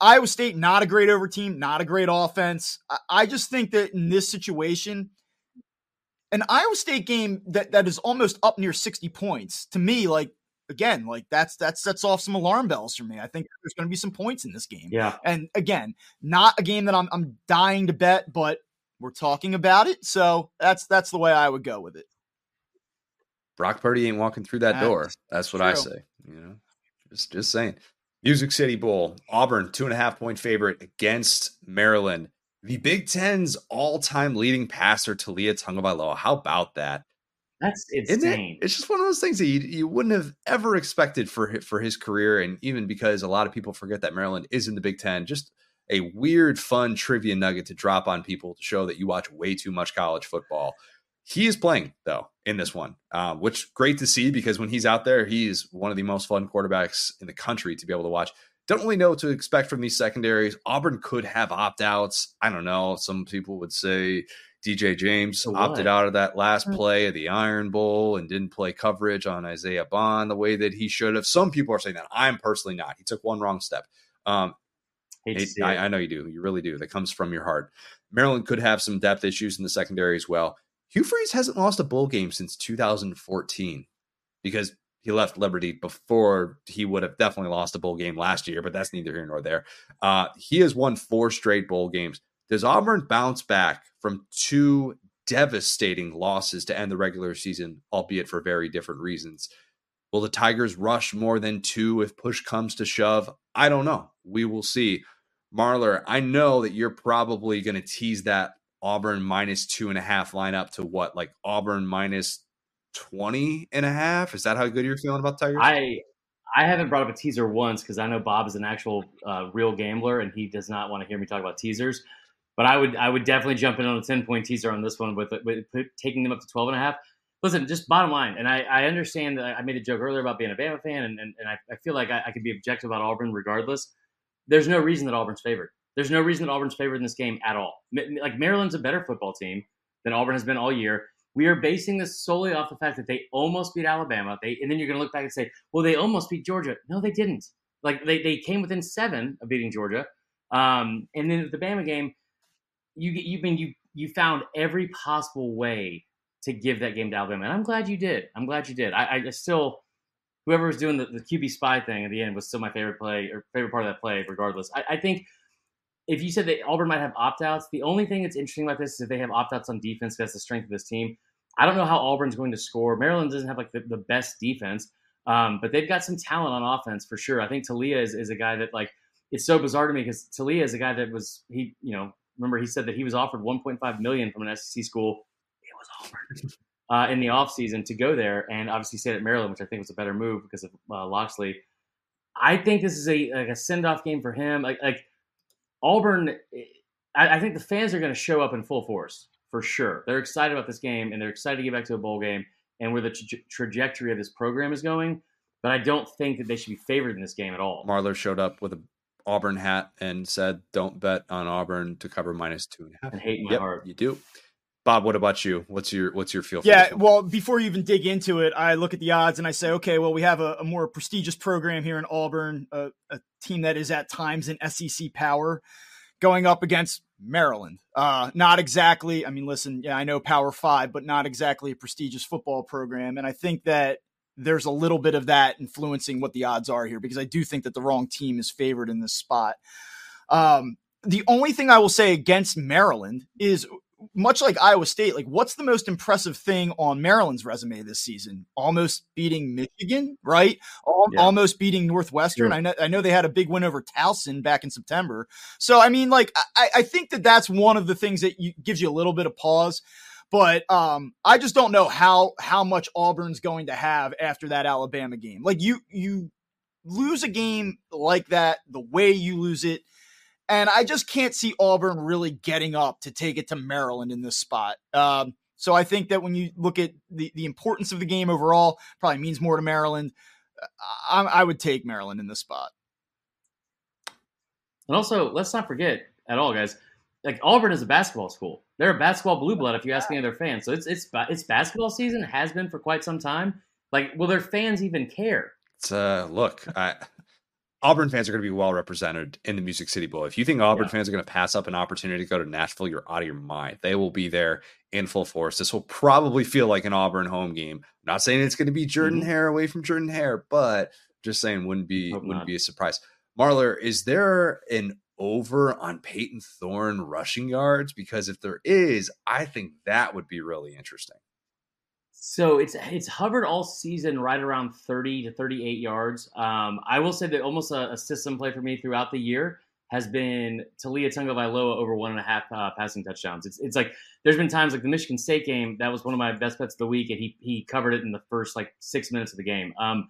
Iowa State, not a great over team, not a great offense. I, I just think that in this situation, an Iowa State game that that is almost up near 60 points to me like again like that's that sets off some alarm bells for me. I think there's going to be some points in this game. Yeah. And again, not a game that I'm I'm dying to bet, but we're talking about it, so that's that's the way I would go with it. Brock Purdy ain't walking through that that's door. That's what true. I say. You know, just just saying. Music City Bowl, Auburn, two and a half point favorite against Maryland the Big Ten's all-time leading passer, Taulia Tagovailoa. How about that? That's insane. It? It's just one of those things that you, you wouldn't have ever expected for for his career, and even because a lot of people forget that Maryland is in the Big Ten. Just a weird, fun trivia nugget to drop on people to show that you watch way too much college football. He is playing though in this one, uh, which great to see because when he's out there, he's one of the most fun quarterbacks in the country to be able to watch. Don't really know what to expect from these secondaries. Auburn could have opt outs. I don't know. Some people would say DJ James So opted out of that last Mm. play of the Iron Bowl and didn't play coverage on Isaiah Bond the way that he should have. Some people are saying that. I'm personally not. He took one wrong step. Um, Hate to Hey, see it. I, I know you do. You really do. That comes from your heart. Maryland could have some depth issues in the secondary as well. Hugh Freeze hasn't lost a bowl game since 2014 because he left Liberty before he would have definitely lost a bowl game last year, but that's neither here nor there. Uh, he has won four straight bowl games. Does Auburn bounce back from two devastating losses to end the regular season, albeit for very different reasons? Will the Tigers rush more than two if push comes to shove? I don't know. We will see. Marler, I know that you're probably going to tease that Auburn minus two and a half lineup to what, like Auburn minus 20 and a half? Is that how good you're feeling about Tigers? I I haven't brought up a teaser once because I know Bob is an actual uh, real gambler and he does not want to hear me talk about teasers. But I would I would definitely jump in on a ten point teaser on this one with, with taking them up to 12 and a half. Listen, just bottom line, and I, I understand that I made a joke earlier about being a Bama fan, and, and, and I, I feel like I, I could be objective about Auburn regardless. There's no reason that Auburn's favored. There's no reason that Auburn's favored in this game at all. Like Maryland's a better football team than Auburn has been all year. We are basing this solely off the fact that they almost beat Alabama. They and then you're going to look back and say, well, they almost beat Georgia. No, they didn't. Like they, they came within seven of beating Georgia. Um, and then the Bama game, you you mean you you found every possible way to give that game to Alabama, and I'm glad you did. I'm glad you did. I, I still whoever was doing the, the QB spy thing at the end was still my favorite play or favorite part of that play, regardless. I, I think if you said that Auburn might have opt outs, the only thing that's interesting about this is if they have opt outs on defense, that's the strength of this team. I don't know how Auburn's going to score. Maryland doesn't have like the, the best defense, um, but they've got some talent on offense for sure. I think Taulia is, is a guy that like it's so bizarre to me because Taulia is a guy that was he you know remember he said that he was offered 1.5 million from an SEC school. It was Auburn [laughs] uh, in the offseason to go there and obviously stayed at Maryland, which I think was a better move because of uh, Locksley. I think this is a like a send off game for him. Like like Auburn, I, I think the fans are going to show up in full force for sure. They're excited about this game and they're excited to get back to a bowl game and where the tra- trajectory of this program is going. But I don't think that they should be favored in this game at all. Marler showed up with a Auburn hat and said, "Don't bet on Auburn to cover minus two and a half." And hate my Yep, heart. you do. Bob, what about you? What's your what's your feel? Yeah, this well, before you even dig into it, I look at the odds and I say, okay, well, we have a, a more prestigious program here in Auburn, a, a team that is at times an SEC power, going up against Maryland. Uh, not exactly. I mean, listen, yeah, I know Power Five, but not exactly a prestigious football program, and I think that there's a little bit of that influencing what the odds are here because I do think that the wrong team is favored in this spot. Um, the only thing I will say against Maryland is much like Iowa State, like what's the most impressive thing on Maryland's resume this season? Almost beating Michigan, right? Al- Yeah. Almost beating Northwestern. Sure. I know, I know they had a big win over Towson back in September. So I mean, like I, I think that that's one of the things that you, gives you a little bit of pause. But um, I just don't know how how much Auburn's going to have after that Alabama game. Like you you lose a game like that, the way you lose it. And I just can't see Auburn really getting up to take it to Maryland in this spot. Um, so I think that when you look at the, the importance of the game overall, probably means more to Maryland. I, I would take Maryland in this spot. And also, let's not forget at all, guys. Like Auburn is a basketball school. They're a basketball blue blood. If you ask any of their fans, so it's it's it's basketball season. It has been for quite some time. Like, will their fans even care? It's, uh, look, I, Auburn fans are going to be well represented in the Music City Bowl. If you think Auburn Yeah. fans are going to pass up an opportunity to go to Nashville, you're out of your mind. They will be there in full force. This will probably feel like an Auburn home game. I'm not saying it's going to be Jordan Mhm. Hare away from Jordan Hare, but just saying wouldn't be Hope wouldn't not. be a surprise. Marler, is there an over on Peyton Thorne rushing yards? Because if there is, I think that would be really interesting. So it's it's hovered all season right around 30 to 38 yards. Um, I will say that almost a, a system play for me throughout the year has been Taulia Tagovailoa over one and a half uh, passing touchdowns. It's it's like there's been times like the Michigan State game that was one of my best bets of the week, and he he covered it in the first like six minutes of the game. Um,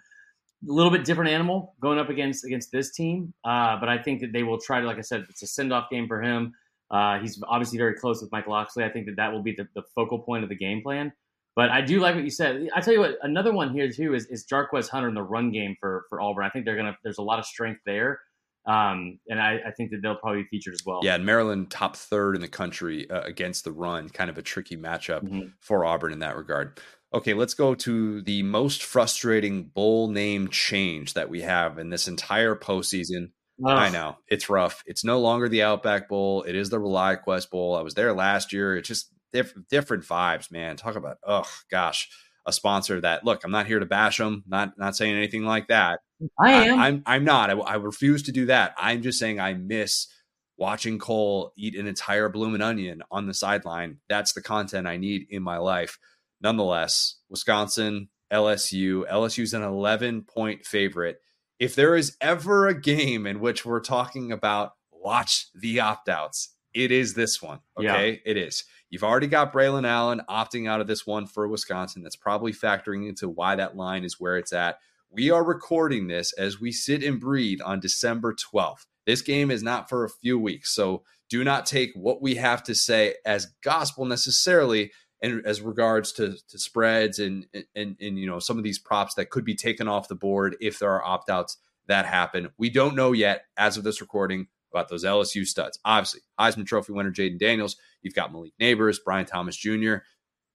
a little bit different animal going up against against this team. Uh, but I think that they will try to, like I said, it's a send off game for him. Uh, he's obviously very close with Mike Locksley. I think that that will be the, the, focal point of the game plan. But I do like what you said. I tell you what, another one here too is, is Jarquez Hunter in the run game for for Auburn. I think they're gonna. There's a lot of strength there. Um, and I, I, think that they'll probably be featured as well. Yeah, and Maryland top third in the country uh, against the run, kind of a tricky matchup mm-hmm. for Auburn in that regard. Okay, let's go to the most frustrating bowl name change that we have in this entire postseason. Ugh. I know it's rough. It's no longer the Outback Bowl. It is the ReliaQuest Bowl. I was there last year. It just diff- different vibes, man. Talk about oh gosh, a sponsor that look. I'm not here to bash them. Not not saying anything like that. I am. I, am I'm, I'm not. I, I refuse to do that. I'm just saying I miss watching Cole eat an entire blooming onion on the sideline. That's the content I need in my life. Nonetheless, Wisconsin, LSU. LSU's an 11 point favorite. If there is ever a game in which we're talking about watch the opt outs, it is this one. Okay. Yeah. It is. You've already got Braylon Allen opting out of this one for Wisconsin. That's probably factoring into why that line is where it's at. We are recording this as we sit and breathe on December 12th. This game is not for a few weeks. So do not take what we have to say as gospel necessarily and as regards to, to spreads and, and and you know some of these props that could be taken off the board if there are opt-outs that happen. We don't know yet as of this recording about those LSU studs. Obviously, Heisman Trophy winner Jayden Daniels. You've got Malik Nabers, Brian Thomas Jr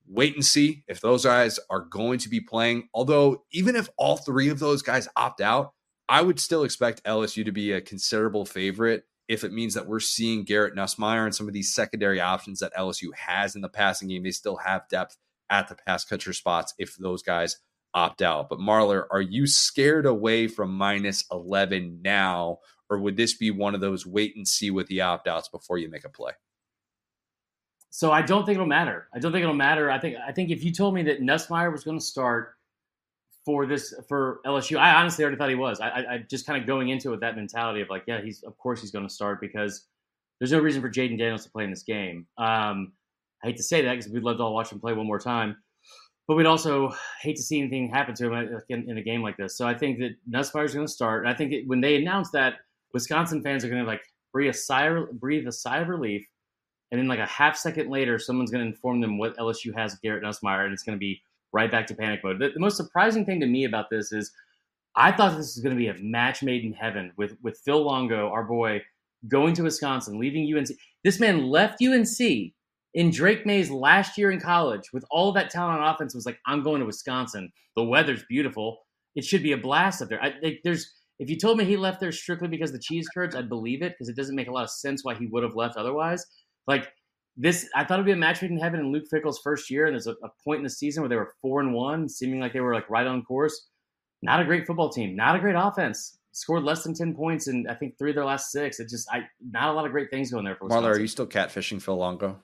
wait and see if those guys are going to be playing. Although, even if all three of those guys opt out, I would still expect LSU to be a considerable favorite if it means that we're seeing Garrett Nussmeier and some of these secondary options that LSU has in the passing game. They still have depth at the pass catcher spots if those guys opt out. But Marler, are you scared away from minus 11 now? Or would this be one of those wait and see with the opt outs before you make a play? So I don't think it'll matter. I don't think it'll matter. I think I think if you told me that Nussmeier was going to start for this for LSU, I honestly already thought he was. I, I, I just kind of going into it with that mentality of like, yeah, he's of course he's going to start because there's no reason for Jayden Daniels to play in this game. Um, I hate to say that because we'd love to all watch him play one more time, but we'd also hate to see anything happen to him in, in a game like this. So I think that Nussmeier's going to start. And I think when they announce that, Wisconsin fans are going to like breathe a sigh, breathe a sigh of relief and then like a half second later, someone's going to inform them what LSU has Garrett Nussmeier, and it's going to be right back to panic mode. The, the, most surprising thing to me about this is I thought this was going to be a match made in heaven with with Phil Longo, our boy, going to Wisconsin, leaving UNC. This man left UNC in Drake Maye's last year in college with all that talent on offense. Was like, I'm going to Wisconsin. The weather's beautiful. It should be a blast up there. I, there's if you told me he left there strictly because the cheese curds, I'd believe it because it doesn't make a lot of sense why he would have left otherwise. Like this, I thought it'd be a match made in heaven in Luke Fickell's first year, and there's a, a point in the season where they were four and one, seeming like they were like right on course. Not a great football team, not a great offense. Scored less than ten points in I think three of their last six. It just I not a lot of great things going there for Wisconsin. Marler, are you still catfishing Phil Longo?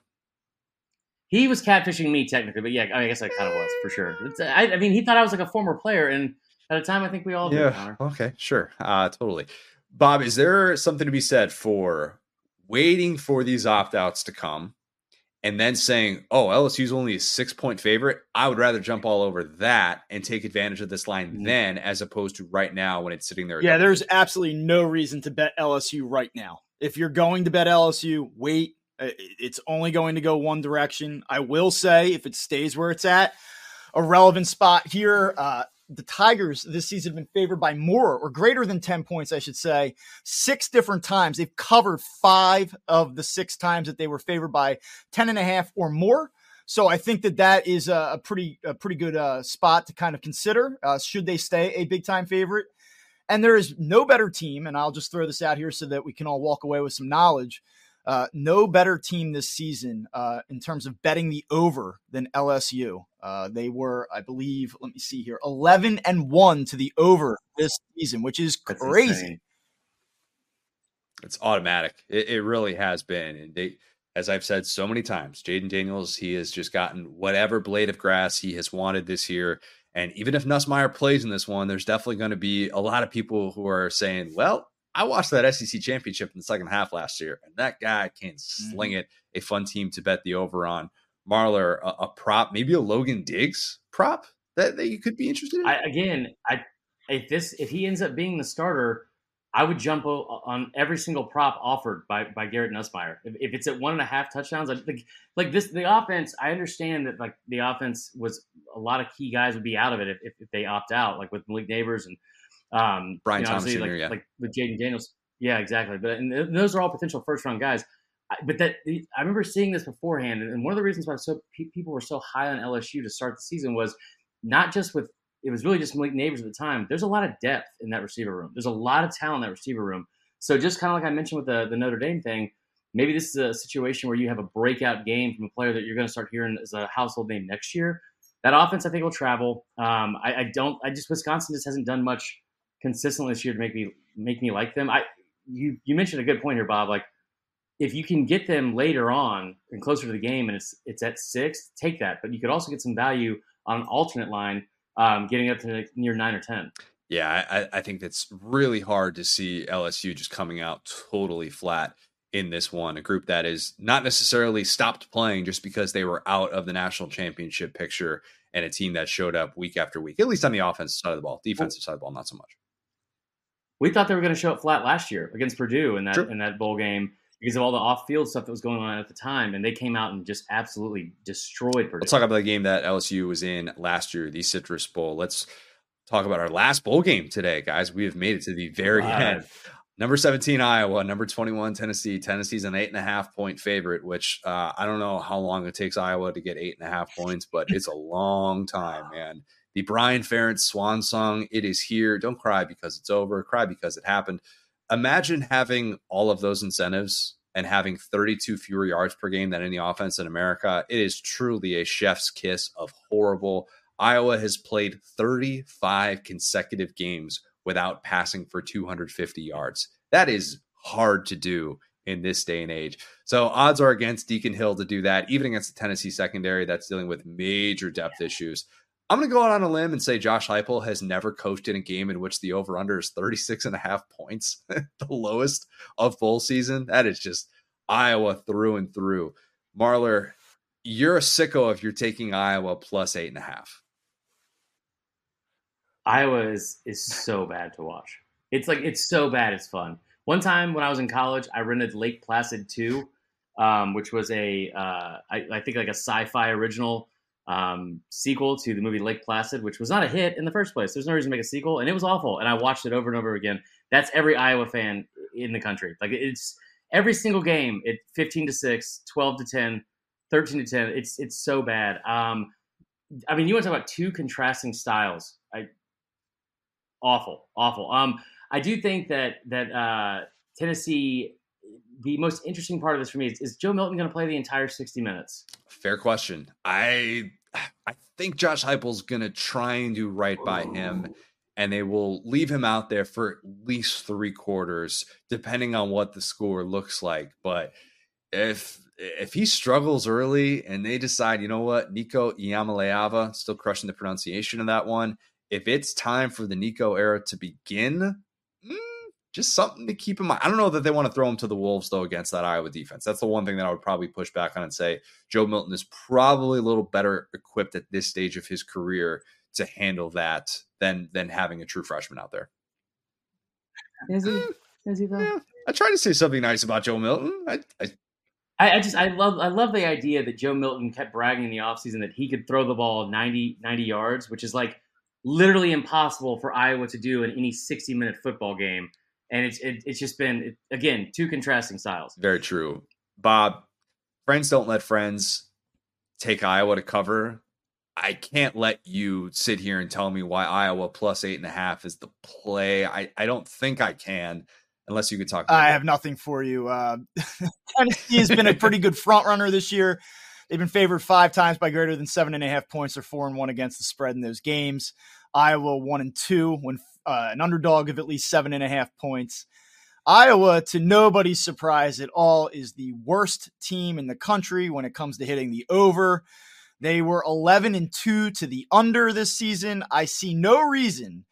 He was catfishing me technically, but yeah, I guess I kind of was for sure. I, I, mean, he thought I was like a former player, and at a time, I think we all yeah. Did, okay, sure, uh, totally. Bob, is there something to be said for waiting for these opt outs to come and then saying, oh, LSU's only a six point favorite, I would rather jump all over that and take advantage of this line mm-hmm. then as opposed to right now when it's sitting there. Yeah, there's absolutely no reason to bet LSU right now. If you're going to bet LSU, wait. It's only going to go one direction. I will say, if it stays where it's at, a relevant spot here. Uh, the Tigers this season have been favored by more or greater than 10 points, I should say, six different times. They've covered five of the six times that they were favored by 10 and a half or more. So I think that that is a, pretty, a pretty good uh, spot to kind of consider. Uh, should they stay a big time favorite? And there is no better team, and I'll just throw this out here so that we can all walk away with some knowledge uh, no better team this season uh, in terms of betting the over than LSU. Uh, they were, I believe, let me see here, eleven and one to the over this season, which is crazy. It's automatic. It, it, really has been, and they, as I've said so many times, Jayden Daniels, he has just gotten whatever blade of grass he has wanted this year. And even if Nussmeier plays in this one, there's definitely going to be a lot of people who are saying, well, I watched that SEC championship in the second half last year, and that guy can sling mm-hmm. it. A fun team to bet the over on. Marler, a, a, prop, maybe a Logan Diggs prop that, that you could be interested in. I, again, I if this if he ends up being the starter, I would jump on every single prop offered by, by Garrett Nussmeier. If, if it's at one and a half touchdowns, like, like this, the offense. I understand that like the offense was a lot of key guys would be out of it if, if they opt out, like with Malik Nabers and um, Brian you know, Thomas Jr. Like, yeah. like with Jayden Daniels. Yeah, exactly. But and those are all potential first round guys. But that I remember seeing this beforehand, and one of the reasons why so people were so high on LSU to start the season was not just with it was really just Malik Nabers at the time. There's a lot of depth in that receiver room. There's a lot of talent in that receiver room. So just kind of like I mentioned with the, the Notre Dame thing, maybe this is a situation where you have a breakout game from a player that you're going to start hearing as a household name next year. That offense, I think, will travel. Um, I, I, don't. I just Wisconsin just hasn't done much consistently this year to make me make me like them. I you you mentioned a good point here, Bob. Like if you can get them later on and closer to the game, and it's it's at six, take that. But you could also get some value on an alternate line um, getting up to near nine or ten. Yeah, I, I think that's really hard to see LSU just coming out totally flat in this one. A group that is not necessarily stopped playing just because they were out of the national championship picture, and a team that showed up week after week, at least on the offensive side of the ball. Defensive side of the ball, not so much. We thought they were going to show up flat last year against Purdue in that in that bowl game because of all the off-field stuff that was going on at the time, and they came out and just absolutely destroyed Purdue. Let's talk about the game that LSU was in last year, the Citrus Bowl. Let's talk about our last bowl game today, guys. We have made it to the very wow. end. Number 17, Iowa. Number 21, Tennessee. Tennessee's an eight and a half point favorite, which uh, I don't know how long it takes Iowa to get eight and a half points, but it's a long time, man. The Brian Ferentz swan song, it is here. Don't cry because it's over. Cry because it happened imagine having all of those incentives and having 32 fewer yards per game than any offense in America. It is truly a chef's kiss of horrible. Iowa has played 35 consecutive games without passing for 250 yards. That is hard to do in this day and age. So odds are against Deacon Hill to do that, even against the Tennessee secondary that's dealing with major depth issues. I'm going to go out on a limb and say Josh Heupel has never coached in a game in which the over-under is 36 and a half points, [laughs] the lowest of full season. That is just Iowa through and through. Marler, you're a sicko if you're taking Iowa plus eight and a half. Iowa is is so bad to watch. It's like it's so bad. It's fun. One time when I was in college, I rented Lake Placid 2, um, which was a uh, I, I think like a sci-fi original um, sequel to the movie Lake Placid, which was not a hit in the first place. There's no reason to make a sequel, and it was awful. And I watched it over and over again. That's every Iowa fan in the country. Like it's every single game. It 15 to six, 12 to 10, 13 to 10. It's it's so bad. Um, I mean, you want to talk about two contrasting styles? I awful, awful. Um, I do think that that uh, Tennessee. The most interesting part of this for me is, is Joe Milton going to play the entire 60 minutes? Fair question. I I think Josh Heupel's going to try and do right by him, and they will leave him out there for at least three quarters, depending on what the score looks like. But if if he struggles early and they decide, you know what, Nico Iamaleava, still crushing the pronunciation of that one. If it's time for the Nico era to begin, just something to keep in mind. I don't know that they want to throw him to the Wolves though against that Iowa defense. That's the one thing that I would probably push back on and say Joe Milton is probably a little better equipped at this stage of his career to handle that than than having a true freshman out there. Is he? Eh, is he though? Yeah, I tried to say something nice about Joe Milton. I, I I, just I love I love the idea that Joe Milton kept bragging in the offseason that he could throw the ball 90, 90 yards, which is like literally impossible for Iowa to do in any 60 minute football game and it's it, it's just been it, again two contrasting styles. Very true, Bob. Friends don't let friends take Iowa to cover. I can't let you sit here and tell me why Iowa plus eight and a half is the play. I, I don't think I can unless you could talk. I have nothing for you. Uh, [laughs] Tennessee has been a pretty good front runner this year. They've been favored five times by greater than seven and a half points. They're four and one against the spread in those games. Iowa one and two when uh, an underdog of at least seven and a half points. Iowa, to nobody's surprise at all, is the worst team in the country when it comes to hitting the over. They were 11 and 2 to the under this season. I see no reason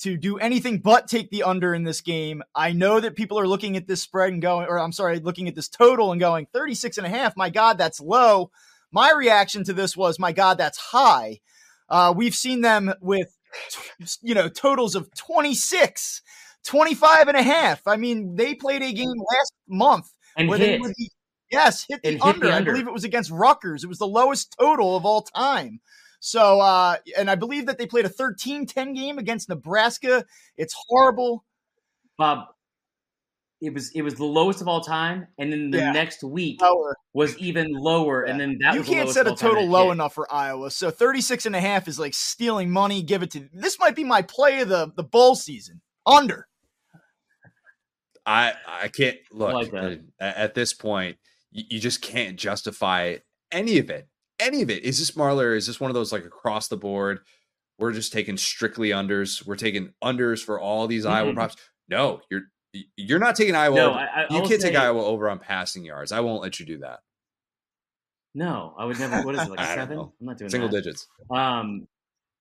to do anything but take the under in this game. I know that people are looking at this spread and going, or I'm sorry, looking at this total and going 36 and a half. My God, that's low. My reaction to this was, my God, that's high. Uh, we've seen them with [laughs] you know, totals of 26, 25 and a half. I mean, they played a game last month and where hit. they the, yes, hit the, hit under. I under. believe it was against Rutgers. It was the lowest total of all time. So, uh, and I believe that they played a 13 10 game against Nebraska. It's horrible. Bob, it was it was the lowest of all time, and then the Yeah. next week Lower. was even lower, and then that you was can't lowest set a total low hit. enough for Iowa. So 36 and a half is like stealing money. Give it to this might be my play of the, the bowl season. Under. I I can't look like that. uh, at, at this point. You, you just can't justify any of it. Any of it. Is this Marler? Is this one of those like across the board? We're just taking strictly unders. We're taking unders for all these Iowa Mm-mm. props. No, you're you're not taking Iowa. No, over. I, I, you can't take Iowa over on passing yards. I won't let you do that. No, I would never. What is it [laughs] like seven? I'm not doing Single that. digits. Um,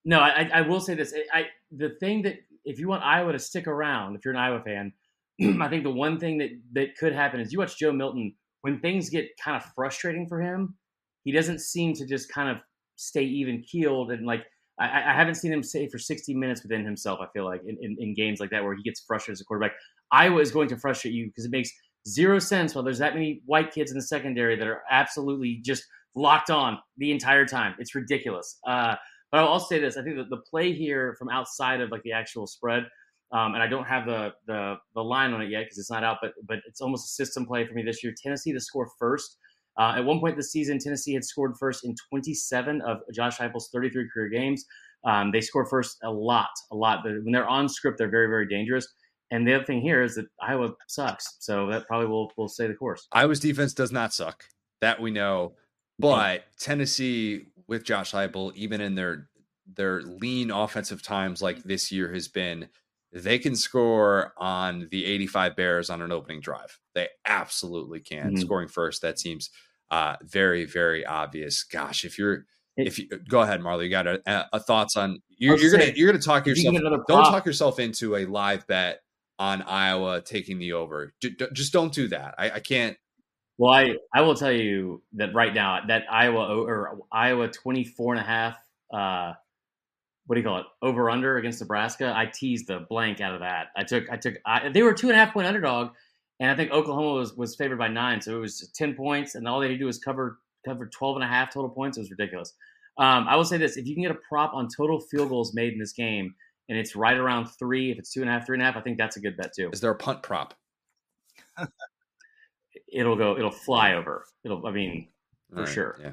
no, I, I will say this. I, I the thing that if you want Iowa to stick around, if you're an Iowa fan, [clears throat] I think the one thing that that could happen is you watch Joe Milton when things get kind of frustrating for him. He doesn't seem to just kind of stay even keeled and like I, I haven't seen him say for 60 minutes within himself. I feel like in, in, in games like that where he gets frustrated as a quarterback. Iowa is going to frustrate you because it makes zero sense while there's that many white kids in the secondary that are absolutely just locked on the entire time. It's ridiculous. Uh, but I'll say this: I think that the play here from outside of like the actual spread, um, and I don't have the the the line on it yet because it's not out, but but it's almost a system play for me this year. Tennessee to score first. Uh, at one point this season, Tennessee had scored first in 27 of Josh Heupel's 33 career games. Um, they score first a lot, a lot. But when they're on script, they're very, very dangerous. And the other thing here is that Iowa sucks, so that probably will will stay the course. Iowa's defense does not suck. That we know. But Tennessee with Josh Heupel, even in their their lean offensive times like this year has been, they can score on the 85 Bears on an opening drive. They absolutely can. Mhm. Scoring first, that seems uh, very, very obvious. Gosh, if you're if you go ahead, Marler, you got a, a, thoughts on you're, you're gonna you're gonna talk if you can yourself. Don't talk yourself into a live bet on Iowa taking the over. Ju- ju- Just don't do that. I, I can't. Well, I, I will tell you that right now that Iowa or Iowa 24 and a half, uh, what do you call it? Over under against Nebraska. I teased the blank out of that. I took, I took, I, they were two and a half point underdog and I think Oklahoma was, was favored by nine. So it was 10 points and all they had to do was cover, cover 12 and a half total points. It was ridiculous. Um, I will say this, if you can get a prop on total field goals made in this game and it's right around three, if it's two and a half, three and a half, I think that's a good bet too. Is there a punt prop? [laughs] It'll go, it'll fly over. It'll, I mean, For right, sure. Yeah.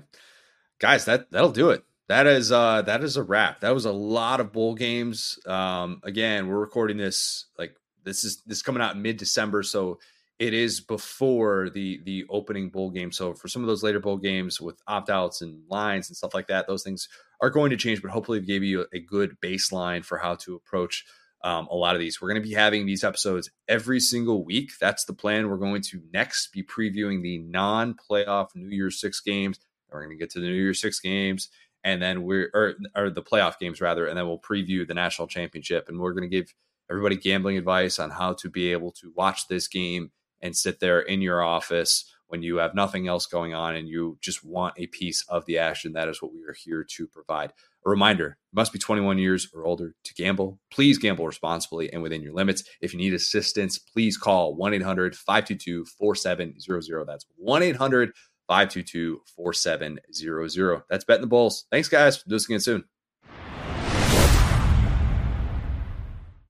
Guys, that that'll do it. That is uh that is a wrap. That was a lot of bowl games. Um again, we're recording this like this is this is coming out mid December, so it is before the the opening bowl game. So for some of those later bowl games with opt outs and lines and stuff like that, those things are going to change. But hopefully, we gave you a good baseline for how to approach um, a lot of these. We're going to be having these episodes every single week. That's the plan. We're going to next be previewing the non playoff New Year's Six games. We're going to get to the New Year's Six games, and then we're or, or the playoff games rather, and then we'll preview the national championship. And we're going to give everybody gambling advice on how to be able to watch this game and sit there in your office when you have nothing else going on and you just want a piece of the action. That is what we are here to provide. A reminder must be 21 years or older to gamble. Please gamble responsibly and within your limits. If you need assistance, please call 1 800 522 4700. That's 1 800 522 4700. That's betting the Bowls. Thanks, guys. Do this again soon.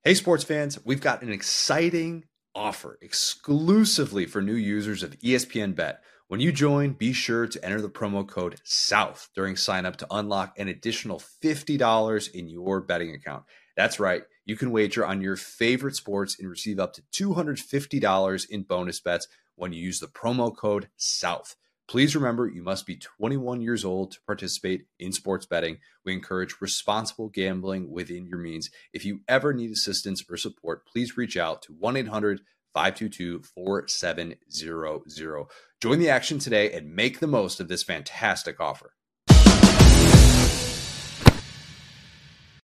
Hey, sports fans, we've got an exciting offer exclusively for new users of ESPN Bet. When you join, be sure to enter the promo code SOUTH during sign up to unlock an additional $50 in your betting account. That's right, you can wager on your favorite sports and receive up to $250 in bonus bets when you use the promo code SOUTH. Please remember you must be 21 years old to participate in sports betting. We encourage responsible gambling within your means. If you ever need assistance or support, please reach out to 1 800 522 4700. Join the action today and make the most of this fantastic offer.